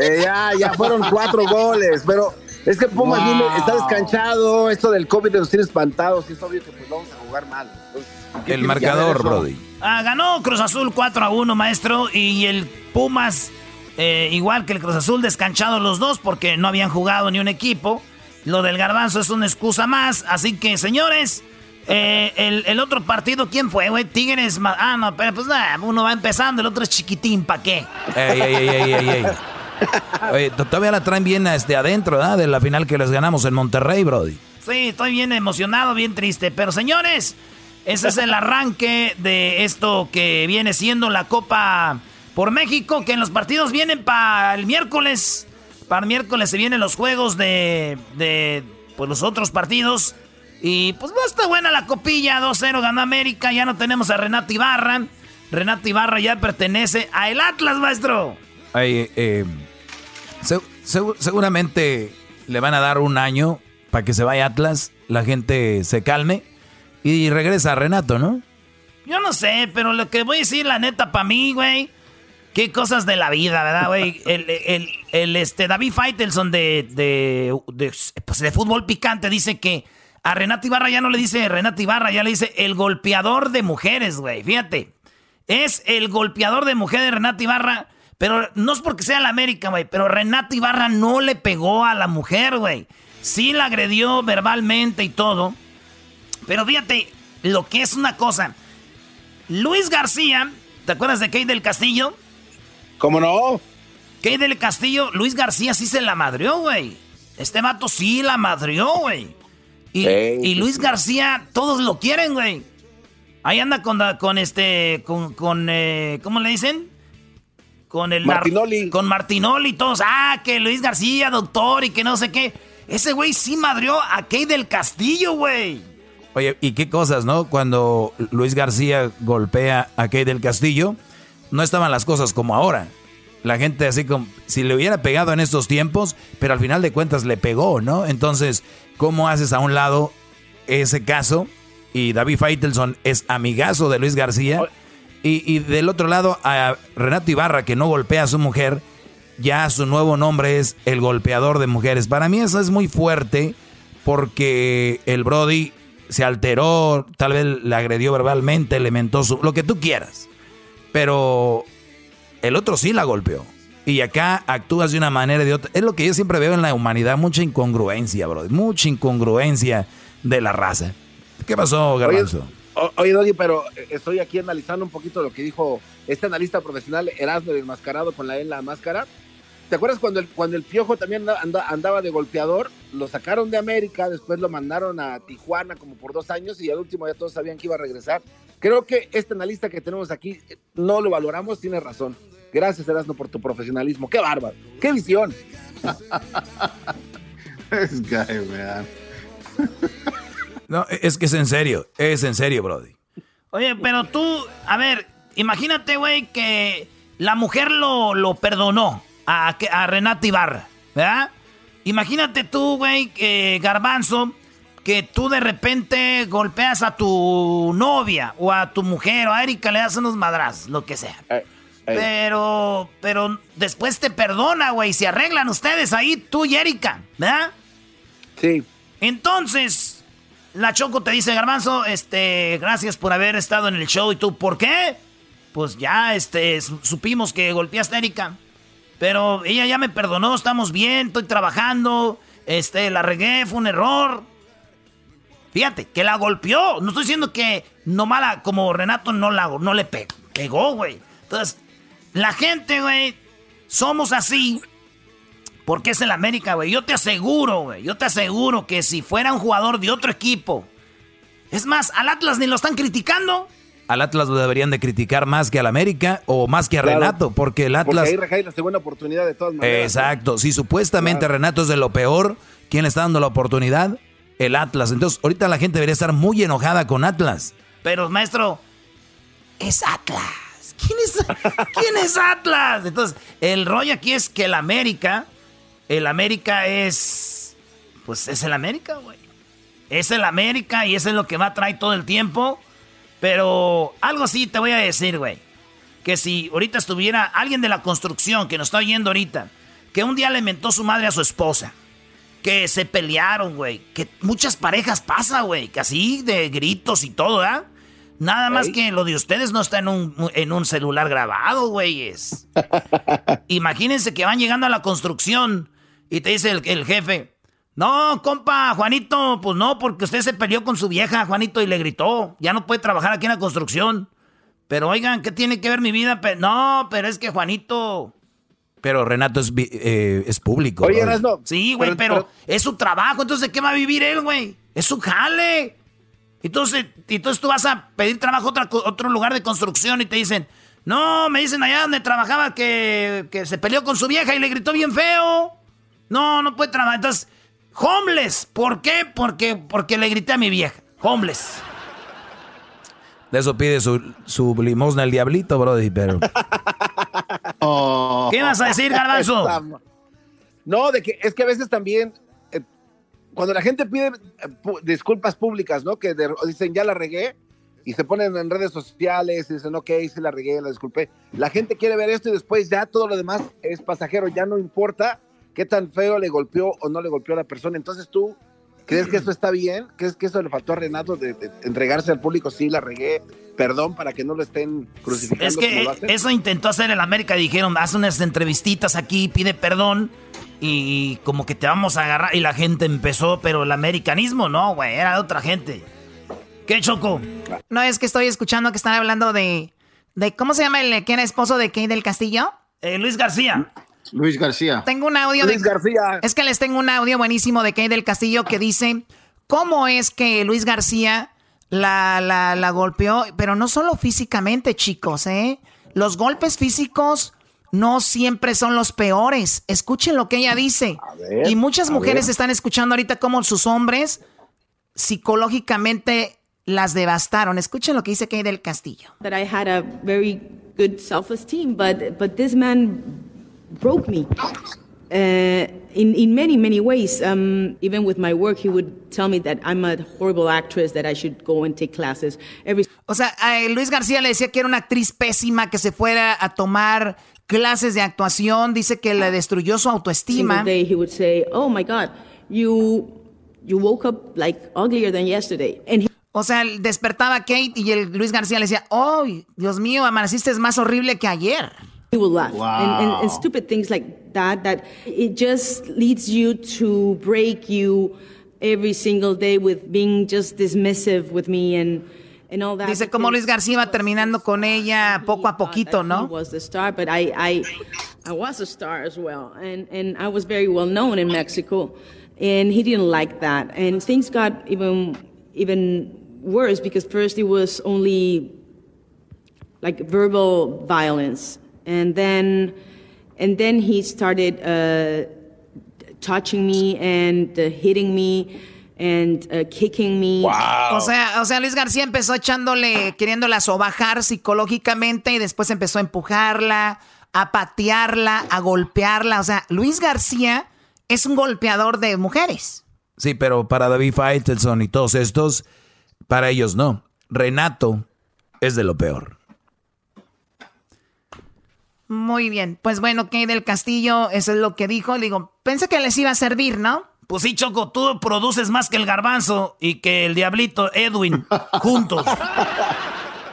Eh, ya, ya fueron cuatro goles, pero es que Pumas Wow. está descanchado, esto del COVID nos tiene espantados y es obvio que pues vamos a jugar mal. Entonces, ¿qué El marcador? Brody. Ah, ganó Cruz Azul 4 a 1, maestro. Y el Pumas, eh, igual que el Cruz Azul, descanchados los dos porque no habían jugado ni un equipo. Lo del garbanzo es una excusa más. Así que, señores, eh, el, el otro partido, ¿quién fue, güey? Tigres. Ah, no, pero pues nada, uno va empezando, el otro es chiquitín, ¿pa' qué? Ey, ey, ey, ey, ey, ey. <laughs> Oye, todavía la traen bien este, adentro, ¿verdad? De la final que les ganamos en Monterrey, Brody. Sí, estoy bien emocionado, bien triste. Pero señores, ese es el arranque de esto que viene siendo la Copa por México, que en los partidos vienen para el miércoles. Para el miércoles se vienen los juegos de, de pues, los otros partidos. Y pues va a estar buena la copilla, 2-0 ganó América, ya no tenemos a Renato Ibarra. Renato Ibarra ya pertenece a el Atlas, maestro. Ay, eh, se- segu- seguramente le van a dar un año para que se vaya Atlas, la gente se calme y regresa a Renato, ¿no? Yo no sé, pero lo que voy a decir, la neta, para mí, güey, qué cosas de la vida, ¿verdad, güey? <laughs> El, el- el, este, David Faitelson de, de, de, pues, de fútbol picante dice que a Renato Ibarra ya no le dice Renato Ibarra, ya le dice el golpeador de mujeres, güey. Fíjate, es el golpeador de mujeres Renato Ibarra Pero no es porque sea la América, güey. Pero Renato Ibarra no le pegó a la mujer, güey. Sí la agredió verbalmente y todo. Pero fíjate lo que es una cosa. Luis García, ¿te acuerdas de Kate del Castillo? ¿Cómo no? Kate del Castillo, Luis García sí se la madrió, güey. Este vato sí la madrió, güey. Y, y Luis García, todos lo quieren, güey. Ahí anda con, con este, con, con eh, ¿cómo le dicen? Con el... Martinoli. Con Martinoli y todos. Ah, que Luis García, doctor, y que no sé qué. Ese güey sí madrió a Kay del Castillo, güey. Oye, ¿y qué cosas, no? Cuando Luis García golpea a Kay del Castillo, no estaban las cosas como ahora. La gente así como, si le hubiera pegado en estos tiempos, pero al final de cuentas le pegó, ¿no? Entonces, ¿cómo haces a un lado ese caso? Y David Feitelson es amigazo de Luis García. Y, y del otro lado, a Renato Ibarra, que no golpea a su mujer, ya su nuevo nombre es el golpeador de mujeres. Para mí eso es muy fuerte porque el Brody se alteró, tal vez le agredió verbalmente, le mentó su, lo que tú quieras. Pero el otro sí la golpeó. Y acá actúas de una manera de otra. Es lo que yo siempre veo en la humanidad, mucha incongruencia, Brody. Mucha incongruencia de la raza. ¿Qué pasó, Garbanzo? Oye, oye, Doggy, pero estoy aquí analizando un poquito lo que dijo este analista profesional Erasmo desmascarado con la en la máscara. ¿Te acuerdas cuando el, cuando el Piojo también andaba, de golpeador? Lo sacaron de América, después lo mandaron a Tijuana como por dos años y al último ya todos sabían que iba a regresar. Creo que este analista que tenemos aquí no lo valoramos, tiene razón. Gracias, Erasmo, por tu profesionalismo. ¡Qué bárbaro! ¡Qué visión! This guy, man. No, es que es en serio, es en serio, Brody. Oye, pero tú, a ver, imagínate, güey, que la mujer lo, lo perdonó a, a Renata Ibarra, ¿verdad? Imagínate tú, güey, que Garbanzo, que tú de repente golpeas a tu novia o a tu mujer o a Erika le das unos madrazos, lo que sea. Pero, pero después te perdona, güey, se arreglan ustedes ahí, tú y Erika, ¿verdad? Sí. Entonces, la Choco te dice, Garbanzo, este, gracias por haber estado en el show. ¿Y tú por qué? Pues ya, este, supimos que golpeaste a Erika. Pero ella ya me perdonó, estamos bien, estoy trabajando. Este, la regué, fue un error. Fíjate, que la golpeó. No estoy diciendo que no mala, como Renato no, la, no le pegó. Pegó, güey. Entonces, la gente, güey, somos así. Porque es el América, güey. Yo te aseguro, güey. Yo te aseguro que si fuera un jugador de otro equipo. Es más, al Atlas ni lo están criticando. Al Atlas lo deberían de criticar más que al América o más que a Claro. Renato, porque el Atlas... Porque ahí la segunda oportunidad de todas maneras. Exacto. Si supuestamente Claro. Renato es de lo peor, ¿quién le está dando la oportunidad? El Atlas. Entonces, ahorita la gente debería estar muy enojada con Atlas. Pero, maestro, es Atlas. ¿Quién es, ¿quién es Atlas? Entonces, el rollo aquí es que el América, el América es, pues es el América, güey. Es el América y eso es lo que va a traer todo el tiempo. Pero algo así te voy a decir, güey. Que si ahorita estuviera alguien de la construcción que nos está oyendo ahorita, que un día le mentó su madre a su esposa, que se pelearon, güey, que muchas parejas pasa, güey, que así de gritos y todo, ¿ah? Nada más que lo de ustedes no está en un, en un celular grabado, güeyes. <laughs> Imagínense que van llegando a la construcción y te dice el, el jefe, no, compa, Juanito, pues no, porque usted se peleó con su vieja, Juanito, y le gritó, ya no puede trabajar aquí en la construcción. Pero oigan, ¿qué tiene que ver mi vida? Pe- no, pero es que Juanito... Pero Renato es, eh, es público. Oye. Erasno. Sí, güey, pero, pero- es su trabajo, entonces ¿de qué va a vivir él, güey? Es su jale. Entonces, entonces tú vas a pedir trabajo a otro lugar de construcción y te dicen, no, me dicen allá donde trabajaba que, que se peleó con su vieja y le gritó bien feo. No, no puede trabajar. Entonces, homeless. ¿Por qué? Porque, porque le grité a mi vieja. Homeless. De eso pide su, su limosna el diablito, Brody, pero... <laughs> ¿Qué vas a decir, Garbanzo? <laughs> No, de que es que a veces también eh, cuando la gente pide eh, disculpas públicas, ¿no? Que de- dicen ya la regué y se ponen en redes sociales y dicen, ok, sí la regué, la disculpé. La gente quiere ver esto y después ya todo lo demás es pasajero, ya no importa qué tan feo le golpeó o no le golpeó a la persona. Entonces tú ¿Crees que eso está bien? ¿Crees que eso le faltó a Renato de, de entregarse al público? Sí, la regué, perdón, para que no lo estén crucificando. Es como que lo hacen? eso intentó hacer el América. Dijeron, haz unas entrevistitas aquí, pide perdón. Y como que te vamos a agarrar. Y la gente empezó, pero el americanismo no, güey, era de otra gente. ¿Qué choco? No, es que estoy escuchando que están hablando de. de ¿Cómo se llama el que era esposo de Kate del Castillo? Eh, Luis García. Luis García. Tengo un audio Luis de. García. Es que les tengo un audio buenísimo de Kate del Castillo que dice cómo es que Luis García la, la, la golpeó, pero no solo físicamente, chicos, ¿eh? Los golpes físicos no siempre son los peores. Escuchen lo que ella dice. ver, y muchas a mujeres ver. están escuchando ahorita cómo sus hombres psicológicamente las devastaron. Escuchen lo que dice Kate del Castillo. that I had a very good self-esteem, but but this man broke me uh, in in many many ways. Um, even with my work, he would tell me that I'm a horrible actress, that I should go and take classes every. O sea, a Luis García le decía que era una actriz pésima, que se fuera a tomar clases de actuación. Dice que le destruyó su autoestima. day, he would say, "Oh my God, you you woke up like uglier than yesterday," and he O sea, despertaba Kate y el Luis García le decía, oh, Dios mío, amaneciste más horrible que ayer. He will laugh. And, and, and stupid things like that, that it just leads you to break you every single day with being just dismissive with me and, and all that. Dice como Luis García iba terminando con ella poco a poquito, ¿no? was the star, but I, I, I was a star as well. And, and I was very well known in Mexico. And he didn't like that. And things got even, even worse because first it was only like verbal violence. And then, and then he started uh, touching me and uh, hitting me and uh, kicking me. O sea, o sea, Luis García empezó echándole, queriéndola sobajar psicológicamente y después empezó a empujarla, a patearla, a golpearla. O sea, Luis García es un golpeador de mujeres. Sí, pero para David Faitelson y todos estos, para ellos no. Renato es de lo peor. Muy bien. Pues bueno, Kate del Castillo, eso es lo que dijo. Digo, pensé que les iba a servir, ¿no? Pues sí, Choco, tú produces más que el garbanzo y que el diablito Edwin <laughs> juntos.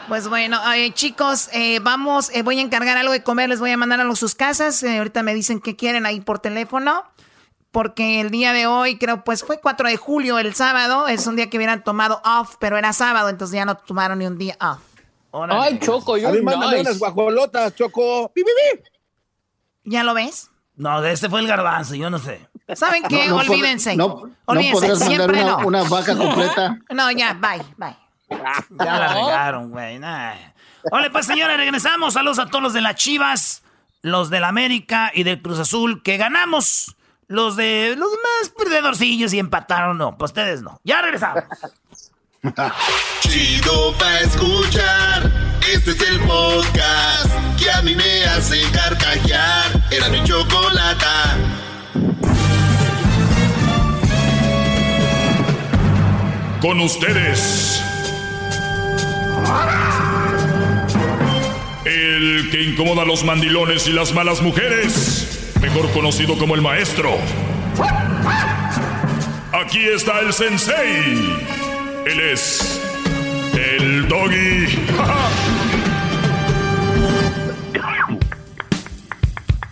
Pues bueno, eh, chicos, eh, vamos, eh, voy a encargar algo de comer, les voy a mandar a sus casas. eh, ahorita me dicen qué quieren ahí por teléfono. Porque el día de hoy, creo, pues fue 4 de julio, el sábado. Es un día que hubieran tomado off, pero era sábado, entonces ya no tomaron ni un día off. Ay, Choco, A you're mí mándame nice. unas guajolotas, Choco. ¡Pi, pi, pi! ¿Ya lo ves? No, este fue el garbanzo, yo no sé. ¿Saben qué? No, Olvídense. no- no Olvídense, podrás mandar siempre una- no. una vaca completa. <laughs> No, ya, bye, bye. Ya la regaron, güey. nah. Hola, pues señores, regresamos. Saludos a todos los de las Chivas, los del América y del Cruz Azul, que ganamos. Los de los más perdedorcillos y empataron, no. Pues ustedes no. Ya regresamos. <laughs> Chido pa' escuchar. Este es el podcast que a mí me hace carcajear. Era mi chocolata. Con ustedes. El que incomoda a los mandilones y las malas mujeres. Mejor conocido como el maestro. Aquí está el sensei. Él es el doggy. <laughs>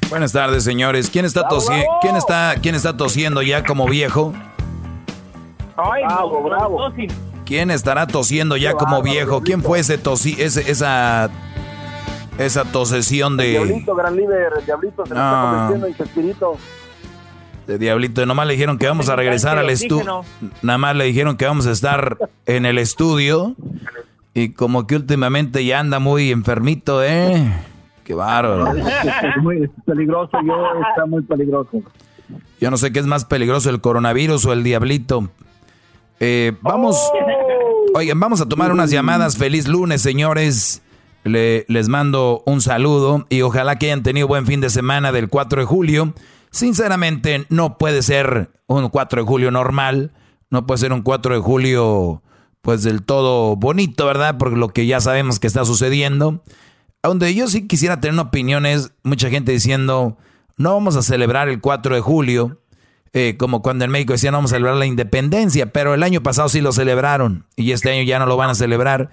Buenas tardes, señores. ¿Quién está, tosi- ¿Quién está, quién está tosiendo ya como viejo? Ay, bravo, bravo. ¿Quién estará tosiendo ya como viejo? ¿Quién fue ese tosi, ese, esa, esa tosesión de, Diablito, gran líder, el diablito se No. está convirtiendo en Chespirito. De Diablito? Nomás le dijeron que vamos a regresar al estudio. Nada más le dijeron que vamos a estar en el estudio. Y como que últimamente ya anda muy enfermito, ¿eh? Qué bárbaro. Es muy peligroso, yo está muy peligroso. Yo no sé qué es más peligroso, el coronavirus o el diablito. Eh, vamos, oigan, vamos a tomar unas llamadas. Feliz lunes, señores. Le- les mando un saludo y ojalá que hayan tenido buen fin de semana del 4 de julio. Sinceramente, no puede ser un 4 de julio normal. No puede ser un 4 de julio, pues del todo bonito, ¿verdad? Por lo que ya sabemos que está sucediendo. Donde yo sí quisiera tener una opinión es mucha gente diciendo, no vamos a celebrar el 4 de julio. eh, como cuando en México decían vamos a celebrar la independencia, pero el año pasado sí lo celebraron y este año ya no lo van a celebrar.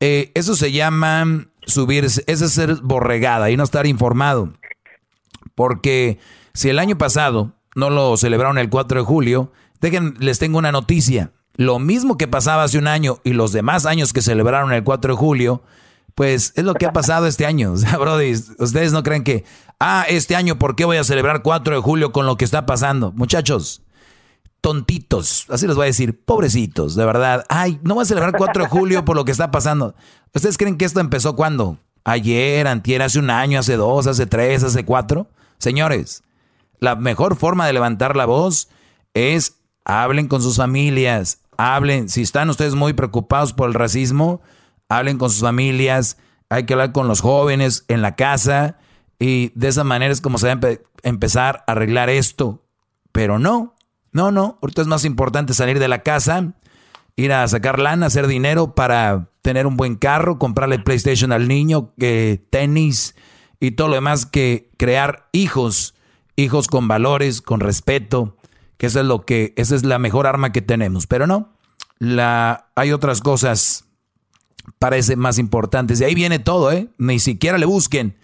Eh, eso se llama subirse, ese es ser borregada y no estar informado. Porque si el año pasado no lo celebraron el 4 de julio, dejen, les tengo una noticia. Lo mismo que pasaba hace un año y los demás años que celebraron el 4 de julio, pues es lo que ha pasado este año. <laughs> Ustedes no creen que, ah, este año, ¿por qué voy a celebrar 4 de julio con lo que está pasando? Muchachos, tontitos, así les voy a decir, pobrecitos, de verdad. Ay, no voy a celebrar 4 de julio por lo que está pasando. ¿Ustedes creen que esto empezó cuándo? Ayer, antier, hace un año, hace dos, hace tres, hace cuatro. Señores, la mejor forma de levantar la voz es hablen con sus familias, hablen, si están ustedes muy preocupados por el racismo, hablen con sus familias, hay que hablar con los jóvenes en la casa y de esa manera es como se va a empezar a arreglar esto. Pero no, no, no, ahorita es más importante salir de la casa, ir a sacar lana, hacer dinero para tener un buen carro, comprarle PlayStation al niño, que tenis y todo lo demás que crear hijos, hijos con valores, con respeto, que eso es lo que esa es la mejor arma que tenemos, pero no. La hay otras cosas parece más importantes. De ahí viene todo, ¿eh? Ni siquiera le busquen.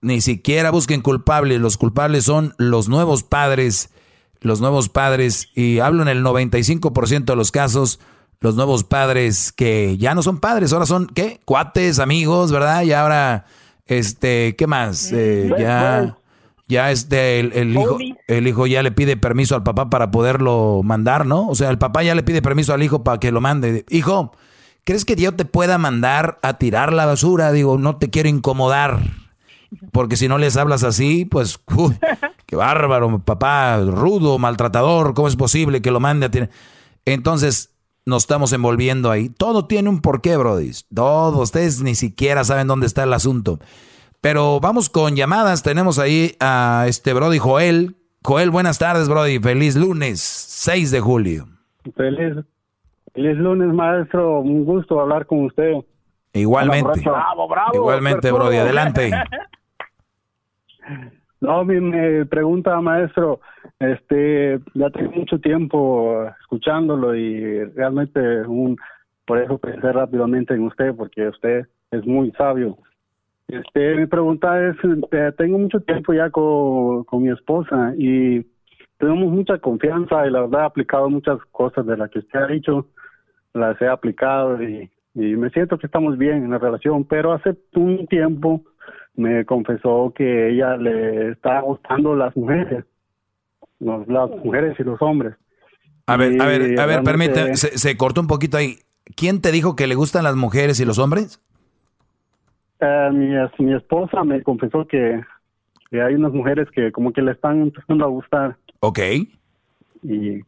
Ni siquiera busquen culpables. Los culpables son los nuevos padres. Los nuevos padres. Y hablo en el 95% de los casos. Los nuevos padres que ya no son padres. Ahora son, ¿qué? Cuates, amigos, ¿verdad? Y ahora, este, ¿qué más? Eh, ya... Ya este, el, hijo, el hijo ya le pide permiso al papá para poderlo mandar, ¿no? O sea, el papá ya le pide permiso al hijo para que lo mande. Hijo, ¿Crees que Dios te pueda mandar a tirar la basura? Digo, no te quiero incomodar. Porque si no les hablas así, pues, <laughs> qué bárbaro, papá, rudo, maltratador, ¿cómo es posible que lo mande a tirar? Entonces, nos estamos envolviendo ahí. Todo tiene un porqué, Brody. Todos, ustedes ni siquiera saben dónde está el asunto. Pero vamos con llamadas. Tenemos ahí a este Brody Joel. Joel, buenas tardes, Brody. Feliz lunes, 6 de julio. Feliz Feliz lunes, maestro. Un gusto hablar con usted. Igualmente. Bravo, bravo. Igualmente, Brody. Adelante. <laughs> No, mi, me pregunta, maestro, este, ya tengo mucho tiempo escuchándolo y realmente un, por eso pensé rápidamente en usted, porque usted es muy sabio. Este, mi pregunta es, tengo mucho tiempo ya con, con mi esposa y tenemos mucha confianza y la verdad he aplicado muchas cosas de las que usted ha dicho las he aplicado y, me siento que estamos bien en la relación, pero hace un tiempo me confesó que ella le está gustando las mujeres, las mujeres y los hombres. A ver, a ver, a ver, permíteme, se, cortó un poquito ahí. ¿Quién te dijo que le gustan las mujeres y los hombres? Eh, mi, mi esposa me confesó que, que, hay unas mujeres que como que le están empezando a gustar. Ok. Y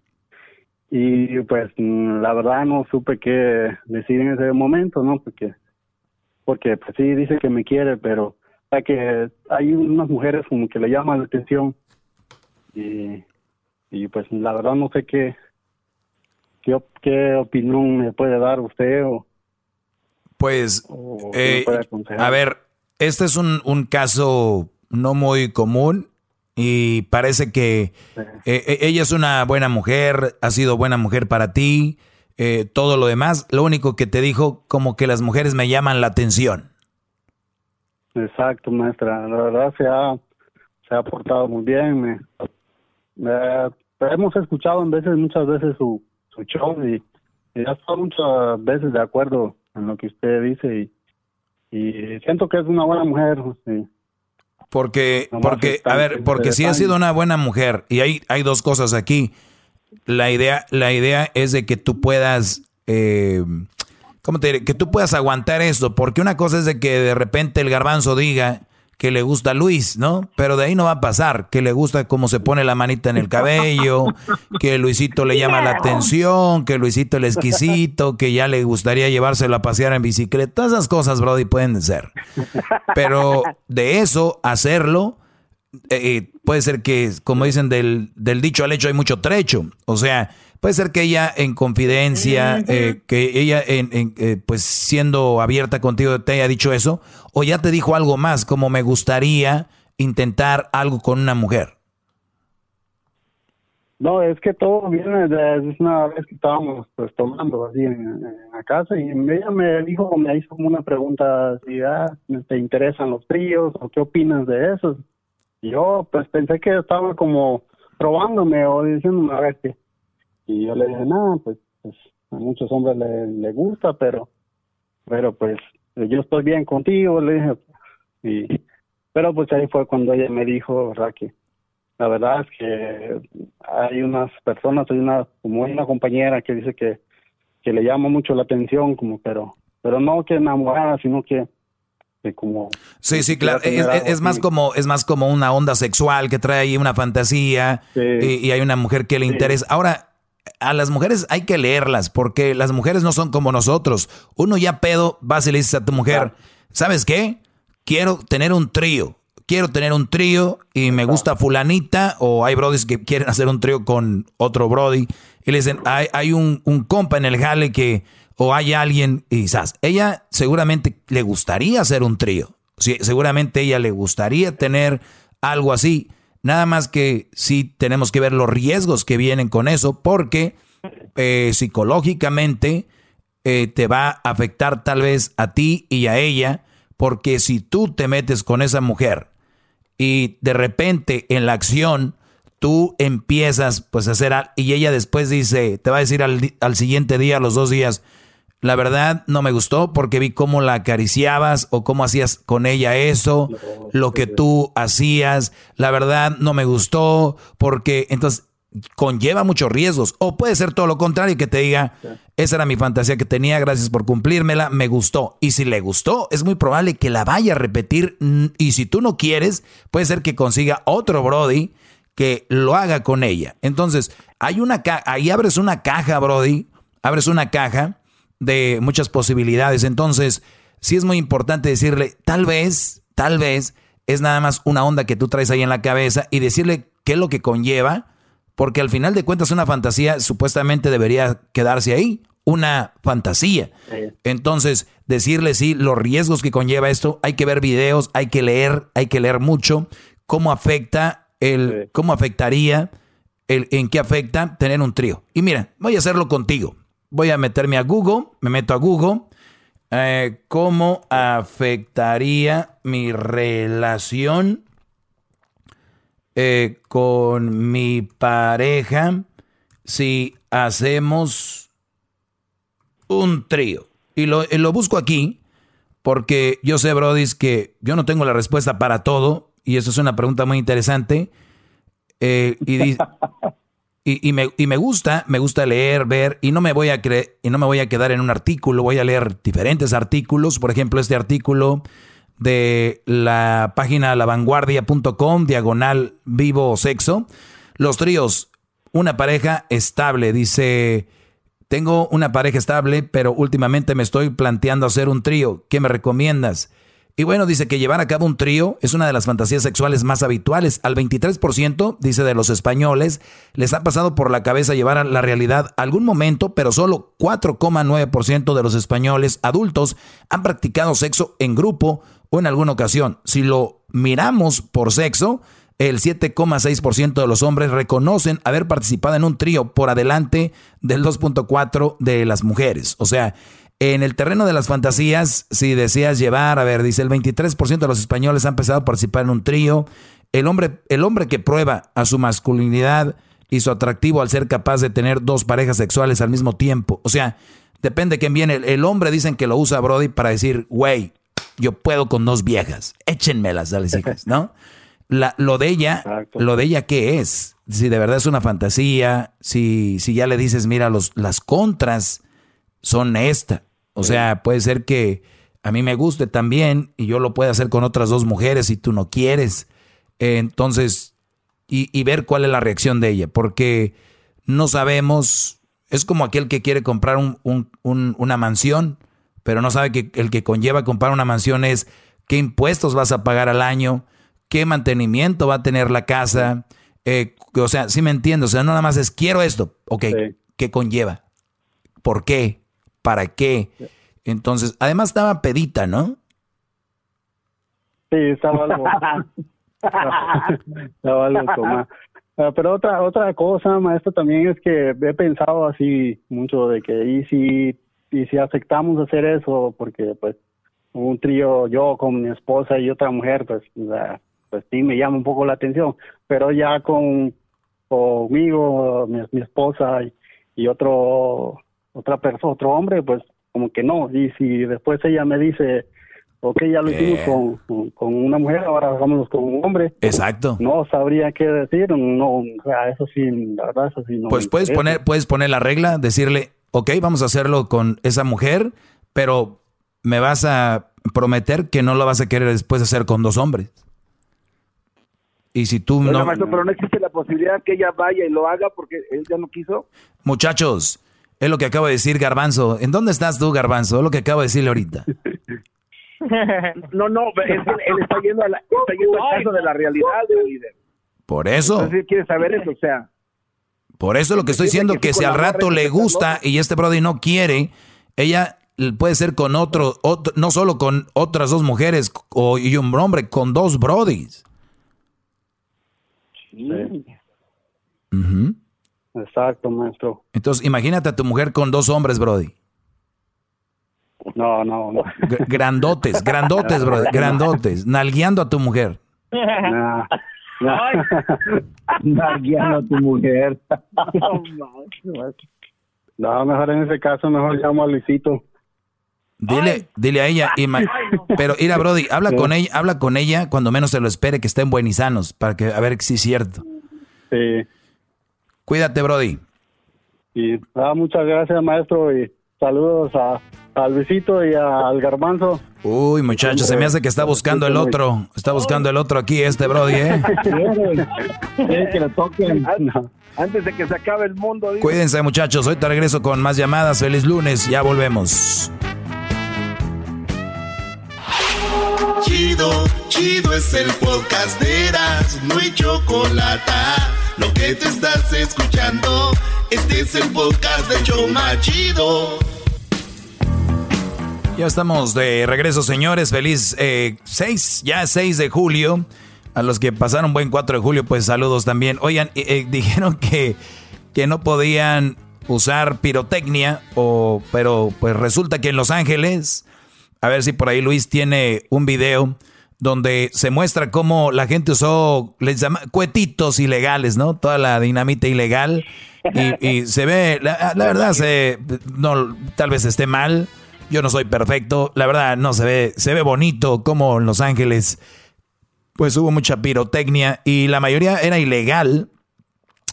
y pues mm, la verdad no supe qué decir en ese momento, ¿no? Porque, porque pues sí dice que me quiere, pero hay que hay unas mujeres como que le llaman la atención y, y pues la verdad no sé qué, qué, qué opinión me puede dar usted o pues eh, a ver este es un, un caso no muy común y parece que eh, eh, ella es una buena mujer, ha sido buena mujer para ti, eh, todo lo demás. Lo único que te dijo, como que las mujeres me llaman la atención. Exacto, maestra. La verdad se ha, se ha portado muy bien. hemos escuchado en veces, muchas veces su, su show y, y ya estoy muchas veces de acuerdo en lo que usted dice y, y siento que es una buena mujer. Sí. Porque, porque, a ver, porque si ha sido una buena mujer, y hay, hay dos cosas aquí. La idea, la idea es de que tú puedas, eh, ¿cómo te diré? Que tú puedas aguantar esto, porque una cosa es de que de repente el garbanzo diga, que le gusta a Luis, ¿no? Pero de ahí no va a pasar, que le gusta cómo se pone la manita en el cabello, que Luisito le llama la atención, que Luisito el exquisito, que ya le gustaría llevárselo a pasear en bicicleta. Todas esas cosas, Brody, pueden ser. Pero de eso, hacerlo, eh, eh, puede ser que, como dicen, del, del dicho al hecho hay mucho trecho. O sea, Puede ser que ella en confidencia, eh, que ella en, eh, pues siendo abierta contigo te haya dicho eso, o ya te dijo algo más, como me gustaría intentar algo con una mujer. No, es que todo viene de una vez que estábamos pues tomando así en, en la casa y ella me dijo, me hizo como una pregunta si ah, te interesan los tríos o qué opinas de eso. Y yo pues pensé que estaba como probándome o diciéndome a ver qué. Y yo le dije, nada, pues, pues a muchos hombres le, le gusta, pero pero pues yo estoy bien contigo, le dije. Y, pero pues ahí fue cuando ella me dijo, Raquel la verdad es que hay unas personas, hay una, como una compañera que dice que, que le llama mucho la atención, como, pero, pero no que enamorada, sino que, que como sí sí claro es, es más como es más como una onda sexual que trae ahí una fantasía y, y, hay una mujer que le interesa. Ahora a las mujeres hay que leerlas porque las mujeres no son como nosotros. Uno ya pedo vas y le dices a tu mujer sabes qué quiero tener un trío. Quiero tener un trío y me gusta fulanita, o hay brodis que quieren hacer un trío con otro brody, y le dicen, hay, hay un, un, compa en el jale que, o hay alguien, y quizás, ella seguramente le gustaría hacer un trío, sí, seguramente ella le gustaría tener algo así, nada más que sí tenemos que ver los riesgos que vienen con eso, porque eh, psicológicamente eh, te va a afectar tal vez a ti y a ella, porque si tú te metes con esa mujer, y de repente en la acción tú empiezas pues a hacer y ella después dice, te va a decir al, al siguiente día, los dos días, la verdad no me gustó porque vi cómo la acariciabas o cómo hacías con ella eso, lo que tú hacías, la verdad no me gustó porque entonces conlleva muchos riesgos. O puede ser todo lo contrario, que te diga, esa era mi fantasía que tenía, gracias por cumplírmela, me gustó. Y si le gustó, es muy probable que la vaya a repetir. Y si tú no quieres, puede ser que consiga otro Brody que lo haga con ella. Entonces, hay una ahí abres una caja, Brody, abres una caja de muchas posibilidades. Entonces, sí es muy importante decirle, tal vez, tal vez es nada más una onda que tú traes ahí en la cabeza y decirle qué es lo que conlleva porque al final de cuentas una fantasía supuestamente debería quedarse ahí, una fantasía. Entonces, decirle sí, los riesgos que conlleva esto, hay que ver videos, hay que leer, hay que leer mucho, cómo afecta el, cómo afectaría, el, en qué afecta tener un trío. Y mira, voy a hacerlo contigo. Voy a meterme a Google, me meto a Google, eh, cómo afectaría mi relación eh, con mi pareja si hacemos un trío. Y lo, lo busco aquí porque yo sé, Brody, que yo no tengo la respuesta para todo y eso es una pregunta muy interesante. Eh, y, <laughs> y, me, y, me, gusta, me gusta leer, ver, y no me voy a creer, y no me voy a quedar en un artículo, voy a leer diferentes artículos. Por ejemplo, este artículo de la página lavanguardia.com, diagonal vivo sexo. Los tríos, una pareja estable, dice, tengo una pareja estable, pero últimamente me estoy planteando hacer un trío. ¿Qué me recomiendas? Y bueno, dice que llevar a cabo un trío es una de las fantasías sexuales más habituales. Al 23%, dice de los españoles, les ha pasado por la cabeza llevar a la realidad algún momento, pero solo 4,9% de los españoles adultos han practicado sexo en grupo o en alguna ocasión. Si lo miramos por sexo, el 7,6% de los hombres reconocen haber participado en un trío por adelante del 2,4% de las mujeres. O sea, en el terreno de las fantasías, si deseas llevar, a ver, dice el 23% de los españoles han empezado a participar en un trío. El hombre, el hombre que prueba a su masculinidad y su atractivo al ser capaz de tener dos parejas sexuales al mismo tiempo. O sea, depende de quién viene. El, el hombre dicen que lo usa Brody para decir, güey, yo puedo con dos viejas, échenmelas a las hijas, ¿no? La, lo de ella, lo de ella, ¿qué es? Si de verdad es una fantasía, si, si ya le dices, mira, los, las contras son esta. O sea, puede ser que a mí me guste también y yo lo pueda hacer con otras dos mujeres si tú no quieres. entonces, y, y, ver cuál es la reacción de ella, porque no sabemos, es como aquel que quiere comprar un, un, un, una mansión pero no sabe que el que conlleva comprar una mansión es qué impuestos vas a pagar al año, qué mantenimiento va a tener la casa. Eh, o sea, sí me entiendo. O sea, no nada más es quiero esto. Ok, ¿qué conlleva? ¿Por qué? ¿Para qué? Entonces, además estaba pedita, ¿no? Sí, estaba algo. <laughs> estaba algo tomada. Ah, pero otra otra cosa, maestro, también es que he pensado así mucho de que y si y si aceptamos hacer eso, porque pues un trío yo con mi esposa y otra mujer, pues la- pues sí me llama un poco la atención, pero ya con conmigo, mi, mi esposa y, y otro otra persona, otro hombre, pues como que no. Y si después ella me dice, ok, ya lo hicimos Eh. con, con, con una mujer, ahora hagámoslo con un hombre. Exacto. No sabría qué decir, no, o sea, eso sí, la verdad, eso sí no. Pues puedes poner, puedes poner la regla, decirle, ok, vamos a hacerlo con esa mujer, pero me vas a prometer que no lo vas a querer después hacer con dos hombres. Y si tú Oiga, no... maestro, pero no existe la posibilidad que ella vaya y lo haga porque él ya no quiso. Muchachos, es lo que acabo de decir Garbanzo. ¿En dónde estás tú, Garbanzo? Es lo que acabo de decirle ahorita. <laughs> No, no, es que él está yendo, a la- está yendo al caso de la realidad, del líder. Por eso, Entonces quiere saber eso, o sea. por eso lo que estoy diciendo, que si al rato le gusta y este Brody no quiere, ella puede ser con otro, otro no solo con otras dos mujeres o, y un hombre, con dos Brodis. Ujú. Exacto, maestro. Entonces, imagínate a tu mujer con dos hombres, Brody. No, no, no. Gr- Grandotes, grandotes, Brody, <laughs> grandotes, nalgueando a tu mujer. Nah, <laughs> Nalgueando a tu mujer. No, mejor en ese caso, mejor llamo a Luisito. Dile, dile a ella, ima- pero mira, Brody, habla con ella, habla con ella cuando menos se lo espere, que estén buenos y sanos, para que a ver si es cierto. Sí. Cuídate, Brody. Y ah, muchas gracias, maestro, y saludos a, a Luisito y a- al Garbanzo. Uy, muchacho, se me hace que está buscando el otro, está buscando el otro aquí, este Brody, ¿eh? <laughs> Que lo toquen. Antes de que se acabe el mundo. dice. Cuídense, muchachos, ahorita regreso con más llamadas. Feliz lunes, ya volvemos. Chido, chido es el podcast de Eras, no hay chocolate. Lo que te estás escuchando, este es el podcast de Choma Chido. Ya estamos de regreso, señores. Feliz 6, ya 6 de julio. A los que pasaron buen 4 de julio, pues saludos también. Oigan, eh, eh, <laughs> dijeron que, que no podían usar pirotecnia, o, pero pues resulta que en Los Ángeles, a ver si por ahí Luis tiene un video donde se muestra cómo la gente usó, les llama, cuetitos ilegales, ¿no? Toda la dinamita ilegal. Y, <laughs> y se ve, la, la verdad, se, no, tal vez esté mal. Yo no soy perfecto. La verdad, no se ve, se ve bonito como en Los Ángeles. Pues hubo mucha pirotecnia y la mayoría era ilegal.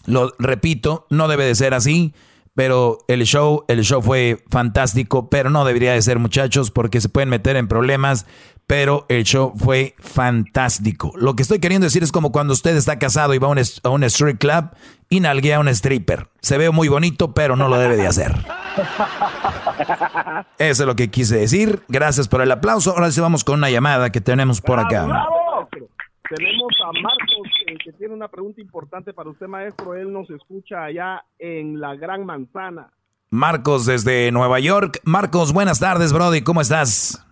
Lo repito, no debe de ser así. Pero el show, el show fue fantástico, pero no debería de ser, muchachos, porque se pueden meter en problemas. Pero el show fue fantástico. Lo que estoy queriendo decir es como cuando usted está casado y va a un, a un street club y nalguea a un stripper. Se ve muy bonito, pero no lo debe de hacer. <laughs> Eso es lo que quise decir. Gracias por el aplauso. Ahora sí vamos con una llamada que tenemos por acá. ¡Bravo! Tenemos a Marcos eh, que tiene una pregunta importante para usted, maestro. Él nos escucha allá en la Gran Manzana. Marcos desde Nueva York. Marcos, buenas tardes, Brody. ¿Cómo estás?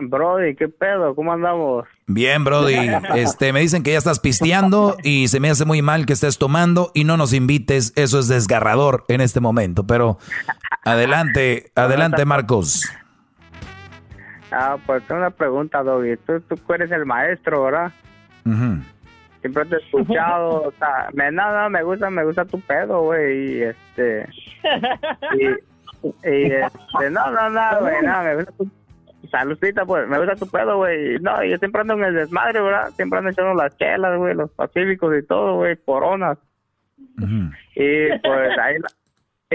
Brody, ¿qué pedo? ¿Cómo andamos? Bien, Brody. <laughs> Este, me dicen que ya estás pisteando y se me hace muy mal que estés tomando y no nos invites. Eso es desgarrador en este momento. Pero adelante, adelante, Marcos. Ah, pues tengo una pregunta, Doggy. Tú, tú eres el maestro, ¿verdad? Siempre te he escuchado, o sea, me, no, no, me gusta, me gusta tu pedo, güey, y este, y, y este, no, no, no, güey, no, me gusta tu, saludcita, pues, me gusta tu pedo, güey, no, yo siempre ando en el desmadre, ¿verdad? Siempre ando echando las chelas, güey, los pacíficos y todo, güey, coronas, y pues ahí, la,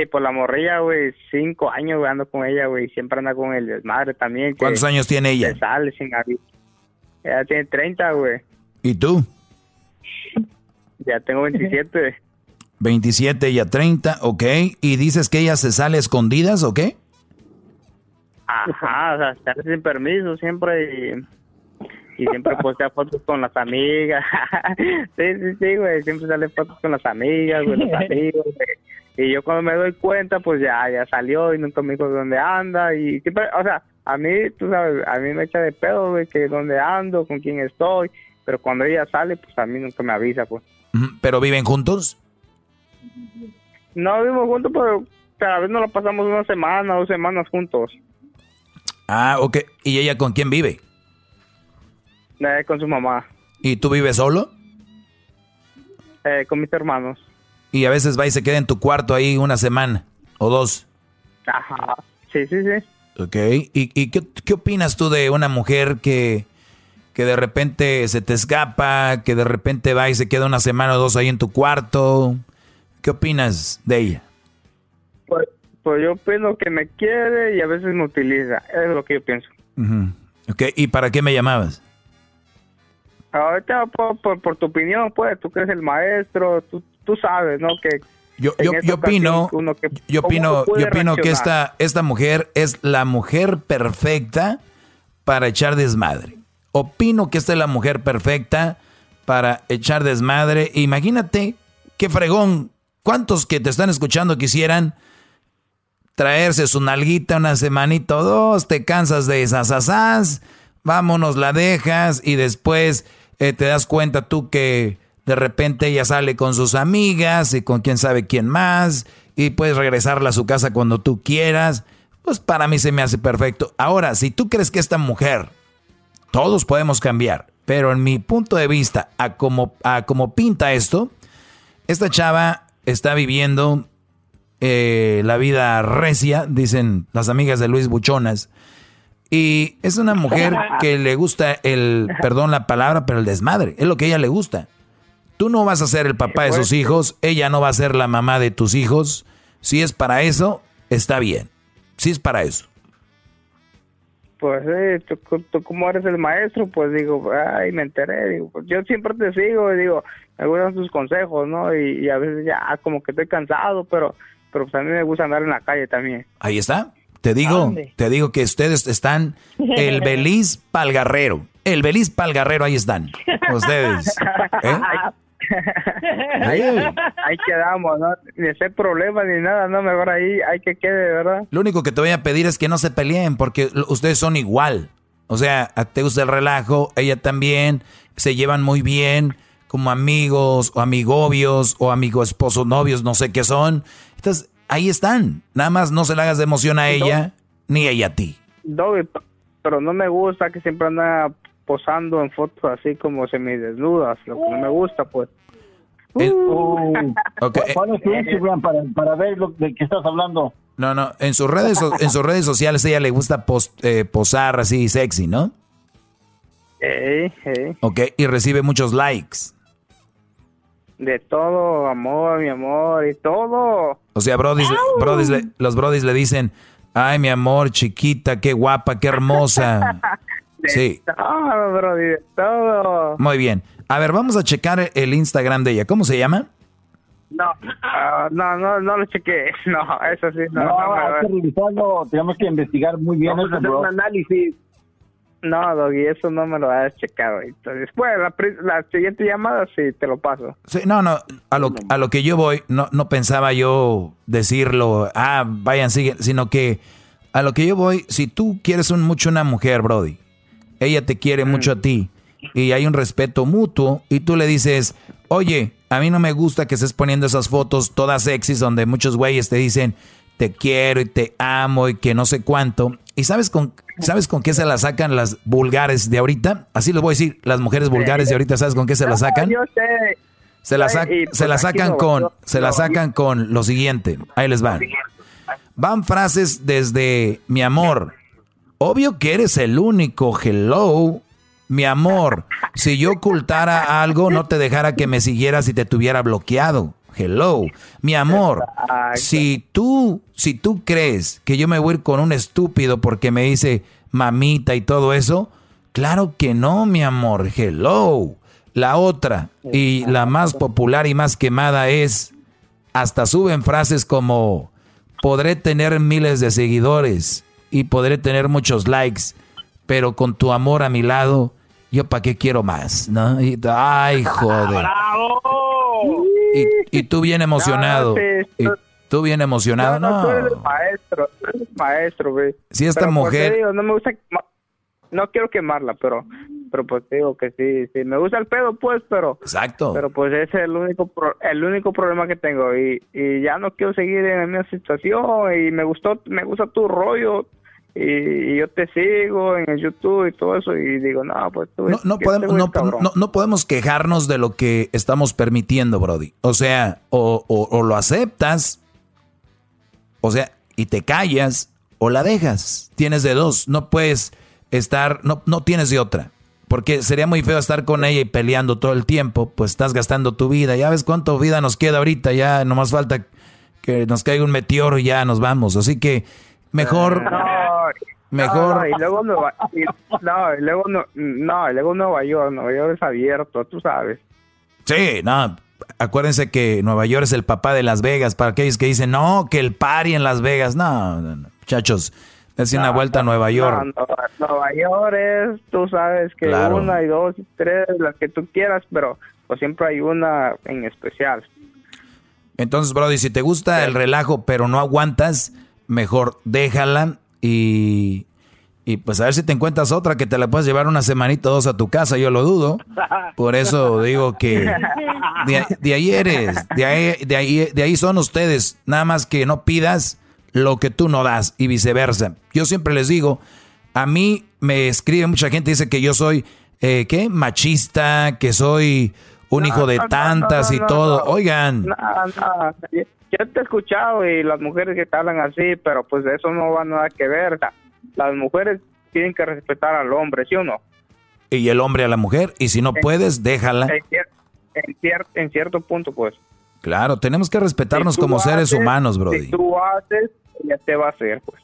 y pues la morrilla, güey, cinco años, güey, ando con ella, güey, siempre anda con el desmadre también. ¿Cuántos años tiene ella? sale sin aviso. Ella tiene 30, güey. ¿Y tú? Ya tengo 27. 27 y a 30, ok. ¿Y dices que ella se sale escondidas o qué? Ajá, o sea, sale sin permiso siempre y, y siempre postea fotos con las amigas. <laughs> sí, sí, sí, güey, siempre sale fotos con las amigas, güey, los <laughs> amigos, güey. Y yo cuando me doy cuenta, pues ya, ya salió y nunca me dijo dónde anda y siempre, o sea, a mí, tú sabes, a mí me echa de pedo, güey, que dónde ando, con quién estoy. pero cuando ella sale, pues a mí nunca me avisa, pues. ¿Pero viven juntos? No vivimos juntos, pero cada vez nos la pasamos una semana, dos semanas juntos, Ah, ok. ¿Y ella con quién vive? eh, con su mamá, ¿Y tú vives solo? eh, con mis hermanos. Y a veces va y se queda en tu cuarto ahí una semana o dos. Ajá, sí, sí, sí. Ok. ¿Y, y qué, qué opinas tú de una mujer que, que de repente se te escapa, que de repente va y se queda una semana o dos ahí en tu cuarto? ¿Qué opinas de ella? Pues, pues yo pienso que me quiere y a veces me utiliza, es lo que yo pienso. ¿Y para qué me llamabas? Ahorita por, por, por tu opinión, pues, tú que eres el maestro, tú, tú sabes, ¿no? Que Yo, yo, yo opino, que- yo ¿cómo opino, yo opino que esta, esta mujer es la mujer perfecta para echar desmadre. Opino que esta es la mujer perfecta para echar desmadre. Imagínate qué fregón. ¿Cuántos que te están escuchando quisieran traerse su nalguita una semanita o dos? Te cansas de esas vámonos, la dejas y después eh, te das cuenta tú que de repente ella sale con sus amigas y con quién sabe quién más y puedes regresarla a su casa cuando tú quieras. Pues para mí se me hace perfecto. Ahora, si tú crees que esta mujer, todos podemos cambiar, pero en mi punto de vista, a como, a como pinta esto, esta chava está viviendo eh, la vida recia, dicen las amigas de Luis Buchonas. Y es una mujer que le gusta el, perdón la palabra, pero el desmadre. Es lo que ella le gusta. Tú no vas a ser el papá de sus hijos, ella no va a ser la mamá de tus hijos. Si es para eso, está bien. Si es para eso. Pues sí, tú, como eres el maestro, pues digo, ay, me enteré, pues yo siempre te sigo, y digo, me gustan tus consejos, ¿no? Y a veces ya como que estoy cansado, pero pero pues a mí me gusta andar en la calle también. Ahí está. Te digo, te digo que ustedes están el <laughs> Beliz Palgarrero. El Beliz Palgarrero, ahí están. Ustedes. <laughs> ¿Eh? ahí, <laughs> ahí quedamos, ¿no? Ni hacer problemas ni nada, ¿no? Mejor ahí hay que quede, ¿verdad? Lo único que te voy a pedir es que no se peleen porque ustedes son igual. O sea, a- te gusta el relajo, ella también, se llevan muy bien como amigos o amigobios o amigo esposo novios, no sé qué son. Entonces, ahí están. Nada más no se le hagas de emoción a ella ni ella a ti. Doggy, pero no me gusta que siempre anda posando en fotos así como semidesnudas, lo que no me gusta, pues. Uh, <laughs> Ok, eh, ¿Cuál es tu Instagram para, para ver lo de que estás hablando? No, no, en sus redes, so- en sus redes sociales ella le gusta pos- eh, posar así sexy, ¿no? Ey, Ok, y recibe muchos likes. De todo, amor, mi amor, y todo. O sea, brodis, brodis le- los brodis le dicen, ay, mi amor, chiquita, qué guapa, qué hermosa. <laughs> Sí, Todo, bro, de todo. muy bien. A ver, vamos a checar el Instagram de ella. ¿Cómo se llama? No, ah, no, no, no lo chequé. <laughs> No, eso sí, no. No, no, hay que revisarlo, tenemos que investigar muy bien Vamos a eso, hacer bro. un análisis. No, Doggy, eso no me lo has checado. ahorita. Después, la, la siguiente llamada, sí, te lo paso. Sí, no, no, a lo, a lo que yo voy, no, no pensaba yo decirlo, ah, vayan, siguen, sino que a lo que yo voy, si tú quieres un, mucho una mujer, Brody, ella te quiere mucho a ti y hay un respeto mutuo y tú le dices, oye, a mí no me gusta que estés poniendo esas fotos todas sexys donde muchos güeyes te dicen, te quiero y te amo y que no sé cuánto. ¿Y sabes con, sabes con qué se la sacan las vulgares de ahorita? Así les voy a decir, las mujeres vulgares de ahorita, ¿sabes con qué se la sacan? Yo sé. Se la, y, se pues, la sacan con, yo- se la sacan con lo siguiente. Ahí les van. Van frases desde mi amor. Obvio que eres el único. Hello. Mi amor. Si yo ocultara algo, no te dejara que me siguieras y te tuviera bloqueado. Hello. Mi amor. Si tú, si tú crees que yo me voy a ir con un estúpido porque me dice mamita y todo eso, claro que no, mi amor. Hello. La otra y la más popular y más quemada es, hasta suben frases como, podré tener miles de seguidores y podré tener muchos likes, pero con tu amor a mi lado, yo para qué quiero más, ¿no? Y- ay, joder. Y, y tú bien emocionado. No, sí, y tú bien emocionado, No, no, tú eres no. el maestro, tú eres el maestro, güey. Si esta Pero, pues, mujer- digo, no me gusta, no quiero quemarla, pero pero pues digo que sí, sí, me gusta el pedo, pues, pero... Exacto. Pero pues ese es el único, pro- el único problema que tengo y, y ya no quiero seguir en la misma situación y me gustó, me gusta tu rollo y, y yo te sigo en el YouTube y todo eso y digo, no, pues tú... No, no este podemos, no, no- no podemos quejarnos de lo que estamos permitiendo, Brody. O sea, o, o- o lo aceptas, o sea, y te callas, o la dejas. Tienes de dos. No puedes estar, no, no tienes de otra. Porque sería muy feo estar con ella y peleando todo el tiempo, pues estás gastando tu vida. Ya ves cuánto vida nos queda ahorita, ya nomás falta que nos caiga un meteoro y ya nos vamos. Así que mejor, No, mejor. no, y luego Nueva, y- no, y luego no, no, y luego Nueva York, Nueva York es abierto, tú sabes. Sí, no. Acuérdense que Nueva York es el papá de Las Vegas. Para aquellos que dicen, no, que el party en Las Vegas. No, no, no. muchachos, dense una vuelta a Nueva York. No, no, Nueva York es, tú sabes que Claro. una y dos y tres, las que tú quieras, pero pues siempre hay una en especial. Entonces, Brody, si te gusta el relajo, pero no aguantas, mejor déjala y, y pues a ver si te encuentras otra que te la puedes llevar una semanita o dos a tu casa. Yo lo dudo. Por eso digo que de, de ahí eres, de ahí, de, ahí, de ahí son ustedes. Nada más que no pidas lo que tú no das y viceversa. Yo siempre les digo, a mí me escribe mucha gente, dice que yo soy, eh, ¿qué? Machista, que soy un hijo de no, tantas no, y todo. Oigan, No, no, yo, te he escuchado y las mujeres que te hablan así, pero pues eso no va nada que ver. La- Las mujeres tienen que respetar al hombre, ¿sí o no? y el hombre a la mujer, y si no puedes, déjala. En, cier- en, cier- en cierto punto, pues. Claro, tenemos que respetarnos Si como seres humanos, Brody. Si tú haces, ella te va a hacer, pues.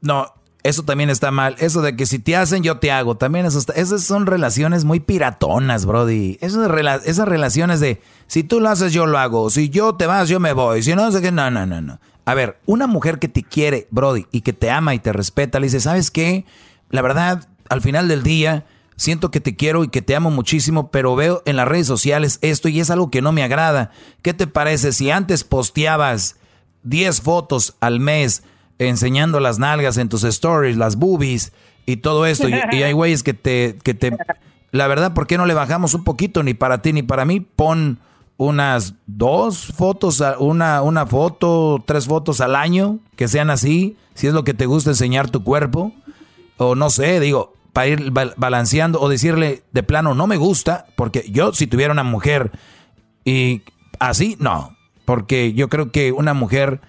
No, eso también está mal. Eso de que si te hacen, yo te hago. También eso está- esas son relaciones muy piratonas, Brody. Esas, rela- esas relaciones de si tú lo haces, yo lo hago. Si yo te vas, yo me voy. Si no, sé que no, no, no, no. A ver, una mujer que te quiere, Brody, y que te ama y te respeta, le dice, ¿sabes qué? La verdad, al final del día, siento que te quiero y que te amo muchísimo, pero veo en las redes sociales esto y es algo que no me agrada. ¿Qué te parece si antes posteabas 10 fotos al mes enseñando las nalgas en tus stories, las boobies y todo esto. Y, y hay <laughs> güeyes que te, que te... La verdad, ¿por qué no le bajamos un poquito ni para ti ni para mí? Pon unas dos fotos, una, una foto, tres fotos al año, que sean así, si es lo que te gusta enseñar tu cuerpo. O no sé, digo, para ir ba- balanceando o decirle de plano, no me gusta, porque yo si tuviera una mujer y así, no. Porque yo creo que una mujer,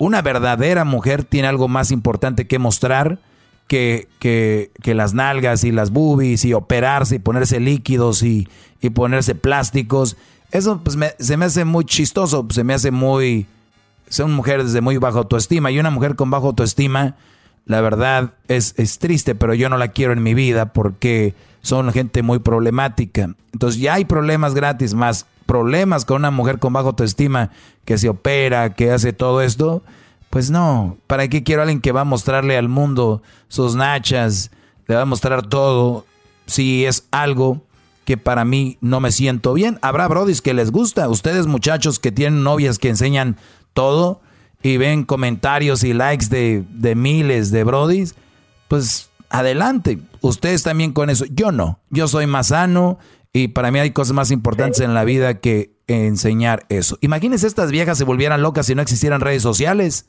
una verdadera mujer tiene algo más importante que mostrar que, que, que las nalgas y las boobies y operarse y ponerse líquidos y, y ponerse plásticos. Eso pues me- se me hace muy chistoso, se me hace muy... Son mujeres de muy baja autoestima y una mujer con baja autoestima, la verdad es, es triste, pero yo no la quiero en mi vida porque son gente muy problemática. Entonces ya hay problemas gratis, más problemas con una mujer con baja autoestima que se opera, que hace todo esto. Pues no, ¿para qué quiero a alguien que va a mostrarle al mundo sus nachas, le va a mostrar todo? Si es algo que para mí no me siento bien. Habrá brodis que les gusta. Ustedes muchachos que tienen novias que enseñan todo y ven comentarios y likes de, de miles de brodis, pues adelante. Ustedes también con eso. Yo no. Yo soy más sano y para mí hay cosas más importantes en la vida que enseñar eso. Imagínense estas viejas se volvieran locas si no existieran redes sociales.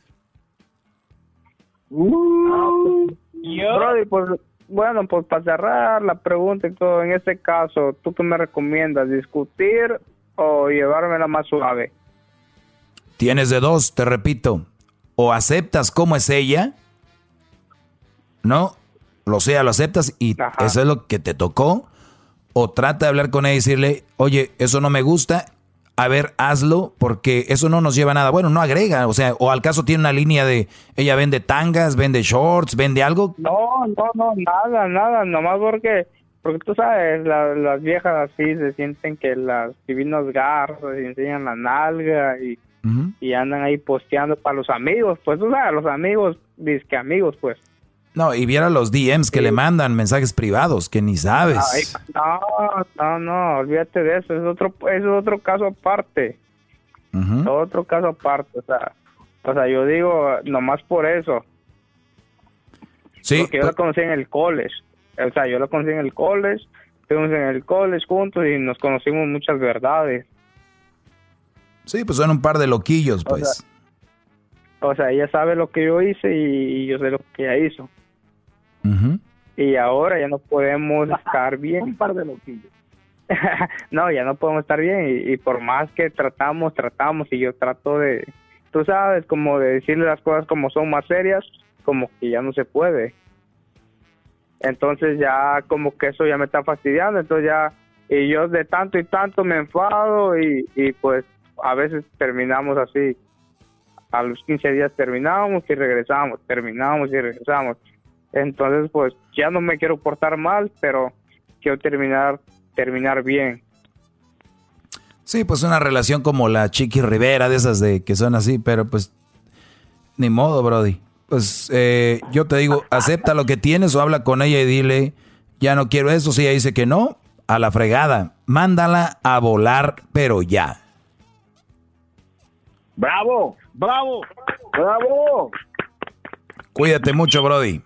Brody, pues, bueno, pues para cerrar la pregunta y todo, en este caso, ¿tú qué me recomiendas? ¿Discutir o llevármela más suave? Tienes de dos, te repito. O aceptas cómo es ella, ¿no? Lo sea, lo aceptas y eso es lo que te tocó. O trata de hablar con ella y decirle, oye, eso no me gusta, a ver, hazlo, porque eso no nos lleva a nada. Bueno, no agrega, o sea, o al caso tiene una línea de, ella vende tangas, vende shorts, vende algo. No, no, no, nada, nada, nomás porque, porque tú sabes, la- las viejas así se sienten que las divinos garras enseñan la nalga y, y andan ahí posteando para los amigos, pues tú sabes, los amigos, que amigos, pues. No, y viera los DMs que le mandan, mensajes privados, que ni sabes. Ay, no, no, no, olvídate de eso, es otro, es otro caso aparte, otro caso aparte, o sea, o sea, yo digo, nomás por eso, Sí, porque yo la conocí en el college, o sea, yo la conocí en el college, estuvimos en el college juntos y nos conocimos muchas verdades. Sí, pues son un par de loquillos, pues. O sea, ella sabe lo que yo hice y, yo sé lo que ella hizo. Y ahora ya no podemos <laughs> estar bien. Un par de loquillos. <laughs> no, ya no podemos estar bien y, y, por más que tratamos, tratamos y yo trato de, tú sabes, como de decirle las cosas como son más serias, como que ya no se puede. Entonces ya como que eso ya me está fastidiando, entonces ya, y yo de tanto y tanto me enfado y, y pues a veces terminamos así. A los 15 días terminamos y regresamos, terminamos y regresamos. Entonces pues ya no me quiero portar mal, pero quiero terminar terminar bien. Sí, pues una relación como la Chiqui Rivera, de esas de que son así, pero pues ni modo, Brody. Pues eh, yo te digo, acepta lo que tienes o habla con ella y dile, ya no quiero eso. Si ella dice que no, a la fregada. Mándala a volar, pero ya. Bravo, bravo, bravo. Cuídate mucho, Brody.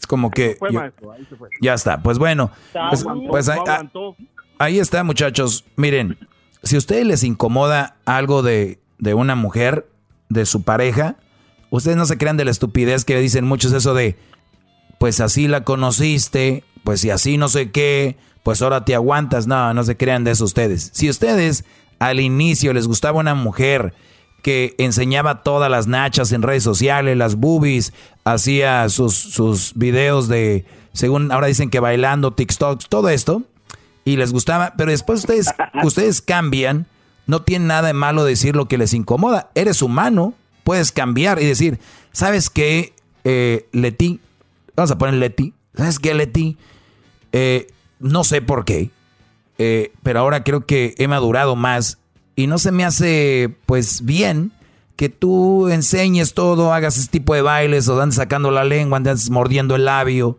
Es como que... ya está, pues bueno. Pues, pues ahí, ah, ahí, está, muchachos. Miren, si a ustedes les incomoda algo de, de una mujer, de su pareja, ustedes no se crean de la estupidez que dicen muchos eso de, pues así la conociste, pues si así no sé qué, pues ahora te aguantas. No, no se crean de eso ustedes. Si ustedes al inicio les gustaba una mujer que enseñaba todas las nachas en redes sociales, las boobies, hacía sus, sus videos de, según ahora dicen que bailando, TikToks, todo esto, y les gustaba, pero después ustedes, <laughs> ustedes cambian, no tiene nada de malo decir lo que les incomoda, eres humano, puedes cambiar y decir, ¿sabes qué, eh, Leti? Vamos a poner Leti, ¿sabes qué, Leti? Eh, no sé por qué, eh, pero ahora creo que he madurado más y no se me hace pues bien que tú enseñes todo, hagas ese tipo de bailes o andes sacando la lengua, andes mordiendo el labio.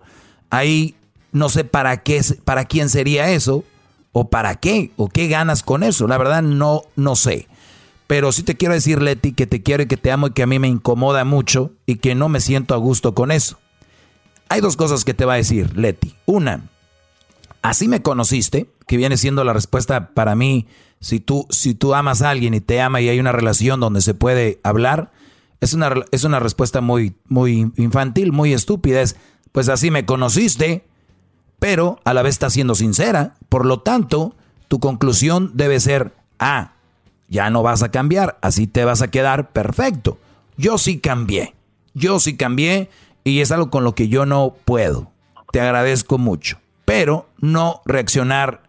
Ahí no sé para qué, para quién sería eso o para qué o qué ganas con eso. La verdad no, no sé. Pero sí te quiero decir, Leti, que te quiero y que te amo y que a mí me incomoda mucho y que no me siento a gusto con eso. Hay dos cosas que te va a decir, Leti. Una, así me conociste, que viene siendo la respuesta para mí si tú, si tú amas a alguien y te ama y hay una relación donde se puede hablar, es una, es una respuesta muy, muy infantil, muy estúpida. Es, pues así me conociste, pero a la vez está siendo sincera. Por lo tanto, tu conclusión debe ser, ah, ya no vas a cambiar, así te vas a quedar perfecto. Yo sí cambié, yo sí cambié y es algo con lo que yo no puedo. Te agradezco mucho, pero no reaccionar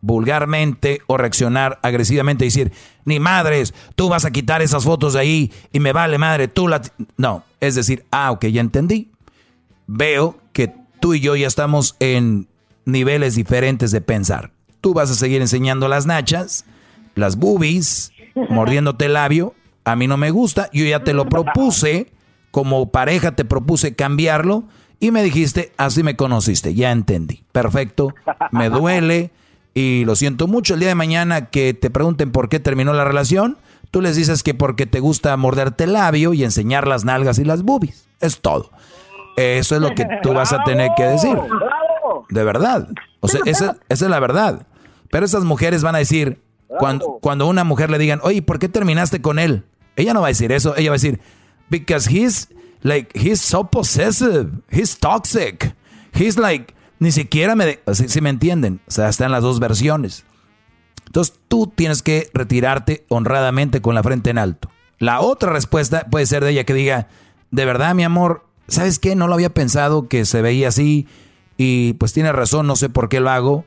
vulgarmente o reaccionar agresivamente y decir, ni madres, tú vas a quitar esas fotos de ahí y me vale madre, tú la... No, es decir, ah, ok, ya entendí. Veo que tú y yo ya estamos en niveles diferentes de pensar. Tú vas a seguir enseñando las nachas, las boobies, mordiéndote el labio. A mí no me gusta, yo ya te lo propuse, como pareja te propuse cambiarlo y me dijiste, así me conociste, ya entendí. Perfecto, me duele y lo siento mucho, el día de mañana que te pregunten por qué terminó la relación, tú les dices que porque te gusta morderte el labio y enseñar las nalgas y las boobies. Es todo. Eso es lo que tú vas a tener que decir. <laughs> De verdad. O sea, esa, es la verdad. Pero esas mujeres van a decir, cuando, cuando una mujer le digan, oye, ¿por qué terminaste con él? Ella no va a decir eso. Ella va a decir, because he's like, he's so possessive. He's toxic. He's like, ni siquiera me... Si, me entienden, o sea, están las dos versiones. Entonces tú tienes que retirarte honradamente con la frente en alto. La otra respuesta puede ser de ella que diga, de verdad mi amor, ¿sabes qué? No lo había pensado que se veía así y pues tiene razón, no sé por qué lo hago.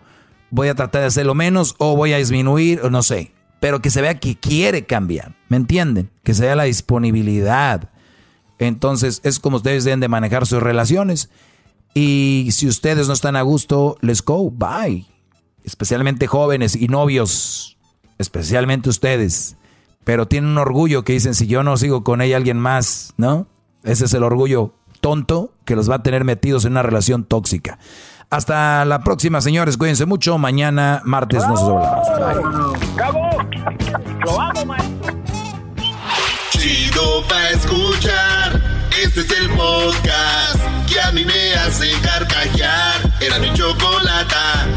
Voy a tratar de hacerlo menos o voy a disminuir o no sé. Pero que se vea que quiere cambiar, ¿me entienden? Que se vea la disponibilidad. Entonces es como ustedes deben de manejar sus relaciones. Y si ustedes no están a gusto, let's go, bye. Especialmente jóvenes y novios, especialmente ustedes. Pero tienen un orgullo que dicen, si yo no sigo con ella, alguien más, ¿no? Ese es el orgullo tonto que los va a tener metidos en una relación tóxica. Hasta la próxima, señores. Cuídense mucho. Mañana, martes, nos hablamos. Chido pa' escuchar. Este es el podcast que a mí me hace carcajear. Era mi chocolata.